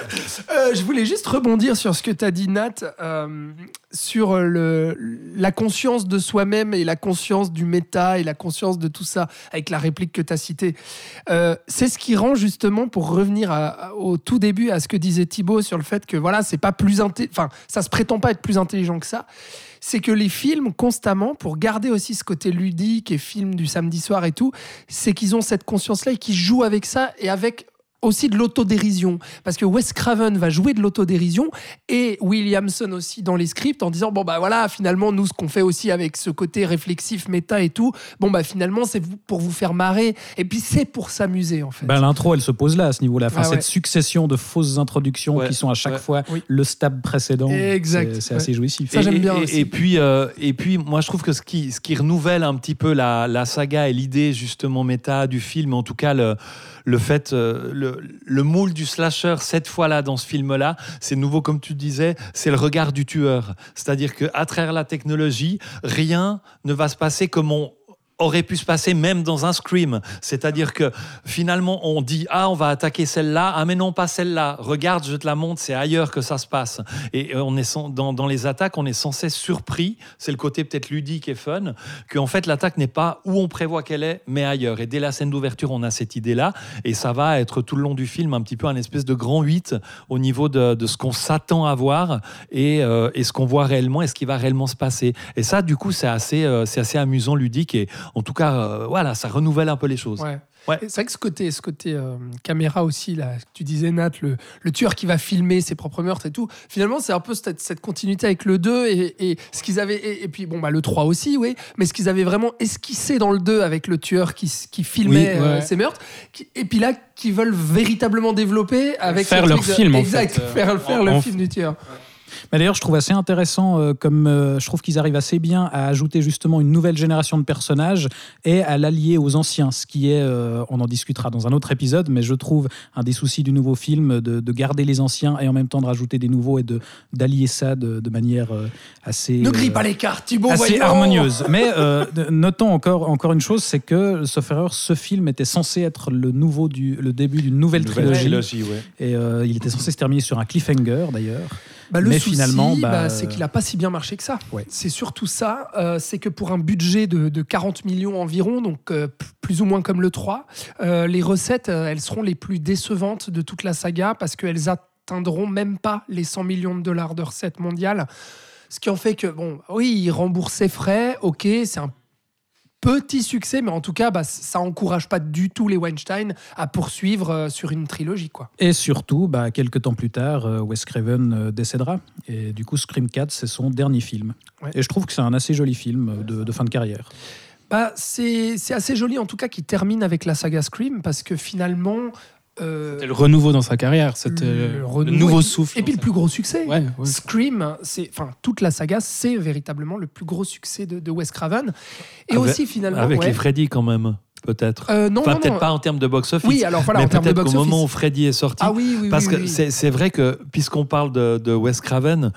je voulais juste rebondir sur ce que tu as dit, Nat, euh, sur le, la conscience de soi-même et la conscience du méta et la conscience de tout ça, avec la réplique que tu as citée. Euh, c'est ce qui rend justement, pour revenir au tout début à ce que disait Thibaut sur le fait que voilà, c'est pas plus enfin, ça se prétend pas être plus intelligent que ça. C'est que les films, constamment, pour garder aussi ce côté ludique et film du samedi soir et tout, c'est qu'ils ont cette conscience-là et qu'ils jouent avec ça et avec aussi de l'autodérision. Parce que Wes Craven va jouer de l'autodérision et Williamson aussi dans les scripts en disant bon bah voilà, finalement, nous, ce qu'on fait aussi avec ce côté réflexif, méta et tout, bon bah finalement, c'est pour vous faire marrer. Et puis c'est pour s'amuser en fait. Ben, L'intro, elle se pose là, à ce niveau-là. Enfin, Ah cette ouais. succession de fausses introductions Ouais, qui sont à chaque ouais. fois Oui. le stab précédent. Exact, C'est, assez jouissif. Ça, j'aime et, bien et- aussi. et puis, euh, et puis, moi, je trouve que ce qui, ce qui renouvelle un petit peu la, la saga et l'idée justement méta du film, en tout cas le, le fait, euh, le, le moule du slasher cette fois-là dans ce film-là, c'est nouveau comme tu disais, c'est le regard du tueur. C'est-à-dire que à travers la technologie, rien ne va se passer comme on aurait pu se passer même dans un scream. C'est-à-dire que finalement, on dit Ah, on va attaquer celle-là. Ah, mais non, pas celle-là. Regarde, je te la montre, c'est ailleurs que ça se passe. Et euh, on est dans, les attaques, on est sans cesse surpris. C'est le côté peut-être ludique et fun, qu'en fait, l'attaque n'est pas où on prévoit qu'elle est, mais ailleurs. Et dès la scène d'ouverture, on a cette idée-là. Et ça va être tout le long du film un petit peu un espèce de grand 8 au niveau de, ce qu'on s'attend à voir et, euh, et ce qu'on voit réellement et ce qui va réellement se passer. Et ça, du coup, c'est assez, euh, assez amusant, ludique. En tout cas, euh, voilà, ça renouvelle un peu les choses. Ouais. Ouais. C'est vrai que ce côté, ce côté euh, caméra aussi, là, tu disais Nat, le, le tueur qui va filmer ses propres meurtres et tout, finalement c'est un peu cette, cette continuité avec le 2 et, et ce qu'ils avaient, et, et puis bon, bah, le 3 aussi, oui, mais ce qu'ils avaient vraiment esquissé dans le 2 avec le tueur qui, qui filmait Oui, ouais. euh, ses meurtres, qui- et puis là, qui veulent véritablement développer avec Faire ce leur de- film, en Exact, fait, euh, faire, faire en- le en- film du tueur. Mais d'ailleurs, je trouve assez intéressant, euh, comme euh, je trouve qu'ils arrivent assez bien à ajouter justement une nouvelle génération de personnages et à l'allier aux anciens, ce qui est, euh, on en discutera dans un autre épisode, mais je trouve un des soucis du nouveau film de, de garder les anciens et en même temps de rajouter des nouveaux et de d'allier ça de, de manière euh, assez Ne grille euh, pas les cartes, Thibaut, assez voyons harmonieuse. Mais euh, notons encore, encore une chose, c'est que, sauf erreur, ce film était censé être le, nouveau du, le début d'une nouvelle, Nouvelle trilogie. trilogie, ouais. Et euh, il était censé se terminer sur un cliffhanger d'ailleurs. Bah, le Mais souci, finalement, bah, bah, c'est qu'il n'a pas si bien marché que ça. Ouais. C'est surtout ça. euh, c'est que pour un budget de, de 40 millions environ, donc euh, plus ou moins comme le 3, euh, les recettes, elles seront les plus décevantes de toute la saga parce qu'elles atteindront même pas les 100 millions de dollars de recettes mondiales. Ce qui en fait que, bon, oui, il rembourse ses frais, ok, c'est un petit succès, mais en tout cas, bah, ça encourage pas du tout les Weinstein à poursuivre euh, sur une trilogie. Quoi. Et surtout, bah, quelques temps plus tard, euh, Wes Craven euh, décédera. Et du coup, Scream 4, c'est son dernier film. Ouais. Et je trouve que c'est un assez joli film euh, de, de fin de carrière. Bah, c'est assez joli, en tout cas, qu'il termine avec la saga Scream, parce que finalement. Euh, C'était le renouveau dans sa carrière, c'était Le renouveau nouveau et- souffle. Et puis le plus gros succès. Ouais, ouais. Scream, c'est, enfin, toute la saga, c'est véritablement le plus gros succès de, de Wes Craven. Et Avec- aussi, finalement. Avec ouais. les Freddy quand même, peut-être. Euh, non, enfin, non, peut-être non. pas en termes de box-office. Oui, alors voilà, mais en termes de peut-être qu'au box-office. moment où Freddy est sorti. Ah oui, oui, parce oui, que oui. c'est c'est vrai que, puisqu'on parle de, de Wes Craven,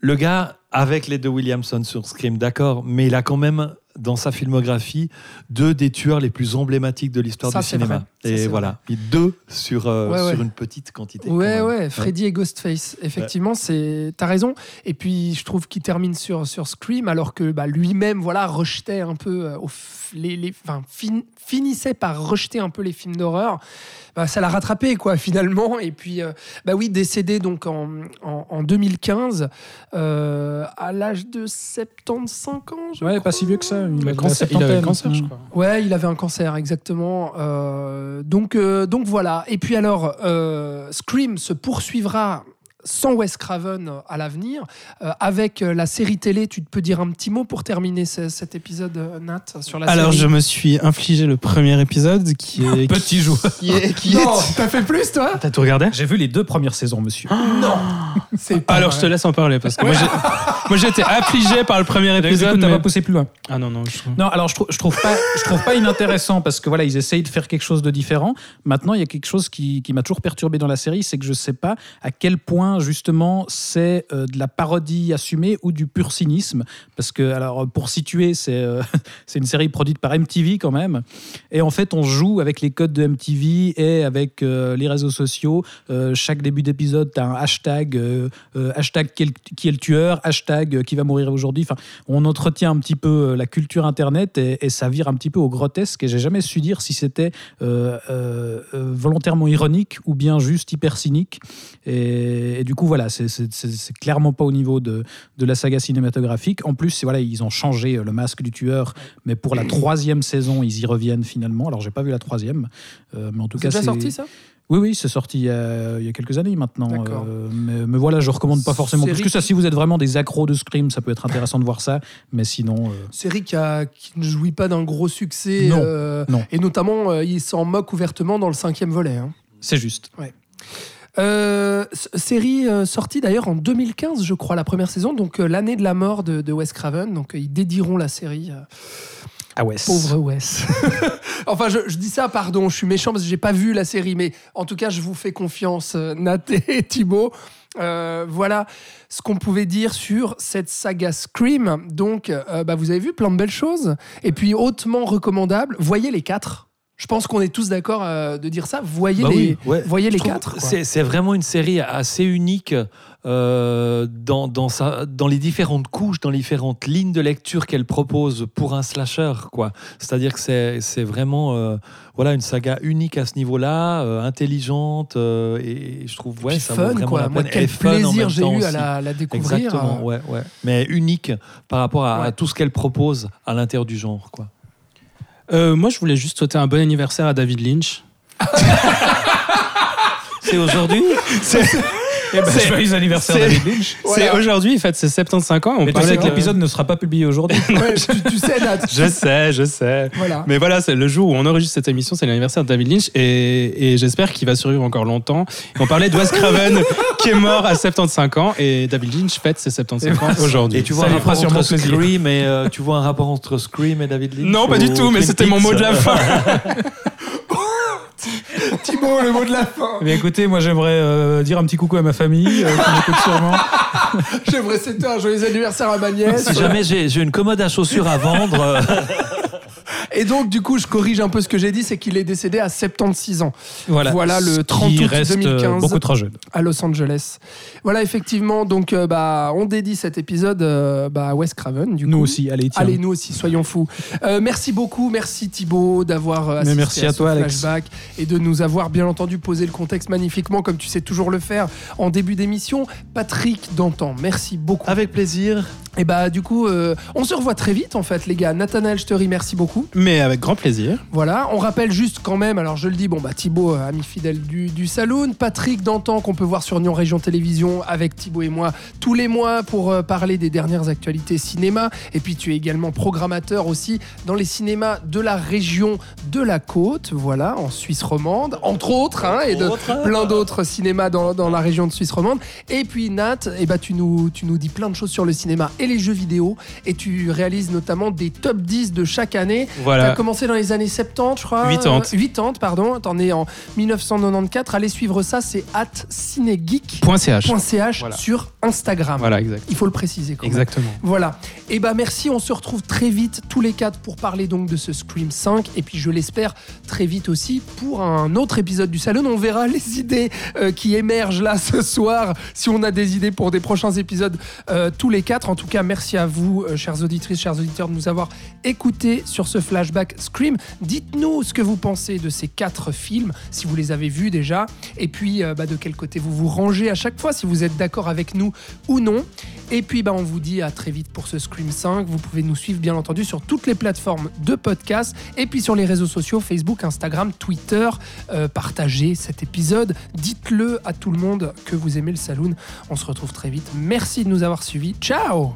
le gars, avec les deux Williamson sur Scream, d'accord, mais il a quand même dans sa filmographie deux des tueurs les plus emblématiques de l'histoire du cinéma. vrai. Et voilà, Et deux sur, euh, Ouais, ouais. sur une petite quantité. Ouais, ouais, Freddy et Ghostface. Effectivement, c'est. T'as raison. Et puis, je trouve qu'il termine sur, sur Scream, alors que bah, lui-même, voilà, rejetait un peu. euh, au les, les- enfin, fin- finissait par rejeter un peu les films d'horreur. Bah, ça l'a rattrapé, quoi, (laughs) finalement. Et puis, euh, bah oui, décédé donc en, en, en 2015, euh, à l'âge de 75 ans. je Ouais, crois. pas si vieux que ça. Il, avait cancer- il avait septantaine. cancer, je crois. Ouais, il avait un cancer, exactement. Euh, donc, euh, donc voilà. Et puis alors, euh, Scream se poursuivra sans Wes Craven à l'avenir, euh, avec euh, la série télé. Tu peux dire un petit mot pour terminer ce- cet épisode, euh, Nat, sur la Alors, je série me suis infligé le premier épisode qui (laughs) est. Petit joueur. Qui est, qui Non, est- t'as fait plus, toi? T'as tout regardé? J'ai vu les deux premières saisons, monsieur. Non C'est pas Alors, je te laisse en parler parce que moi, j'ai- (laughs) moi, j'ai été affligé par le premier Du coup, épisode. t'as mais- pas poussé plus loin. Ah non, non, je. Non, alors je trouve, je trouve pas, je trouve pas inintéressant parce que voilà, ils essayent de faire quelque chose de différent. Maintenant, il y a quelque chose qui, qui m'a toujours perturbé dans la série, c'est que je sais pas à quel point justement c'est euh, de la parodie assumée ou du pur cynisme? Parce que alors pour situer, c'est euh, (laughs) une série produite par MTV quand même, et en fait on joue avec les codes de MTV et avec euh, les réseaux sociaux. Chaque début d'épisode, t'as un hashtag, hashtag qui est, le, tueur, hashtag qui va mourir aujourd'hui. Enfin, on entretient un petit peu la culture internet et, et ça vire un petit peu au grotesque et j'ai jamais su dire si c'était volontairement ironique ou bien juste hyper cynique et, et du coup voilà c'est- clairement pas au niveau de, de la saga cinématographique en plus voilà ils ont changé euh, le masque du tueur mais pour la troisième saison ils y reviennent finalement alors j'ai pas vu la troisième euh, mais en tout C'est cas déjà c'est sorti, ça? Oui, oui, c'est sorti il y, a, il y a quelques années maintenant. Euh, mais, mais voilà, je recommande pas forcément. Parce Série que ça, si vous êtes vraiment des accros de Scream, ça peut être intéressant de voir ça. Mais sinon, euh, Série qui, a- qui ne jouit pas d'un gros succès. Non, euh, non. Et notamment, il s'en moque ouvertement dans le cinquième volet. hein. c'est juste. Euh, série euh, sortie d'ailleurs en 2015, je crois, la première saison, donc euh, l'année de la mort de, de Wes Craven. Donc ils dédieront la série. Ah ouais. pauvre Wes. (laughs) enfin, je, je dis ça, pardon, je suis méchant parce que j'ai pas vu la série, mais en tout cas, je vous fais confiance, Nat et (laughs) Thibaut. Voilà ce qu'on pouvait dire sur cette saga Scream. Donc, bah, vous avez vu plein de belles choses. Et puis, hautement recommandable, voyez les quatre. Je pense qu'on est tous d'accord euh, de dire ça. Voyez Bah les, oui, ouais. voyez Je les quatre. C'est vraiment une série assez unique euh, dans, dans, sa, dans les différentes couches, dans les différentes lignes de lecture qu'elle propose pour un slasher. quoi. C'est-à-dire que c'est vraiment euh, voilà, une saga unique à ce niveau-là, euh, intelligente, et je trouve ouais, ça vaut fun, vraiment quoi. la Moi, quel Et plaisir j'ai eu à la, la découvrir. Exactement, ouais, ouais. Mais unique par rapport à, à tout ce qu'elle propose à l'intérieur du genre. Quoi. Euh, moi, je voulais juste souhaiter un bon anniversaire à David Lynch. (laughs) C'est aujourd'hui? (laughs) Eh ben, joyeux anniversaire c'est- David Lynch. C'est Voilà. aujourd'hui, il fête ses 75 ans. On Mais tu sais que de- l'épisode ne sera pas publié aujourd'hui. (laughs) ouais, tu, tu sais, Nat. (laughs) Je sais, je sais. Voilà. Mais voilà, c'est le jour où on enregistre cette émission, c'est l'anniversaire de David Lynch et, et j'espère qu'il va survivre encore longtemps. On parlait de Wes Craven (laughs) qui est mort à 75 ans et David Lynch fête ses 75 ans aujourd'hui. Et tu vois Ça un rapport entre. Scream et euh, tu vois un rapport entre Scream et David Lynch Non, pas du ou tout, mais c'était mon mot de la fin. (laughs) Thibaut, le mot de la fin. Eh bien, écoutez, moi j'aimerais euh, dire un petit coucou à ma famille, euh, qui m'écoute sûrement. (laughs) J'aimerais souhaiter un joyeux anniversaire à ma nièce. Si jamais j'ai j'ai une commode à chaussures à vendre, euh, Et donc, du coup, je corrige un peu ce que j'ai dit, c'est qu'il est décédé à 76 ans Voilà, Voilà, le Ce 30 qui août reste, euh, 2015. beaucoup trop jeune. à Los Angeles. Voilà, effectivement, donc euh, bah, on dédie cet épisode euh, bah, à Wes Craven. Du Nous coup. aussi, allez, tiens. Allez, nous aussi, soyons fous. Euh, merci beaucoup, merci Thibaut d'avoir assisté merci à ce toi, Alex. flashback et de nous avoir bien entendu posé le contexte magnifiquement, comme tu sais toujours le faire en début d'émission. Patrick Dantan, merci beaucoup. avec plaisir. Et bah du coup, euh, on se revoit très vite en fait, les gars. Nathanaël, je te remercie beaucoup. Mais avec grand plaisir. Voilà, on rappelle juste quand même, alors je le dis, bon bah Thibaut, euh, ami fidèle du, du Saloon, Patrick Dantan qu'on peut voir sur Nyon Région Télévision avec Thibaut et moi tous les mois pour euh, parler des dernières actualités cinéma. Et puis tu es également programmateur aussi dans les cinémas de la région de la côte, voilà, en Suisse romande, entre autres, hein, et de plein d'autres cinémas dans, dans la région de Suisse romande. Et puis Nat, eh bah, tu, nous, tu nous dis plein de choses sur le cinéma et les jeux vidéo, et tu réalises notamment des top 10 de chaque année. As Voilà. commencé dans les années 70, je crois. 80. Euh, 80, pardon. T'en es en 1994. Allez suivre ça, c'est at cinégeek.ch. Voilà. sur Instagram. Voilà, exact. Il faut le préciser quand même. Exactement. Voilà. Et bah merci, on se retrouve très vite tous les quatre pour parler donc de ce Scream 5 et puis je l'espère très vite aussi pour un autre épisode du salon. On verra les idées euh, qui émergent là ce soir si on a des idées pour des prochains épisodes euh, tous les quatre. En tout cas, merci à vous euh, chères auditrices, chers auditeurs de nous avoir écoutés sur ce flashback Scream. Dites-nous ce que vous pensez de ces quatre films si vous les avez vus déjà et puis euh, bah, de quel côté vous vous rangez à chaque fois si vous êtes d'accord avec nous ou non. Et puis, bah, on vous dit à très vite pour ce Scream 5. Vous pouvez nous suivre, bien entendu, sur toutes les plateformes de podcast et puis sur les réseaux sociaux Facebook, Instagram, Twitter. Euh, partagez cet épisode. Dites-le à tout le monde que vous aimez le saloon. On se retrouve très vite. Merci de nous avoir suivis. Ciao